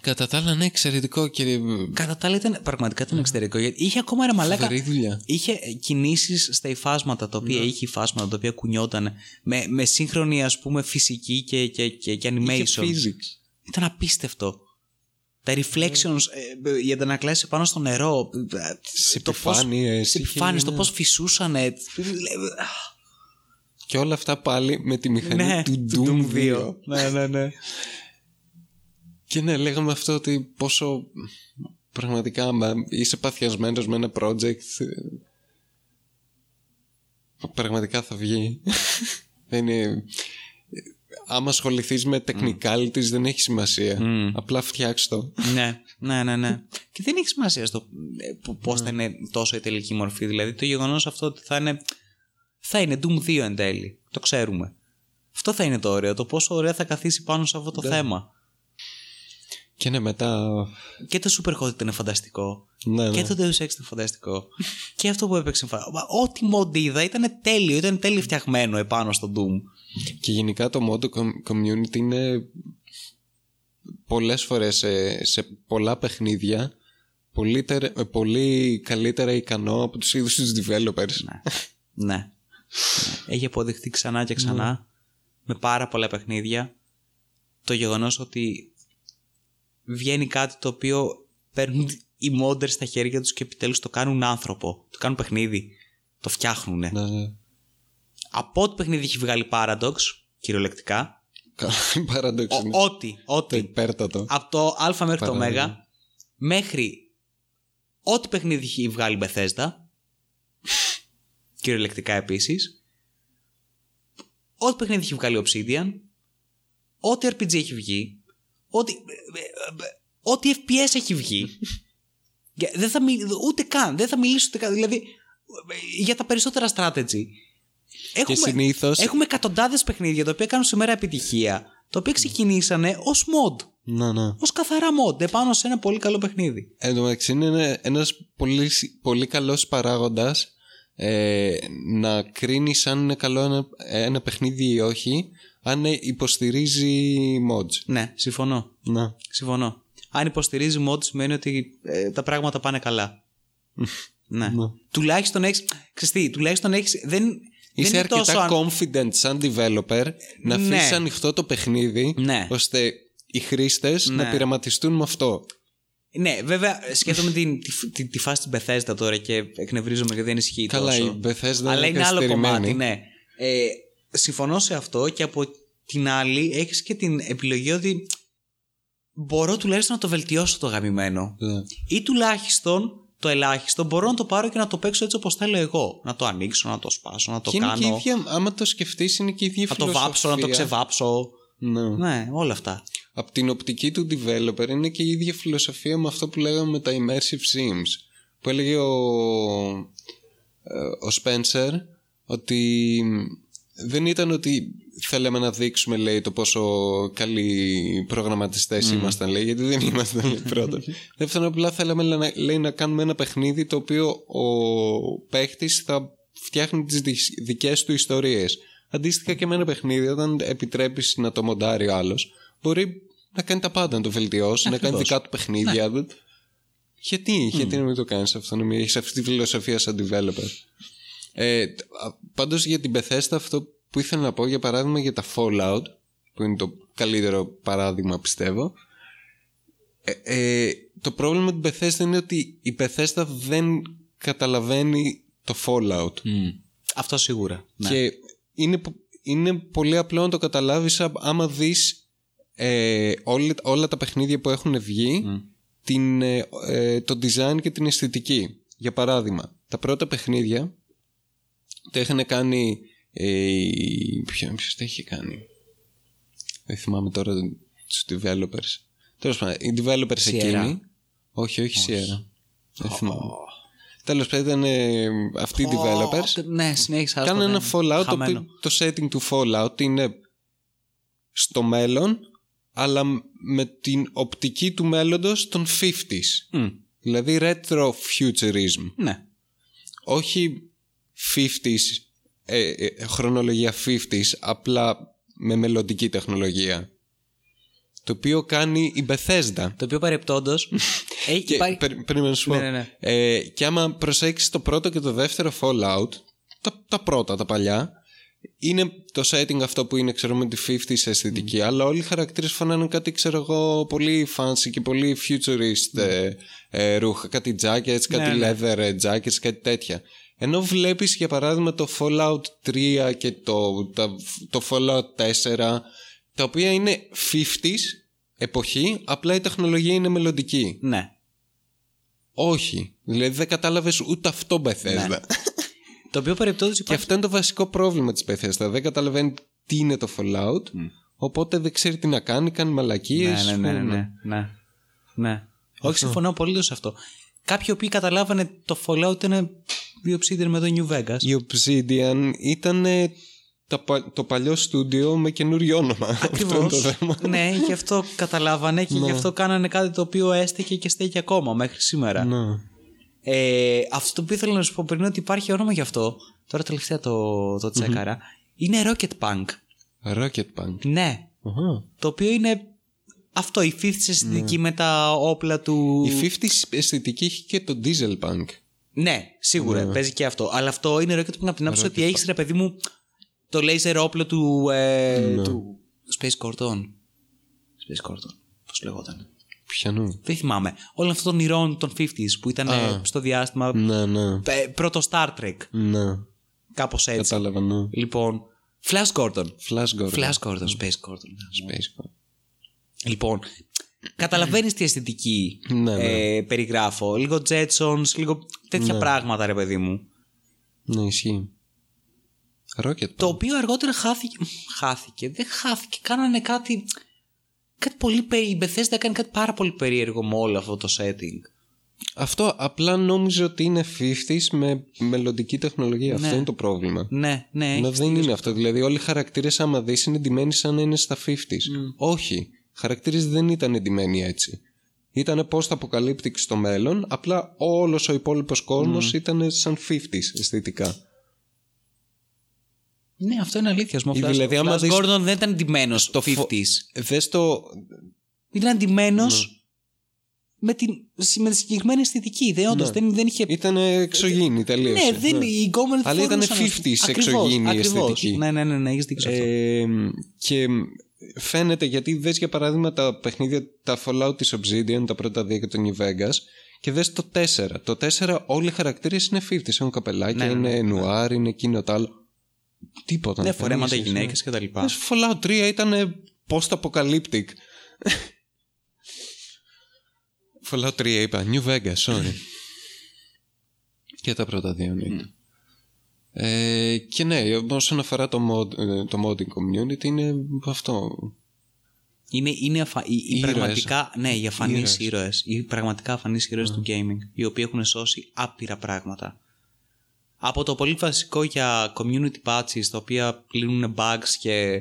Κατά τα άλλα, ναι, εξαιρετικό και. Κατά τα άλλα ήταν πραγματικά ήταν εξαιρετικό. Γιατί είχε ακόμα ένα μαλάκα. Φοβερή δουλειά. Είχε κινήσεις στα υφάσματα τα οποία είχε υφάσματα τα οποία κουνιόταν με, με σύγχρονη ας πούμε φυσική και, και, και, και animation. Είχε physics. Ήταν απίστευτο. Τα reflections, ε, οι αντανακλάσεις πάνω στο νερό. ε, Σε το πώς- επιφάνειες, Σε είχε, επιφάνειες, το ναι. πώς φυσούσανε. Και όλα αυτά πάλι με τη μηχανή Ναι, του του Doom 2. Ναι, ναι, ναι. Και ναι, λέγαμε αυτό ότι πόσο πραγματικά άμα είσαι παθιασμένος με ένα project ε, πραγματικά θα βγει. Δεν είναι... Άμα ασχοληθείς με technicalities δεν έχει σημασία. Απλά φτιάξει το. ναι, ναι, ναι, ναι. Και δεν έχει σημασία στο πώς θα είναι τόσο η τελική μορφή. Δηλαδή το γεγονός αυτό ότι θα είναι. Θα είναι Doom 2 εν τέλει. Το ξέρουμε. Αυτό θα είναι το ωραίο. Το πόσο ωραία θα καθίσει πάνω σε αυτό το θέμα. Και ναι, μετά. Και το Super Hot ήταν φανταστικό. Ναι, ναι. Και το Deus Ex ήταν φανταστικό. και αυτό που έπαιξε. φα- Μα Ό,τι mod είδα ήταν τέλειο. Ήταν τέλειο φτιαγμένο επάνω στο Doom. Και γενικά το mod com- community είναι πολλές φορές σε, σε πολλά παιχνίδια πολύ, τερ- ε, πολύ καλύτερα ικανό από τους ίδιους τους developers. Ναι. ναι. Έχει αποδειχθεί ξανά και ξανά με πάρα πολλά παιχνίδια το γεγονός ότι βγαίνει κάτι το οποίο παίρνουν οι modders στα χέρια τους και επιτέλους το κάνουν άνθρωπο. Το κάνουν παιχνίδι. Το φτιάχνουν. Ναι, ναι. Από ό,τι παιχνίδι έχει βγάλει Paradox, κυριολεκτικά, Καλά, παράδοξο είναι. ο- ό,τι, Το ό,τι, υπέρτατο. από το α μέχρι το Παράδειγμα. μέγα, μέχρι ό,τι παιχνίδι έχει βγάλει Bethesda, κυριολεκτικά επίσης, ό,τι παιχνίδι έχει βγάλει Obsidian, ό,τι RPG έχει βγει, ό,τι, ό,τι FPS έχει βγει. Και δεν θα μιλ, ούτε καν, δεν θα μιλήσω ούτε καν, δηλαδή για τα περισσότερα strategy. Έχουμε, συνήθως- έχουμε εκατοντάδες παιχνίδια τα οποία κάνουν σήμερα επιτυχία, τα οποία ξεκινήσανε ως mod. Ναι, ναι. Ω καθαρά mod, επάνω σε ένα πολύ καλό παιχνίδι. Εν τω μεταξύ είναι ένα- ένας πολύ, σ- πολύ καλός παράγοντας ε, να κρίνεις αν είναι καλό ένα, ένα παιχνίδι ή όχι αν ε, υποστηρίζει mods. Ναι, συμφωνώ. Να. Συμφωνώ. Αν υποστηρίζει mod σημαίνει ότι ε, τα πράγματα πάνε καλά. ναι. Ναι. Τουλάχιστον έχεις. Ξέρεις τι, τουλάχιστον έχεις. Δεν, Είσαι δεν είναι αρκετά τόσο αν- confident σαν developer να Ναι. αφήσεις ανοιχτό το παιχνίδι Ναι. ώστε οι χρήστες Ναι. να πειραματιστούν με αυτό. Ναι, βέβαια, σκέφτομαι την, τη, τη, τη φάση της Bethesda τώρα και εκνευρίζομαι γιατί δεν ισχύει Καλά, τόσο. η Bethesda Αλλά είναι είναι άλλο καθυστερημένη. κομμάτι, ναι. Ε, συμφωνώ σε αυτό και από την άλλη έχεις και την επιλογή ότι μπορώ τουλάχιστον να το βελτιώσω το γαμημένο. Ναι. Ή τουλάχιστον το ελάχιστο μπορώ να το πάρω και να το παίξω έτσι όπως θέλω εγώ. Να το ανοίξω, να το σπάσω, να το Και είναι και η κάνω. ίδια, άμα το σκεφτείς είναι και η ίδια Να το βάψω, να το φιλοσοφία. ξεβάψω. Ναι. Ναι, όλα αυτά. Από την οπτική του developer είναι και η ίδια φιλοσοφία με αυτό που λέγαμε με τα immersive sims. Που έλεγε ο, ε, ο Spencer ότι δεν ήταν ότι θέλαμε να δείξουμε λέει το πόσο καλοί προγραμματιστές ήμασταν λέει γιατί δεν ήμασταν λέει πρώτα. Δεύτερον απλά θέλαμε λέει, να, λέει, να κάνουμε ένα παιχνίδι το οποίο ο παίχτης θα φτιάχνει τις δι- δικές του ιστορίες. Αντίστοιχα και με ένα παιχνίδι όταν επιτρέπεις να το μοντάρει ο άλλος μπορεί να κάνει τα πάντα, να το βελτιώσει, να κάνει Ακριβώς. δικά του παιχνίδια. Γιατί, γιατί να μην το κάνεις αυτό, να μην έχεις αυτή τη φιλοσοφία σαν developer. Ε, τ- α, πάντως για την Bethesda αυτό που ήθελα να πω για παράδειγμα για τα Fallout που είναι το καλύτερο παράδειγμα πιστεύω ε, ε, το πρόβλημα με την Bethesda είναι ότι η Bethesda δεν καταλαβαίνει το Fallout Αυτό σίγουρα. Ναι. και είναι, πο- είναι πολύ απλό να το καταλάβεις α- άμα δεις ε, όλα, όλα τα παιχνίδια που έχουν βγει την, ε, ε, το design και την αισθητική. Για παράδειγμα, τα πρώτα παιχνίδια τα είχαν κάνει ε, η- ποιο- ποιος τα είχε κάνει; Δεν θυμάμαι τώρα τους developers τέλος πάντων, οι developers Sierra. εκείνοι όχι, όχι Sierra δεν θυμάμαι τέλος πάντων ήταν ε, αυτοί οι developers Ω, Ναι, συνέχισα. άστο, Κάνανε ένα ναι. Fallout, το, Χαμένο. οποίο- το setting του Fallout είναι στο μέλλον, αλλά με την οπτική του μέλλοντος των 50s. Μμ. Δηλαδή retro futurism. Ναι. Όχι 50s, ε, ε, χρονολογία 50s, απλά με μελλοντική τεχνολογία. το οποίο κάνει η Bethesda. Το οποίο παρεπτόντως. έχει Και, πάρει. περι- περίμενα να σου πω. Ναι, ναι, ναι. Ε, και άμα προσέξεις το πρώτο και το δεύτερο Fallout, τα, τα πρώτα, τα παλιά, είναι το setting αυτό που είναι, ξέρω, με τη 50s αισθητική, αλλά όλοι οι χαρακτήρες φανάνε κάτι, ξέρω εγώ, πολύ fancy και πολύ futurist ε, ε, ρούχα, κάτι jackets, κάτι Ναι, leather ε, jackets, κάτι τέτοια. Ενώ βλέπεις για παράδειγμα το Fallout 3 και το, τα- το Fallout 4 τα οποία είναι 50s εποχή, απλά η τεχνολογία είναι μελλοντική. Ναι. Όχι. Δηλαδή δεν κατάλαβες ούτε αυτό Bethesda. Ναι. Το οποίο παρεπτόντως Και υπάρχει. αυτό είναι το βασικό πρόβλημα της Bethesda. Δεν καταλαβαίνει τι είναι το Fallout. Οπότε δεν ξέρει τι να κάνει, κάνει μαλακίες. Ναι, ναι, ναι, ναι, ναι. ναι. Όχι, συμφωνώ απολύτως σε αυτό. Κάποιοι οποίοι καταλάβανε το Fallout είναι διοψίδερ με το New Vegas. Η Obsidian ήταν ε, τα πα- το παλιό στούντιο με καινούριο όνομα. Αυτό είναι Ακριβώς. το θέμα. ναι, γι' αυτό καταλάβανε και γι' αυτό κάνανε κάτι το οποίο έστεκε και στέκει ακόμα μέχρι σήμερα. Ναι. Ε, αυτό το οποίο ήθελα να σου πω πριν είναι ότι υπάρχει όνομα γι' αυτό. Τώρα τελευταία το, το τσεκαρα Είναι Rocket Punk. Rocket Punk. Ναι. Αχα. Το οποίο είναι αυτό, η fifth αισθητική με τα όπλα του. Η 50s αισθητική έχει και το Diesel Punk. Ναι, σίγουρα παίζει και αυτό. Αλλά αυτό είναι Rocket Punk από την άποψη ότι έχεις ρε παιδί μου το laser όπλο του. Ε, του Space Cordon. Space Cordon. Πώς λεγόταν. Πιανού. Δεν θυμάμαι. Όλων αυτών των ηρών των 50s που ήταν ε, στο διάστημα. Ναι, ναι. ε, πρώτο Star Trek. Ναι. Κάπως έτσι. Κατάλαβα, ναι. Λοιπόν. Flash Gordon. Flash Gordon. Flash Gordon, Space Gordon. ναι. Space Gordon. Λοιπόν, καταλαβαίνεις τι αισθητική Ναι, ναι. ε, περιγράφω. Λίγο Jetsons, λίγο τέτοια πράγματα, ρε παιδί μου. Ναι, ισχύει. Rocket Το Punk. οποίο αργότερα χάθηκε. Χάθηκε. Δεν χάθηκε. Κάνανε κάτι. Κάτι πολύ περίεργο. Η Bethesda έκανε κάτι πάρα πολύ περίεργο με όλο αυτό το setting. Αυτό απλά νόμιζε ότι είναι 50s με μελλοντική τεχνολογία. Αυτό είναι το πρόβλημα. Ναι, ναι. Ενώ δεν είναι αυτό. Δηλαδή, όλοι οι χαρακτήρες, άμα δεις, είναι ντυμένοι σαν να είναι στα 50s. Όχι. Οι χαρακτήρε δεν ήταν ντυμένοι έτσι. Ήταν post apocalyptic στο μέλλον, απλά όλος ο υπόλοιπος κόσμος ήταν σαν 50s αισθητικά. Ναι, αυτό είναι αλήθεια. Ο Ή Flash, δηλαδή, ο άμα Flash δεις- Gordon δεν ήταν ντυμένος στο φο- 50s. Δες το. Ήταν ντυμένος Ναι. με, την, με τη συγκεκριμένη αισθητική. Δεν, όντως, δεν, δεν είχε. Ήταν εξωγήινη τελείω. ναι, δεν, η γκόμενη Αλλά ήταν 50s εξωγήινη η αισθητική. Ναι, ναι, ναι, ναι έχεις δείξει αυτό. Ε, και φαίνεται γιατί δες για παράδειγμα τα παιχνίδια τα Fallout της Obsidian τα πρώτα δύο και το New Vegas και δες το 4 το 4 όλοι οι χαρακτήρες είναι 50s έχουν καπελάκια, είναι νουάρ, είναι εκείνο το άλλο. Τίποτα ναι, δεν φορέματα είσαι, γυναίκες κτλ. ναι. Δες, Fallout 3 ήταν post-apocalyptic. Fallout 3 είπα. New Vegas, sorry. Και τα πρώτα δύο ναι. Ε, και ναι, όσον αφορά το, mod, ε, το modding community είναι αυτό. Είναι, είναι αφα... οι, οι Ήρωες. πραγματικά, ναι, οι αφανείς Ήρωες. ήρωες. Οι πραγματικά αφανείς ήρωες του gaming. Οι οποίοι έχουν σώσει άπειρα πράγματα. Από το πολύ βασικό για community patches, τα οποία λύνουν bugs και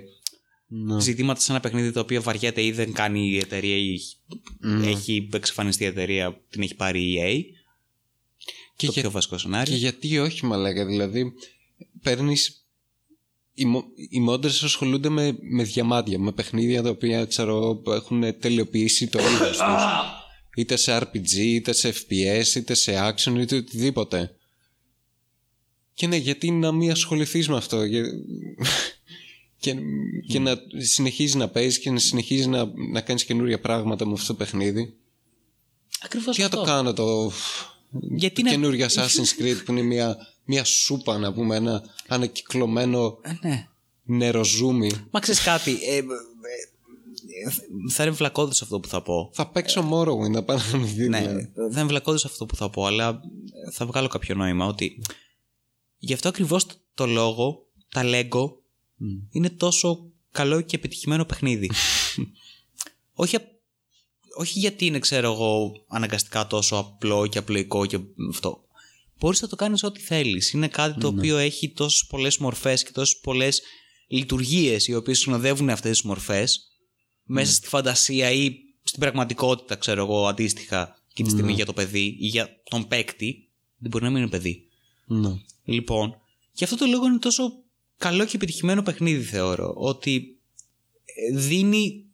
Ναι. ζητήματα σε ένα παιχνίδι το οποίο βαριέται ή δεν κάνει η εταιρεία ή έχει εξαφανιστεί η εταιρεία, την έχει πάρει η EA. Και, το για- πιο βασικό και σενάριο. γιατί όχι, μα λέγα. Δηλαδή, παίρνει. Οι, μο- οι modders ασχολούνται με, με διαμάντια, με παιχνίδια τα οποία ξέρω έχουν τελειοποιήσει το είδος τους. είτε σε RPG, είτε σε FPS, είτε σε action, είτε οτιδήποτε. Και ναι, γιατί να μην ασχοληθείς με αυτό. για- και, και να συνεχίζεις να παίζεις και να συνεχίζεις να, να κάνεις καινούρια πράγματα με αυτό το παιχνίδι. Ακριβώς Τι να αυτό. το κάνω το. Γιατί το να- καινούργιο Assassin's Creed που είναι μια, μια σούπα να πούμε, ένα ανακυκλωμένο Ε, ναι. νεροζούμι. Μα ξέρεις κάτι. Ε, ε, ε, θα είναι βλακώδη αυτό που θα πω. Θα παίξω Morrowind να πάω να μην δει. Ναι, δηλαδή. θα είναι βλακώδη αυτό που θα πω, αλλά θα βγάλω κάποιο νόημα ότι γι' αυτό ακριβώς το λόγο τα Lego είναι τόσο καλό και επιτυχημένο παιχνίδι. όχι, απ- όχι γιατί είναι, ξέρω εγώ, αναγκαστικά τόσο απλό και απλοϊκό και αυτό. Μπορείς να το κάνεις ό,τι θέλεις. Είναι κάτι το οποίο έχει τόσες πολλές μορφές και τόσες πολλές λειτουργίες οι οποίες συνοδεύουν αυτές τις μορφές μέσα στη φαντασία ή στην πραγματικότητα, ξέρω εγώ, αντίστοιχα και τη στιγμή για το παιδί ή για τον παίκτη. Δεν μπορεί να μην είναι παιδί. Ναι. Λοιπόν, γι' αυτό το λόγο είναι τόσο καλό και επιτυχημένο παιχνίδι, θεωρώ. Ότι ε, δίνει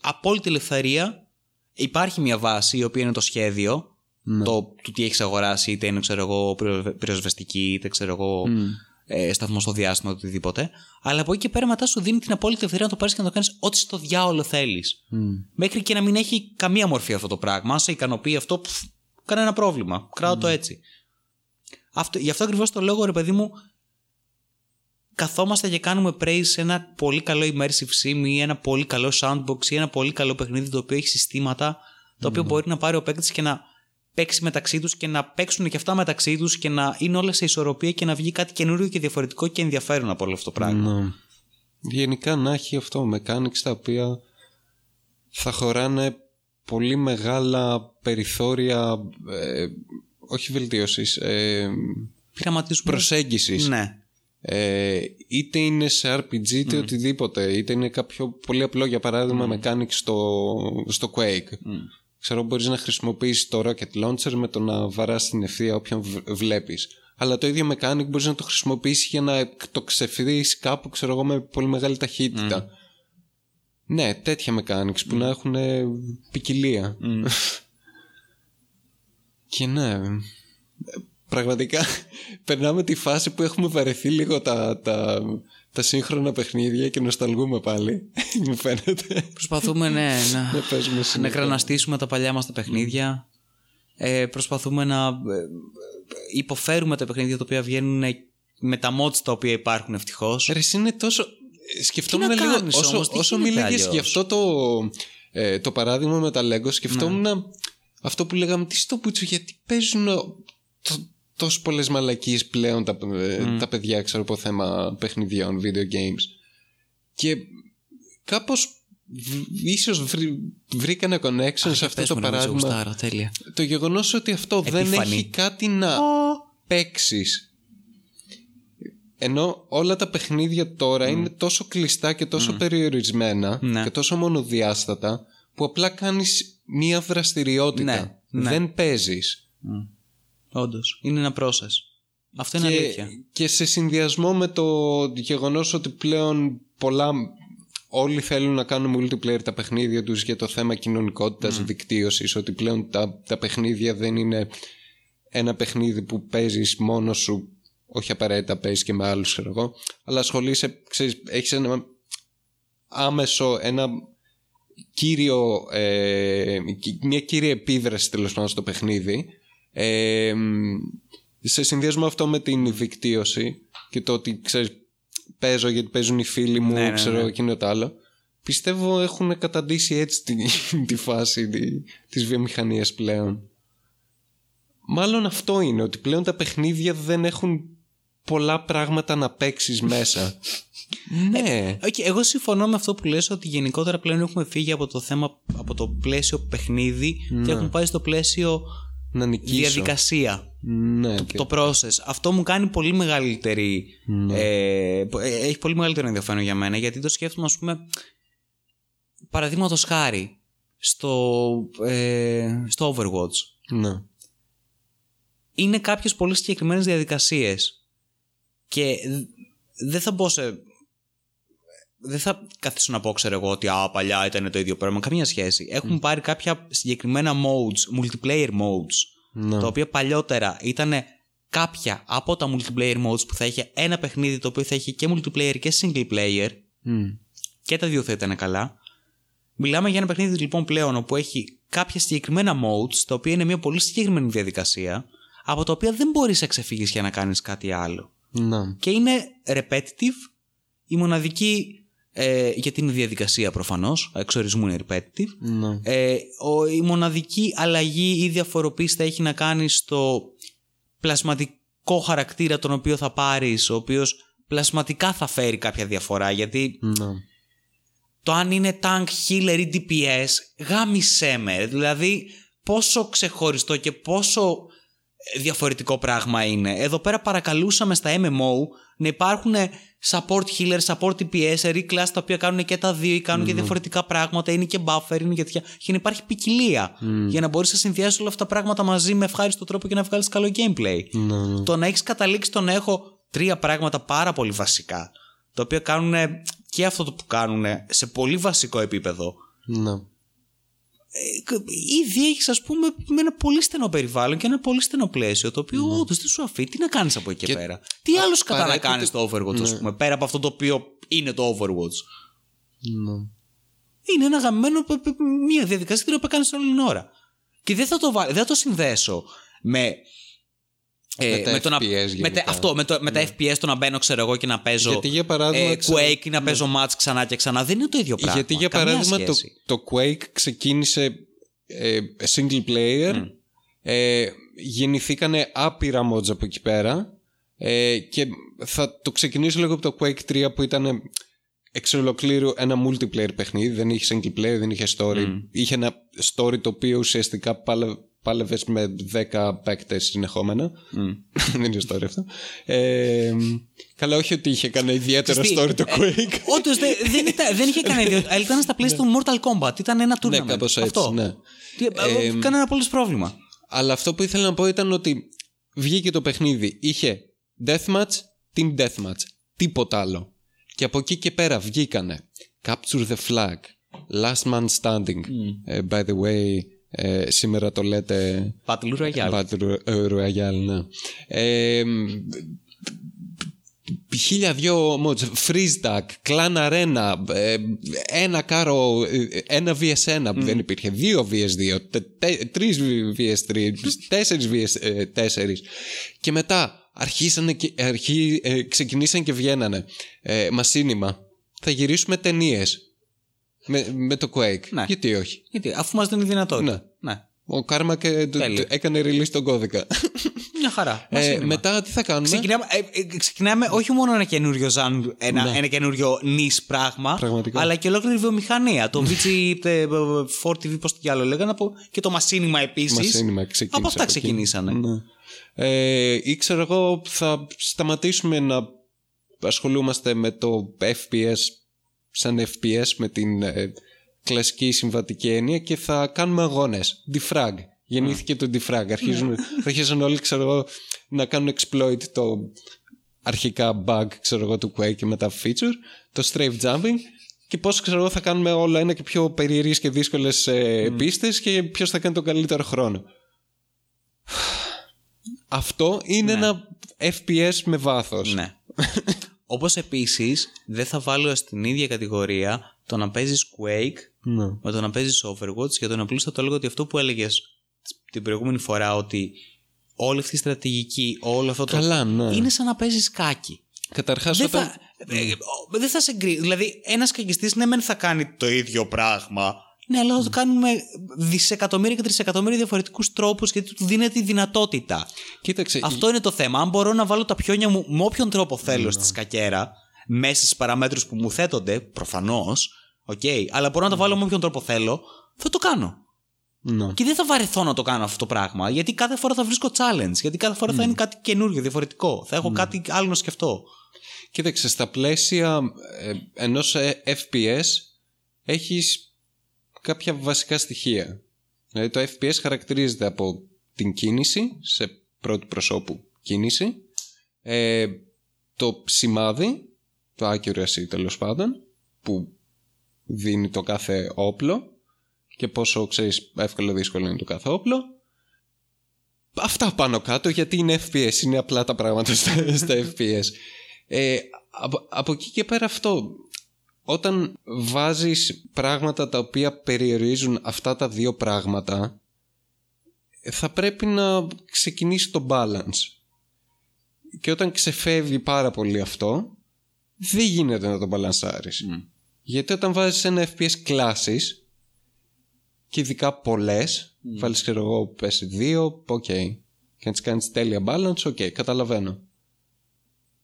απόλυτη ελευθερία. Υπάρχει μια βάση η οποία είναι το σχέδιο. Ναι. Το, του τι έχεις αγοράσει, είτε είναι ξέρω εγώ, πυρο- πυροσβεστική, είτε ξέρω εγώ, ε, σταθμό στο διάστημα, οτιδήποτε. Αλλά από εκεί και πέρα μετά σου δίνει την απόλυτη ελευθερία να το πάρεις και να το κάνεις ό,τι στο διάολο θέλεις. Μέχρι και να μην έχει καμία μορφή αυτό το πράγμα. Αν σε ικανοποιεί αυτό, πφ, κανένα πρόβλημα. Κράω το έτσι. Αυτό, γι' αυτό ακριβώς το λόγο, ρε παιδί μου, καθόμαστε και κάνουμε praise σε ένα πολύ καλό immersive sim ή ένα πολύ καλό soundbox ή ένα πολύ καλό παιχνίδι το οποίο έχει συστήματα το οποίο μπορεί να πάρει ο παίκτης και να παίξει μεταξύ τους και να παίξουν και αυτά μεταξύ τους και να είναι όλα σε ισορροπία και να βγει κάτι καινούριο και διαφορετικό και ενδιαφέρον από όλο αυτό το πράγμα. Ναι. Γενικά να έχει αυτό mechanics τα οποία θα χωράνε πολύ μεγάλα περιθώρια ε, όχι βελτίωσης ε, Πειραματισμό. προσέγγισης Ναι. Ε, είτε είναι σε RPG είτε οτιδήποτε είτε είναι κάποιο πολύ απλό για παράδειγμα mechanics στο, στο Quake. Ξέρω μπορείς να χρησιμοποιήσεις το rocket launcher με το να βαράς την ευθεία όποιον β- βλέπεις. Αλλά το ίδιο mechanic μπορείς να το χρησιμοποιήσεις για να το ξεφρείς κάπου ξέρω εγώ με πολύ μεγάλη ταχύτητα. Ναι τέτοια mechanics που να έχουν ε, ποικιλία. Και ναι πραγματικά περνάμε τη φάση που έχουμε βαρεθεί λίγο τα, τα, τα σύγχρονα παιχνίδια και νοσταλγούμε πάλι μου φαίνεται Προσπαθούμε ναι, να, να παίζουμε να συνέχεια. εκραναστήσουμε τα παλιά μας τα παιχνίδια. Ε, προσπαθούμε να ε, υποφέρουμε τα παιχνίδια τα οποία βγαίνουν με τα mods τα οποία υπάρχουν ευτυχώς. Ρε, εσύ είναι τόσο. Σκεφτόμουν να λίγο. κάνεις όσο όμως, τι όσο γίνεται μίλαγες αλλιώς; γι' αυτό το, ε, το παράδειγμα με τα Lego, σκεφτόμουν Ναι. αυτό που λέγαμε τι στο πουτσο, γιατί παίζουν το, τόσο πολλές μαλακίες πλέον τα, ε, τα παιδιά, ξέρω από θέμα παιχνιδιών, video games. Και κάπως ίσως βρή, βρήκανε connection σε αυτό το παράδειγμα. Γουστάρω, τέλεια. Το γεγονός ότι αυτό δεν Επίφανη. έχει κάτι να παίξεις. Ενώ όλα τα παιχνίδια τώρα είναι τόσο κλειστά και τόσο περιορισμένα Ναι. και τόσο μονοδιάστατα που απλά κάνεις μία δραστηριότητα. Ναι, ναι. Δεν παίζεις. Όντως. Είναι ένα process. Αυτό είναι Και, αλήθεια. και σε συνδυασμό με το γεγονός ότι πλέον πολλά όλοι θέλουν να κάνουν multiplayer τα παιχνίδια τους για το θέμα κοινωνικότητας, δικτύωσης, ότι πλέον τα, τα παιχνίδια δεν είναι ένα παιχνίδι που παίζεις μόνος σου, όχι απαραίτητα παίζεις και με άλλους ξέρω εγώ, αλλά ασχολείσαι, ξέρεις, έχεις ένα άμεσο, ένα κύριο, ε, μια κύρια επίδραση τέλος πάντων στο παιχνίδι ε, σε συνδυασμό αυτό με την δικτύωση και το ότι ξέρεις παίζω γιατί παίζουν οι φίλοι μου Ναι, ναι, ξέρω ναι. εκείνο το άλλο πιστεύω έχουν καταντήσει έτσι τη, τη φάση τη, της βιομηχανίας πλέον. Μάλλον αυτό είναι ότι πλέον τα παιχνίδια δεν έχουν πολλά πράγματα να παίξεις μέσα. Ναι. Okay, εγώ συμφωνώ με αυτό που λες ότι γενικότερα πλέον έχουμε φύγει από το θέμα, από το πλαίσιο παιχνίδι και έχουμε πάει στο πλαίσιο να νικήσω διαδικασία. ναι, και- Το process. Αυτό μου κάνει πολύ μεγαλύτερη. Ε, ε, έχει πολύ μεγαλύτερο ενδιαφέρον για μένα γιατί το σκέφτομαι, ας πούμε. Παραδείγματος χάρη στο, ε, στο Overwatch. ναι. είναι κάποιες πολύ συγκεκριμένες διαδικασίες και δ- δεν θα μπω σε... Δεν θα καθίσω να πω, ξέρω εγώ, ότι α, παλιά ήταν το ίδιο πράγμα. Καμία σχέση. Έχουν πάρει κάποια συγκεκριμένα modes, multiplayer modes, Ναι. τα οποία παλιότερα ήταν κάποια από τα multiplayer modes που θα είχε ένα παιχνίδι το οποίο θα είχε και multiplayer και single player Μμ. και τα δύο θα ήταν καλά. Μιλάμε για ένα παιχνίδι λοιπόν πλέον όπου έχει κάποια συγκεκριμένα modes, τα οποία είναι μια πολύ συγκεκριμένη διαδικασία, από τα οποία δεν μπορείς να ξεφύγεις για να κάνεις κάτι άλλο. Να. Και είναι repetitive, η μοναδική, ε, γιατί είναι διαδικασία προφανώς, εξορισμού είναι repetitive, Να. ε, ο, η μοναδική αλλαγή ή διαφοροποίηση θα έχει να κάνει στο πλασματικό χαρακτήρα τον οποίο θα πάρεις, ο οποίος πλασματικά θα φέρει κάποια διαφορά, γιατί Να. το αν είναι tank, healer ή DPS, γάμισέ με. Δηλαδή, πόσο ξεχωριστό και πόσο ε, διαφορετικό πράγμα είναι. Εδώ πέρα παρακαλούσαμε στα MMO να υπάρχουν support healer, support DPS, elite class τα οποία κάνουν και τα δύο ή κάνουν και διαφορετικά πράγματα, είναι και buffer, είναι και τέτοια. Και να υπάρχει ποικιλία για να μπορείς να συνδυάσεις όλα αυτά τα πράγματα μαζί με ευχάριστο τρόπο και να βγάλεις καλό gameplay. Να. να. Το να έχεις καταλήξει το να έχω τρία πράγματα πάρα πολύ βασικά, τα οποία κάνουν και αυτό το που κάνουν σε πολύ βασικό επίπεδο Ναι. Ε, ήδη έχεις, ας πούμε, με ένα πολύ στενό περιβάλλον και ένα πολύ στενό πλαίσιο, το οποίο mm. όντως δεν σου αφήνει. Τι να κάνεις από εκεί και πέρα; Τι άλλο κατά να κάνεις το Overwatch, ναι. α πούμε, πέρα από αυτό το οποίο είναι το Overwatch; Ναι. Είναι ένα γαμμένο, μια διαδικασία που κάνεις όλη την ώρα. Και δεν θα το, βάλω, δεν θα το συνδέσω με ε, με, το FPS, με, τε, αυτό, με, το, με τα FPS το να μπαίνω ξέρω εγώ και να παίζω Γιατί, για παράδειγμα, ε, Quake ή να παίζω ναι. match ξανά και ξανά δεν είναι το ίδιο πράγμα Γιατί για παράδειγμα το, το Quake ξεκίνησε ε, single player mm. ε, γεννηθήκανε άπειρα mods από εκεί πέρα ε, και θα το ξεκινήσω λίγο από το Quake 3 που ήταν εξ ολοκλήρου ένα multiplayer παιχνίδι δεν είχε single player, δεν είχε story mm. είχε ένα story το οποίο ουσιαστικά πάλε, πάλευε με 10 παίκτες συνεχόμενα. Mm. δεν είναι story αυτό. Ε, καλά, όχι ότι είχε κανένα ιδιαίτερο story το Quake. Όντως δεν, δεν είχε κανένα ιδιαίτερο. Αλλά ήταν στα πλαίσια του Mortal Kombat. Ήταν ένα tournament. Ναι, κάπω έτσι. Αυτό. Ναι. Ε, κανένα πολύ πρόβλημα. Αλλά αυτό που ήθελα να πω ήταν ότι βγήκε το παιχνίδι. Είχε deathmatch, team deathmatch. Τίποτα άλλο. Και από εκεί και πέρα βγήκανε Capture the Flag, Last Man Standing. Mm. Uh, by the way, ε, σήμερα το λέτε Battle Royale. Battle Royale ναι. Ε, χίλια δυο mods freeze tag, clan arena ε, ένα κάρο ένα vs1 που δεν υπήρχε δύο vs2 τρεις vs3 τέσσερις vs4 και μετά αρχίσανε και, αρχί, ε, ξεκινήσαν και βγαίνανε ε, μασίνημα θα γυρίσουμε ταινίες με, με το Quake. Ναι. Γιατί όχι; Γιατί, αφού μας δίνει δυνατότητα. Ναι. ναι. Ο Κάρμα και το, έκανε release τον κώδικα. Μια χαρά. Ε, μετά τι θα κάνουμε; Ξεκινάμε, ε, ε, ξεκινάμε όχι μόνο ένα καινούριο ζάν, ένα, ναι. ένα καινούριο νης πράγμα, Πραγματικά. αλλά και ολόκληρη βιομηχανία. το VG4TV, πώς το άλλο λέγανε, και το μασίνημα επίσης. Από αυτά ξεκινήσανε. Ναι. Ε, ήξερα εγώ θα σταματήσουμε να ασχολούμαστε με το FPS σαν FPS με την ε, κλασική συμβατική έννοια και θα κάνουμε αγώνες. Defrag. Γεννήθηκε το defrag. Αρχίζουν, ναι. αρχίζουν όλοι ξέρω να κάνουν exploit το αρχικά bug ξέρω εγώ, του Quake και μετά feature, το strafe jumping και πώς ξέρω εγώ θα κάνουμε όλα ένα και πιο περίεργες και δύσκολες ε, mm. πίστες και ποιος θα κάνει τον καλύτερο χρόνο. Αυτό είναι ναι. ένα FPS με βάθος. Ναι. Όπως επίσης δεν θα βάλω στην ίδια κατηγορία το να παίζεις Quake ναι. με το να παίζεις Overwatch για τον απλό θα το έλεγα ότι αυτό που έλεγες την προηγούμενη φορά ότι όλη αυτή η στρατηγική, όλο αυτό το. Καλά, ναι. είναι σαν να παίζεις κάκι. Καταρχάς, δεν, όταν... θα, ε, δεν θα σε γκρι. Δηλαδή, ένας κακιστής ναι, μεν θα κάνει το ίδιο πράγμα. Ναι, αλλά θα το κάνουμε δισεκατομμύρια και τρισεκατομμύρια διαφορετικούς τρόπους γιατί του δίνεται η δυνατότητα. Κοίταξε. Αυτό είναι το θέμα. Αν μπορώ να βάλω τα πιόνια μου με όποιον τρόπο θέλω στη σκακέρα, μέσα στις παραμέτρους που μου θέτονται, προφανώς, okay, αλλά μπορώ να τα βάλω με όποιον τρόπο θέλω, θα το κάνω. No. Και δεν θα βαρεθώ να το κάνω αυτό το πράγμα, γιατί κάθε φορά θα βρίσκω challenge, γιατί κάθε φορά θα είναι κάτι καινούριο, διαφορετικό. Θα έχω κάτι άλλο να σκεφτώ. Κοίταξε, στα πλαίσια ε, ενός ε, FPS έχεις κάποια βασικά στοιχεία. Δηλαδή το FPS χαρακτηρίζεται από την κίνηση, σε πρώτη προσώπου κίνηση, ε, το σημάδι, το accuracy τέλος πάντων, που δίνει το κάθε όπλο και πόσο ξέρεις εύκολο δύσκολο είναι το κάθε όπλο. Αυτά πάνω κάτω γιατί είναι FPS, είναι απλά τα πράγματα στα, στα FPS. Ε, από, από εκεί και πέρα αυτό όταν βάζεις πράγματα τα οποία περιορίζουν αυτά τα δύο πράγματα θα πρέπει να ξεκινήσει το balance. Και όταν ξεφεύγει πάρα πολύ αυτό δεν γίνεται να το μπαλανσάρεις. Γιατί όταν βάζεις ένα FPS κλάσεις και ειδικά πολλές mm. βάλεις ξέρω εγώ πες δύο ok και να τις κάνεις τέλεια balance ok καταλαβαίνω.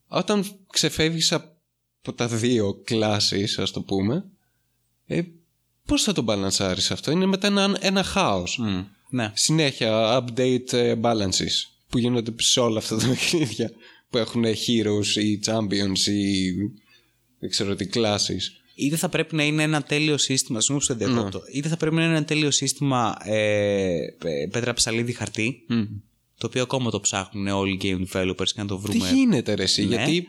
Όταν ξεφεύγεις από από τα δύο κλάσεις ας το πούμε ε, πώς θα το μπαλανσάρεις αυτό; Είναι μετά ένα, ένα χάος ναι. συνέχεια update ε, balances που γίνονται σε όλα αυτά τα παιχνίδια που έχουν heroes ή champions ή δεν ξέρω τι κλάσεις είτε θα πρέπει να είναι ένα τέλειο σύστημα, συγγνώμη που διακόπτω, ναι. είτε θα πρέπει να είναι ένα τέλειο σύστημα ε, πέτρα ψαλίδι χαρτί, το οποίο ακόμα το ψάχνουν όλοι οι game developers και να το βρούμε. Τι γίνεται ρε εσύ, ναι. γιατί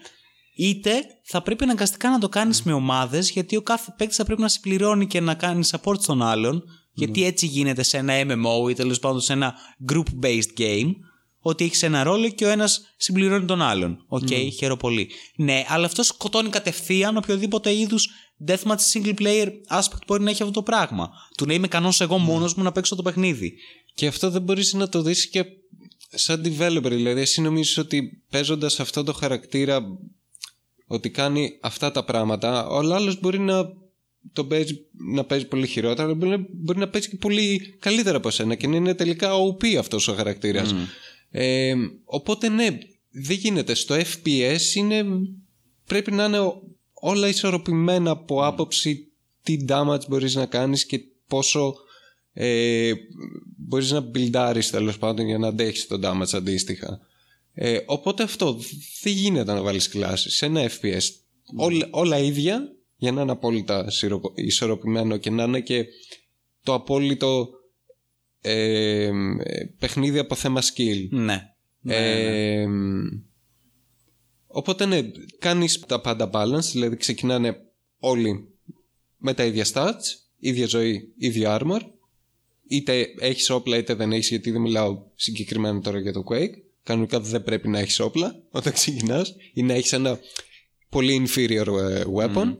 είτε θα πρέπει αναγκαστικά να το κάνεις με ομάδες, γιατί ο κάθε παίκτης θα πρέπει να συμπληρώνει και να κάνει support στον άλλον. Γιατί έτσι γίνεται σε ένα MMO ή τέλος πάντων σε ένα group-based game, ότι έχεις ένα ρόλο και ο ένας συμπληρώνει τον άλλον. OK, okay, χαίρομαι πολύ. Ναι, αλλά αυτό σκοτώνει κατευθείαν οποιοδήποτε είδους deathmatch single player aspect μπορεί να έχει αυτό το πράγμα. Του να είμαι ικανός εγώ μόνος μου να παίξω το παιχνίδι. Και αυτό δεν μπορείς να το δεις και σαν developer. Δηλαδή, εσύ νομίζεις ότι παίζοντας αυτό το χαρακτήρα ότι κάνει αυτά τα πράγματα, ο άλλος μπορεί να το παίζει, να παίζει πολύ χειρότερα, αλλά μπορεί να, μπορεί να παίζει και πολύ καλύτερα από σένα και να είναι τελικά OP αυτός ο χαρακτήρας. Ε, οπότε ναι, δεν γίνεται. Στο FPS είναι, πρέπει να είναι όλα ισορροπημένα από άποψη τι damage μπορείς να κάνεις και πόσο ε, μπορείς να μπιλντάρεις τέλος πάντων για να αντέχεις το damage αντίστοιχα. Ε, οπότε αυτό δεν γίνεται να βάλεις κλάσεις σε ένα FPS. Όλα, όλα ίδια για να είναι απόλυτα ισορροπημένο και να είναι και το απόλυτο ε, παιχνίδι από θέμα skill. Ναι. Ε, ναι, ναι. Οπότε ναι, κάνεις τα πάντα balance, δηλαδή ξεκινάνε όλοι με τα ίδια stats, ίδια ζωή, ίδιο armor, είτε έχεις όπλα είτε δεν έχεις, γιατί δεν μιλάω συγκεκριμένα τώρα για το Quake, κανονικά δεν πρέπει να έχεις όπλα όταν ξεκινάς, ή να έχεις ένα πολύ inferior ε, weapon,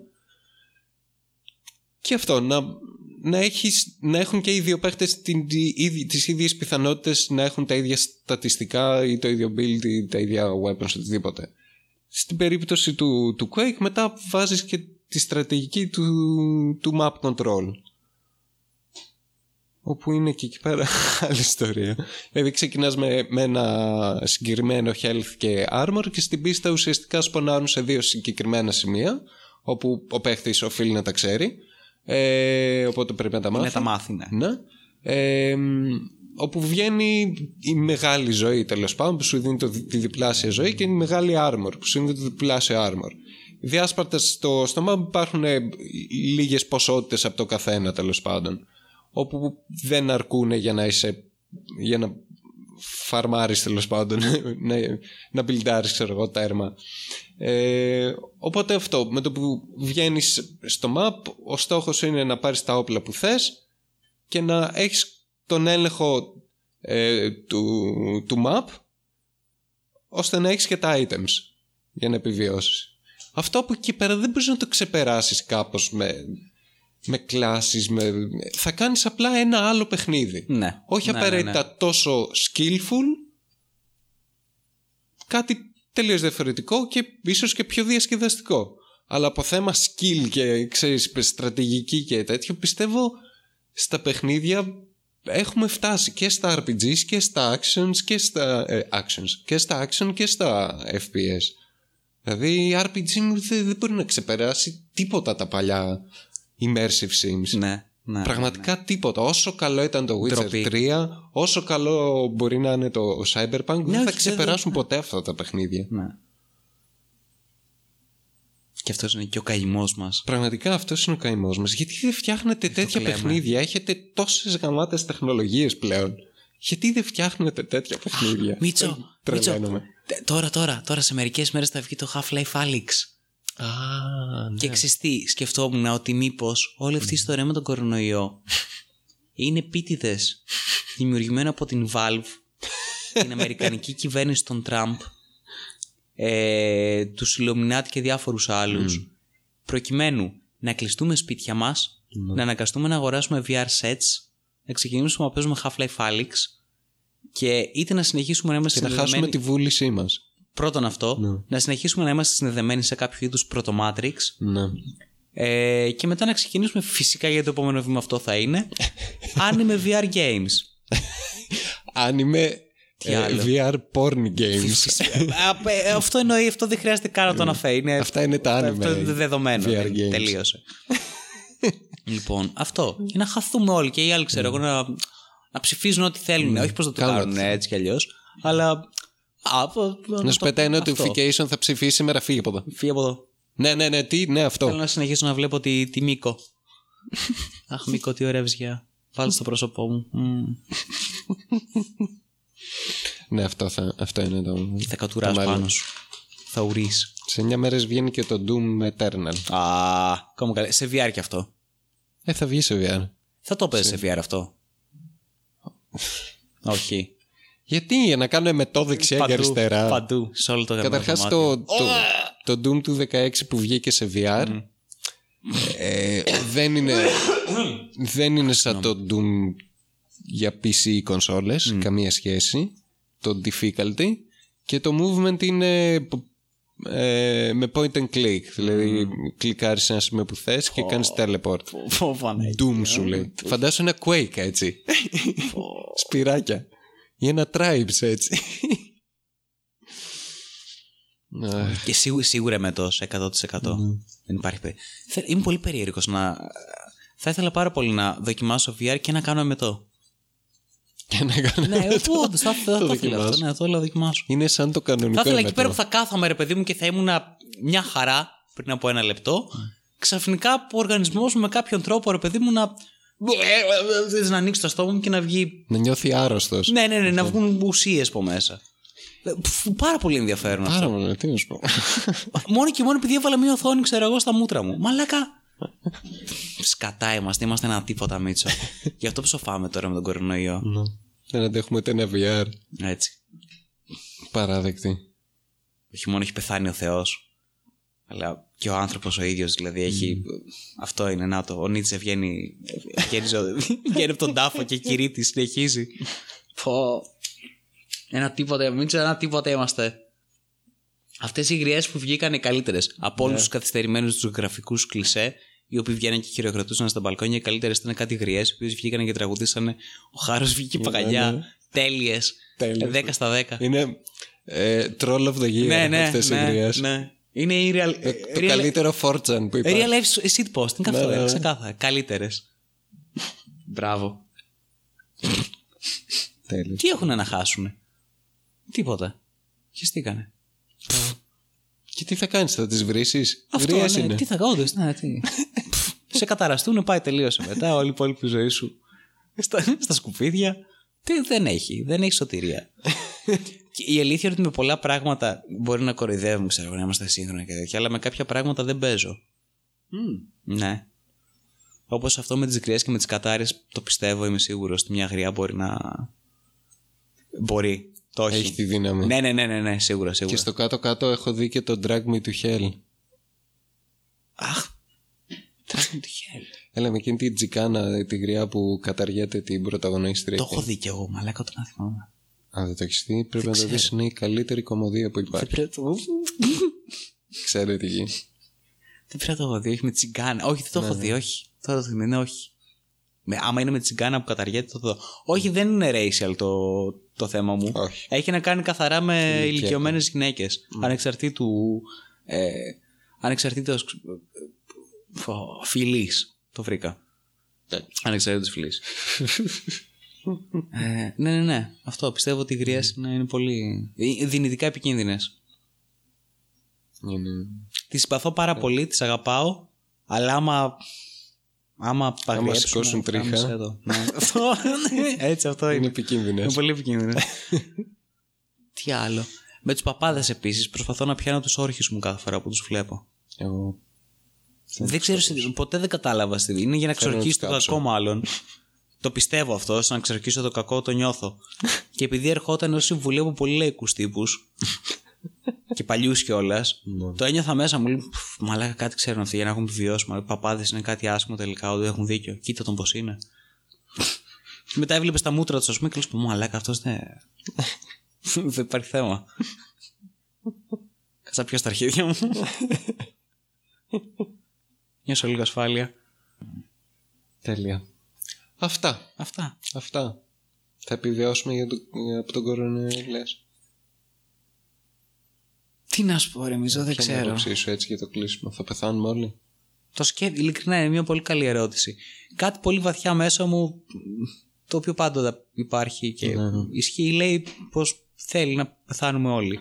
και αυτό, να, να, έχεις, να έχουν και οι δύο παίχτες τις ίδιες πιθανότητες να έχουν τα ίδια στατιστικά ή το ίδιο build ή τα ίδια weapons, οτιδήποτε. Στην περίπτωση του, του Quake μετά βάζεις και τη στρατηγική του, του map control όπου είναι και εκεί πέρα άλλη ιστορία. Δηλαδή ξεκινάς με, με ένα συγκεκριμένο health και armor και στην πίστα ουσιαστικά σπονάρουν σε δύο συγκεκριμένα σημεία όπου ο παίχτης οφείλει να τα ξέρει ε, οπότε πρέπει να τα μάθει. Να τα μάθει, ναι. ναι. Ε, όπου βγαίνει η μεγάλη ζωή τέλος πάντων που σου δίνει το, τη διπλάσια ζωή και η μεγάλη armor που σου δίνει το διπλάσιο armor. Διάσπαρτες στο, στο map υπάρχουν ε, λίγες ποσότητες από το καθένα τέλος πάντων όπου δεν αρκούν για να είσαι για να φαρμάρεις τέλος πάντων να, να μπιλντάρεις ξέρω εγώ τέρμα ε, οπότε αυτό με το που βγαίνεις στο map ο στόχος είναι να πάρεις τα όπλα που θες και να έχεις τον έλεγχο ε, του, του map ώστε να έχεις και τα items για να επιβιώσεις. Αυτό από εκεί πέρα δεν μπορείς να το ξεπεράσεις κάπως με, με κλάσεις, με... θα κάνεις απλά ένα άλλο παιχνίδι. Ναι. Όχι ναι, απαραίτητα ναι, τόσο skillful, κάτι τελείως διαφορετικό και ίσως και πιο διασκεδαστικό. Αλλά από θέμα skill και ξέρεις, στρατηγική και τέτοιο πιστεύω στα παιχνίδια έχουμε φτάσει και στα RPGs και στα actions και στα ε, actions και στα action και στα FPS. Δηλαδή η RPG δεν, δεν μπορεί να ξεπεράσει τίποτα τα παλιά immersive sims. Ναι, ναι, Πραγματικά ναι. τίποτα. Όσο καλό ήταν το Witcher Ντροπή. 3, όσο καλό μπορεί να είναι το Cyberpunk, δεν θα όχι, ξεπεράσουν δεν- ποτέ αυτά τα παιχνίδια. Ναι. Και αυτός είναι και ο καημός μας. Πραγματικά αυτός είναι ο καημός μας. Γιατί δεν φτιάχνετε τέτοια κλαίμε. παιχνίδια, έχετε τόσες γαμάτες τεχνολογίες πλέον. Γιατί δεν φτιάχνετε τέτοια παιχνίδια; Μίτσο, Ε, Μίτσο, τρελαίνομαι. τε- τώρα, τώρα, τώρα σε μερικές μέρες θα βγει το Half-Life Alyx. Α, ναι. Και ξέρεις τι, σκεφτόμουν ότι μήπως όλη αυτή η ιστορία με τον κορονοϊό είναι επίτηδες δημιουργημένο από την Valve, την Αμερικανική κυβέρνηση των Τραμπ, ε, τους Illuminati και διάφορους άλλους, προκειμένου να κλειστούμε σπίτια μας, να αναγκαστούμε να αγοράσουμε VR sets, να ξεκινήσουμε να παίζουμε Half-Life Alyx και είτε να συνεχίσουμε να είμαστε Και να χάσουμε συνδεδεμένοι- τη βούλησή μας. Πρώτον αυτό, Ναι. να συνεχίσουμε να είμαστε συνδεδεμένοι σε κάποιο είδους πρωτομάτριξ Ναι. ε, και μετά να ξεκινήσουμε φυσικά γιατί το επόμενο βήμα αυτό θα είναι αν είμαι VR games. Αν είμαι Τι ε, άλλο; VR porn games. Α, ε, αυτό εννοεί, αυτό δεν χρειάζεται καν να το αναφέρει. Είναι, Αυτά είναι τα anime. αυτό είναι δεδομένο. VR δεν- games. Τελείωσε. λοιπόν, αυτό. Και να χαθούμε όλοι και οι άλλοι, ξέρω εγώ, να, να ψηφίζουν ό,τι θέλουν. Όχι πώ θα το Καλά. κάνουν έτσι κι αλλιώς. Αλλά. Α, Να σου πετάει notification, θα ψηφίσει σήμερα, φύγε από εδώ. Φύγε από εδώ. Ναι, ναι, ναι, τι, ναι, αυτό. Θέλω να συνεχίσω να βλέπω τη, τη Μίκο. Αχ, Μίκο, τι ωραία βυζιά. Βάλτε στο πρόσωπό μου. Μμμ. Ναι, αυτό, θα, αυτό είναι το. Θα κατουράς το μέλλον. πάνω σου. Θα ουρείς. Σε 9 μέρες βγαίνει και το Doom Eternal. Α, ακόμα καλά. Σε VR και αυτό. Ε, θα βγει σε VR. Θα το παίζει σε VR αυτό. Όχι. Γιατί, για να κάνουμε μετό δεξιά και αριστερά. Παντού. Σε όλο το γραμμένο Καταρχάς το, το, το Doom του 16 που βγήκε σε VR ε, δεν είναι δεν είναι σαν το Doom για PC κονσόλες καμία σχέση. Το difficulty. Και το movement είναι ε, με point and click. Δηλαδή κλικάρεις σε ένα σημείο που θες και κάνεις teleport. Doom σου λέει. φαντάσου ένα Quake έτσι. Σπυράκια ή ένα Tribes έτσι Και σίγουρα, σίγουρα με τόσο 100%. Δεν υπάρχει περί- Θε- Είμαι πολύ περίεργος να... Θα ήθελα πάρα πολύ να δοκιμάσω VR και να κάνω εμετό. και να κάνω ναι, εγώ όντως θα, θα, Το θα ήθελα αυτό. δοκιμάσω. Ναι, θα ήθελα να δοκιμάσω. είναι σαν το κανονικό Θα ήθελα εκεί εμετό. πέρα που θα κάθομαι ρε παιδί μου και θα ήμουν μια χαρά πριν από ένα λεπτό. Ξαφνικά ο οργανισμός μου με κάποιον τρόπο ρε παιδί μου να... να ανοίξει το στόμα μου και να βγει να νιώθει άρρωστος Ναι, ναι, ναι, να βγουν ουσίες από μέσα. Ε, πφ, Πάρα πολύ ενδιαφέρον αυτό. Πάρα πολύ, τι να σου πω. Μόνο και μόνο επειδή έβαλα μία οθόνη, ξέρω εγώ, στα μούτρα μου. Μαλάκα. Σκατά είμαστε, είμαστε ένα τίποτα μίτσο. Γι' αυτό ψοφάμε τώρα με τον κορονοϊό. Ναι. Δεν αντέχουμε ούτε ένα VR. Έτσι. Παράδεκτη. Όχι μόνο έχει πεθάνει ο Θεός, αλλά και ο άνθρωπος ο ίδιος. Δηλαδή έχει. Αυτό είναι, να το. Ο Νίτσε βγαίνει. Βγαίνει, ζω- βγαίνει από τον τάφο και κηρύττει, συνεχίζει. Πω. Ένα τίποτα, Μίτσο, ένα τίποτα είμαστε. Αυτές οι γριές που βγήκαν οι καλύτερες. Από όλους τους καθυστερημένους τους γραφικούς κλισέ, οι οποίοι βγαίνουν και χειροκροτούσαν στα μπαλκόνια, οι καλύτερες ήταν κάτι γριές, οι οποίες βγήκαν και τραγουδήσαν. Ο Χάρος βγήκε παγαλιά. ναι. Τέλειες. Τέλειες. 10 στα 10. Είναι ε, troll of the year ναι, ναι, αυτές οι ναι, γριές. ναι. Είναι η real, Ε, Το real, καλύτερο fortune που υπάρχει. real life shitpost. Είναι Ναι, αυτό, ναι, ναι. ξεκάθαρα. Καλύτερες. Μπράβο. Τέλειος. Τι έχουν να χάσουν. Τίποτα. Χεστήκανε. Και τι θα κάνεις, θα τις βρίσεις. Αυτό Γριές ναι, είναι. τι θα κάνω, ναι, τι. σε καταραστούν, πάει τελείωσε μετά. Όλη η υπόλοιπη ζωή σου στα, στα σκουπίδια. Τι δεν έχει, δεν έχει σωτηρία. Και η αλήθεια είναι ότι με πολλά πράγματα μπορεί να κοροϊδεύουμε, ξέρω εγώ, να είμαστε σύγχρονοι και τέτοια, αλλά με κάποια πράγματα δεν παίζω. Ναι. Όπως αυτό με τις γριέ και με τις κατάρες, το πιστεύω, είμαι σίγουρος ότι μια γριά μπορεί να. Μπορεί. Το έχει. Έχει τη δύναμη. Ναι, ναι, ναι, ναι, ναι, σίγουρα, σίγουρα. Και στο κάτω-κάτω έχω δει και το Drag Me to Hell. Αχ. Τρέχει τη χέρι. Έλα με εκείνη την τζικάνα, τη γριά που καταργέται την πρωταγωνίστρια. Το έχω δει κι εγώ, μαλάκα το να θυμάμαι. Αν δεν το έχεις δει, πρέπει να το δεις. Είναι η καλύτερη κομμωδία που υπάρχει. Ξέρετε τι γίνει. Δεν πρέπει να το έχω δει, όχι με τσιγκάνα. Όχι, δεν το έχω δει, όχι. Τώρα το θυμάμαι, ναι, όχι. Με, άμα είναι με τσιγκάνα που καταργέται, το δω. Όχι, δεν είναι racial το, το θέμα μου. Όχι. Έχει να κάνει καθαρά με Ηλικιακό. ηλικιωμένες γυναίκες. Ανεξαρτήτου. Ε, ανεξαρτήτως. Φιλής. Το βρήκα. Ναι. Ανεξαρτήτως φιλής. ε, ναι, ναι, ναι. Αυτό πιστεύω ότι οι γριέ είναι, είναι πολύ. ε, δυνητικά επικίνδυνες. Είναι... Τις συμπαθώ πάρα πολύ, τις αγαπάω, αλλά άμα. Άμα παγριέψουν, σηκώσουν τρίχα. γάμισε το. Ναι. Αυτό, ναι, Έτσι, αυτό είναι είναι. επικίνδυνες. Είναι πολύ επικίνδυνο. Τι άλλο. Με τους παπάδες επίσης προσπαθώ να πιάνω τους όρχες μου κάθε φορά που τους βλέπω. Εγώ. Δεν ξέρω, σε- ποτέ δεν κατάλαβα. στη- Είναι για να Θέλω να ξορκίσει τους το κάψω. κακό, μάλλον. Το πιστεύω αυτό, σαν να ξορκίσω το κακό, το νιώθω. και επειδή ερχόταν ως συμβουλή από πολύ λαϊκούς τύπους και παλιούς κιόλας, Ναι. το ένιωθα μέσα μου. Λέει, «Πφ, Μαλάκα, κάτι ξέρουν αυτοί για να έχουν επιβιώσει. Μα οι παπάδες είναι κάτι άσχημο τελικά, ότι έχουν δίκιο. Κοίτα τον πώς είναι. και μετά έβλεπες τα μούτρα τους, ας πούμε, και λες, Μαλάκα, αυτός δεν. δεν υπάρχει θέμα. Κάτσα πιο στα αρχίδια μου. Νιώσω λίγο ασφάλεια. Τέλεια. Αυτά. Αυτά. Αυτά. Θα επιβιώσουμε για το, για- από τον κορονοϊό, λες. Τι να σου πω, ρε, Μιζό, δεν Ποια είναι η ξέρω. άποψή σου έτσι για το κλείσιμο. Θα πεθάνουμε όλοι; Το σκέφτομαι, ειλικρινά είναι μια πολύ καλή ερώτηση. Κάτι πολύ βαθιά μέσα μου, το οποίο πάντοτε υπάρχει και ισχύει, λέει πως θέλει να πεθάνουμε όλοι.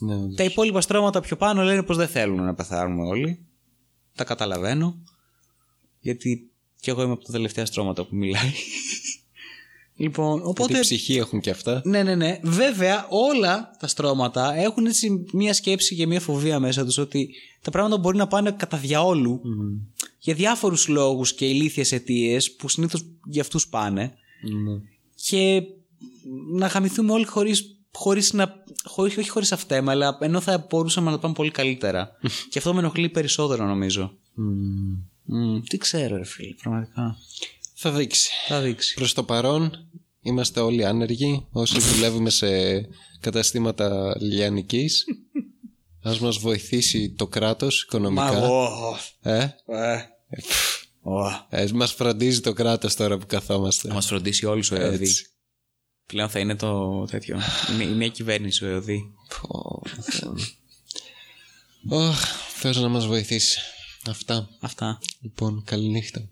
Ναι, όντως. Τα υπόλοιπα στρώματα πιο πάνω λένε πως δεν θέλουν να πεθάνουμε όλοι. Τα καταλαβαίνω. Γιατί κι εγώ είμαι από τα τελευταία στρώματα που μιλάει. Λοιπόν, Γιατί οπότε. ψυχή έχουν και αυτά. Ναι, ναι, ναι. Βέβαια, όλα τα στρώματα έχουν έτσι μία σκέψη και μία φοβία μέσα τους ότι τα πράγματα μπορεί να πάνε κατά διαόλου για διάφορους λόγους και ηλίθιες αιτίες που συνήθως για αυτούς πάνε Ναι. και να γαμηθούμε όλοι χωρίς, χωρίς να. Χωρίς, όχι χωρίς αυτέμα, αλλά ενώ θα μπορούσαμε να το πάμε πολύ καλύτερα. και αυτό με ενοχλεί περισσότερο νομίζω. Μμ, τι ξέρω, ρε φίλε, πραγματικά. Θα δείξει. Θα δείξει. Προς το παρόν είμαστε όλοι άνεργοι όσοι δουλεύουμε σε καταστήματα λιανικής. Ας μας βοηθήσει το κράτος οικονομικά. Ε, Ε, ω. ε, μας φροντίζει το κράτος τώρα που καθόμαστε. Θα μας φροντίσει όλου ο ΕΟΔΗ. Έτσι. Πλέον θα είναι το τέτοιο. Είναι η νέα κυβέρνηση ο ΕΟΔΗ. Πω, Θεέ μου. Ωχ, Θεός να μας βοηθήσει. Αυτά. Αυτά. Λοιπόν, καληνύχτα.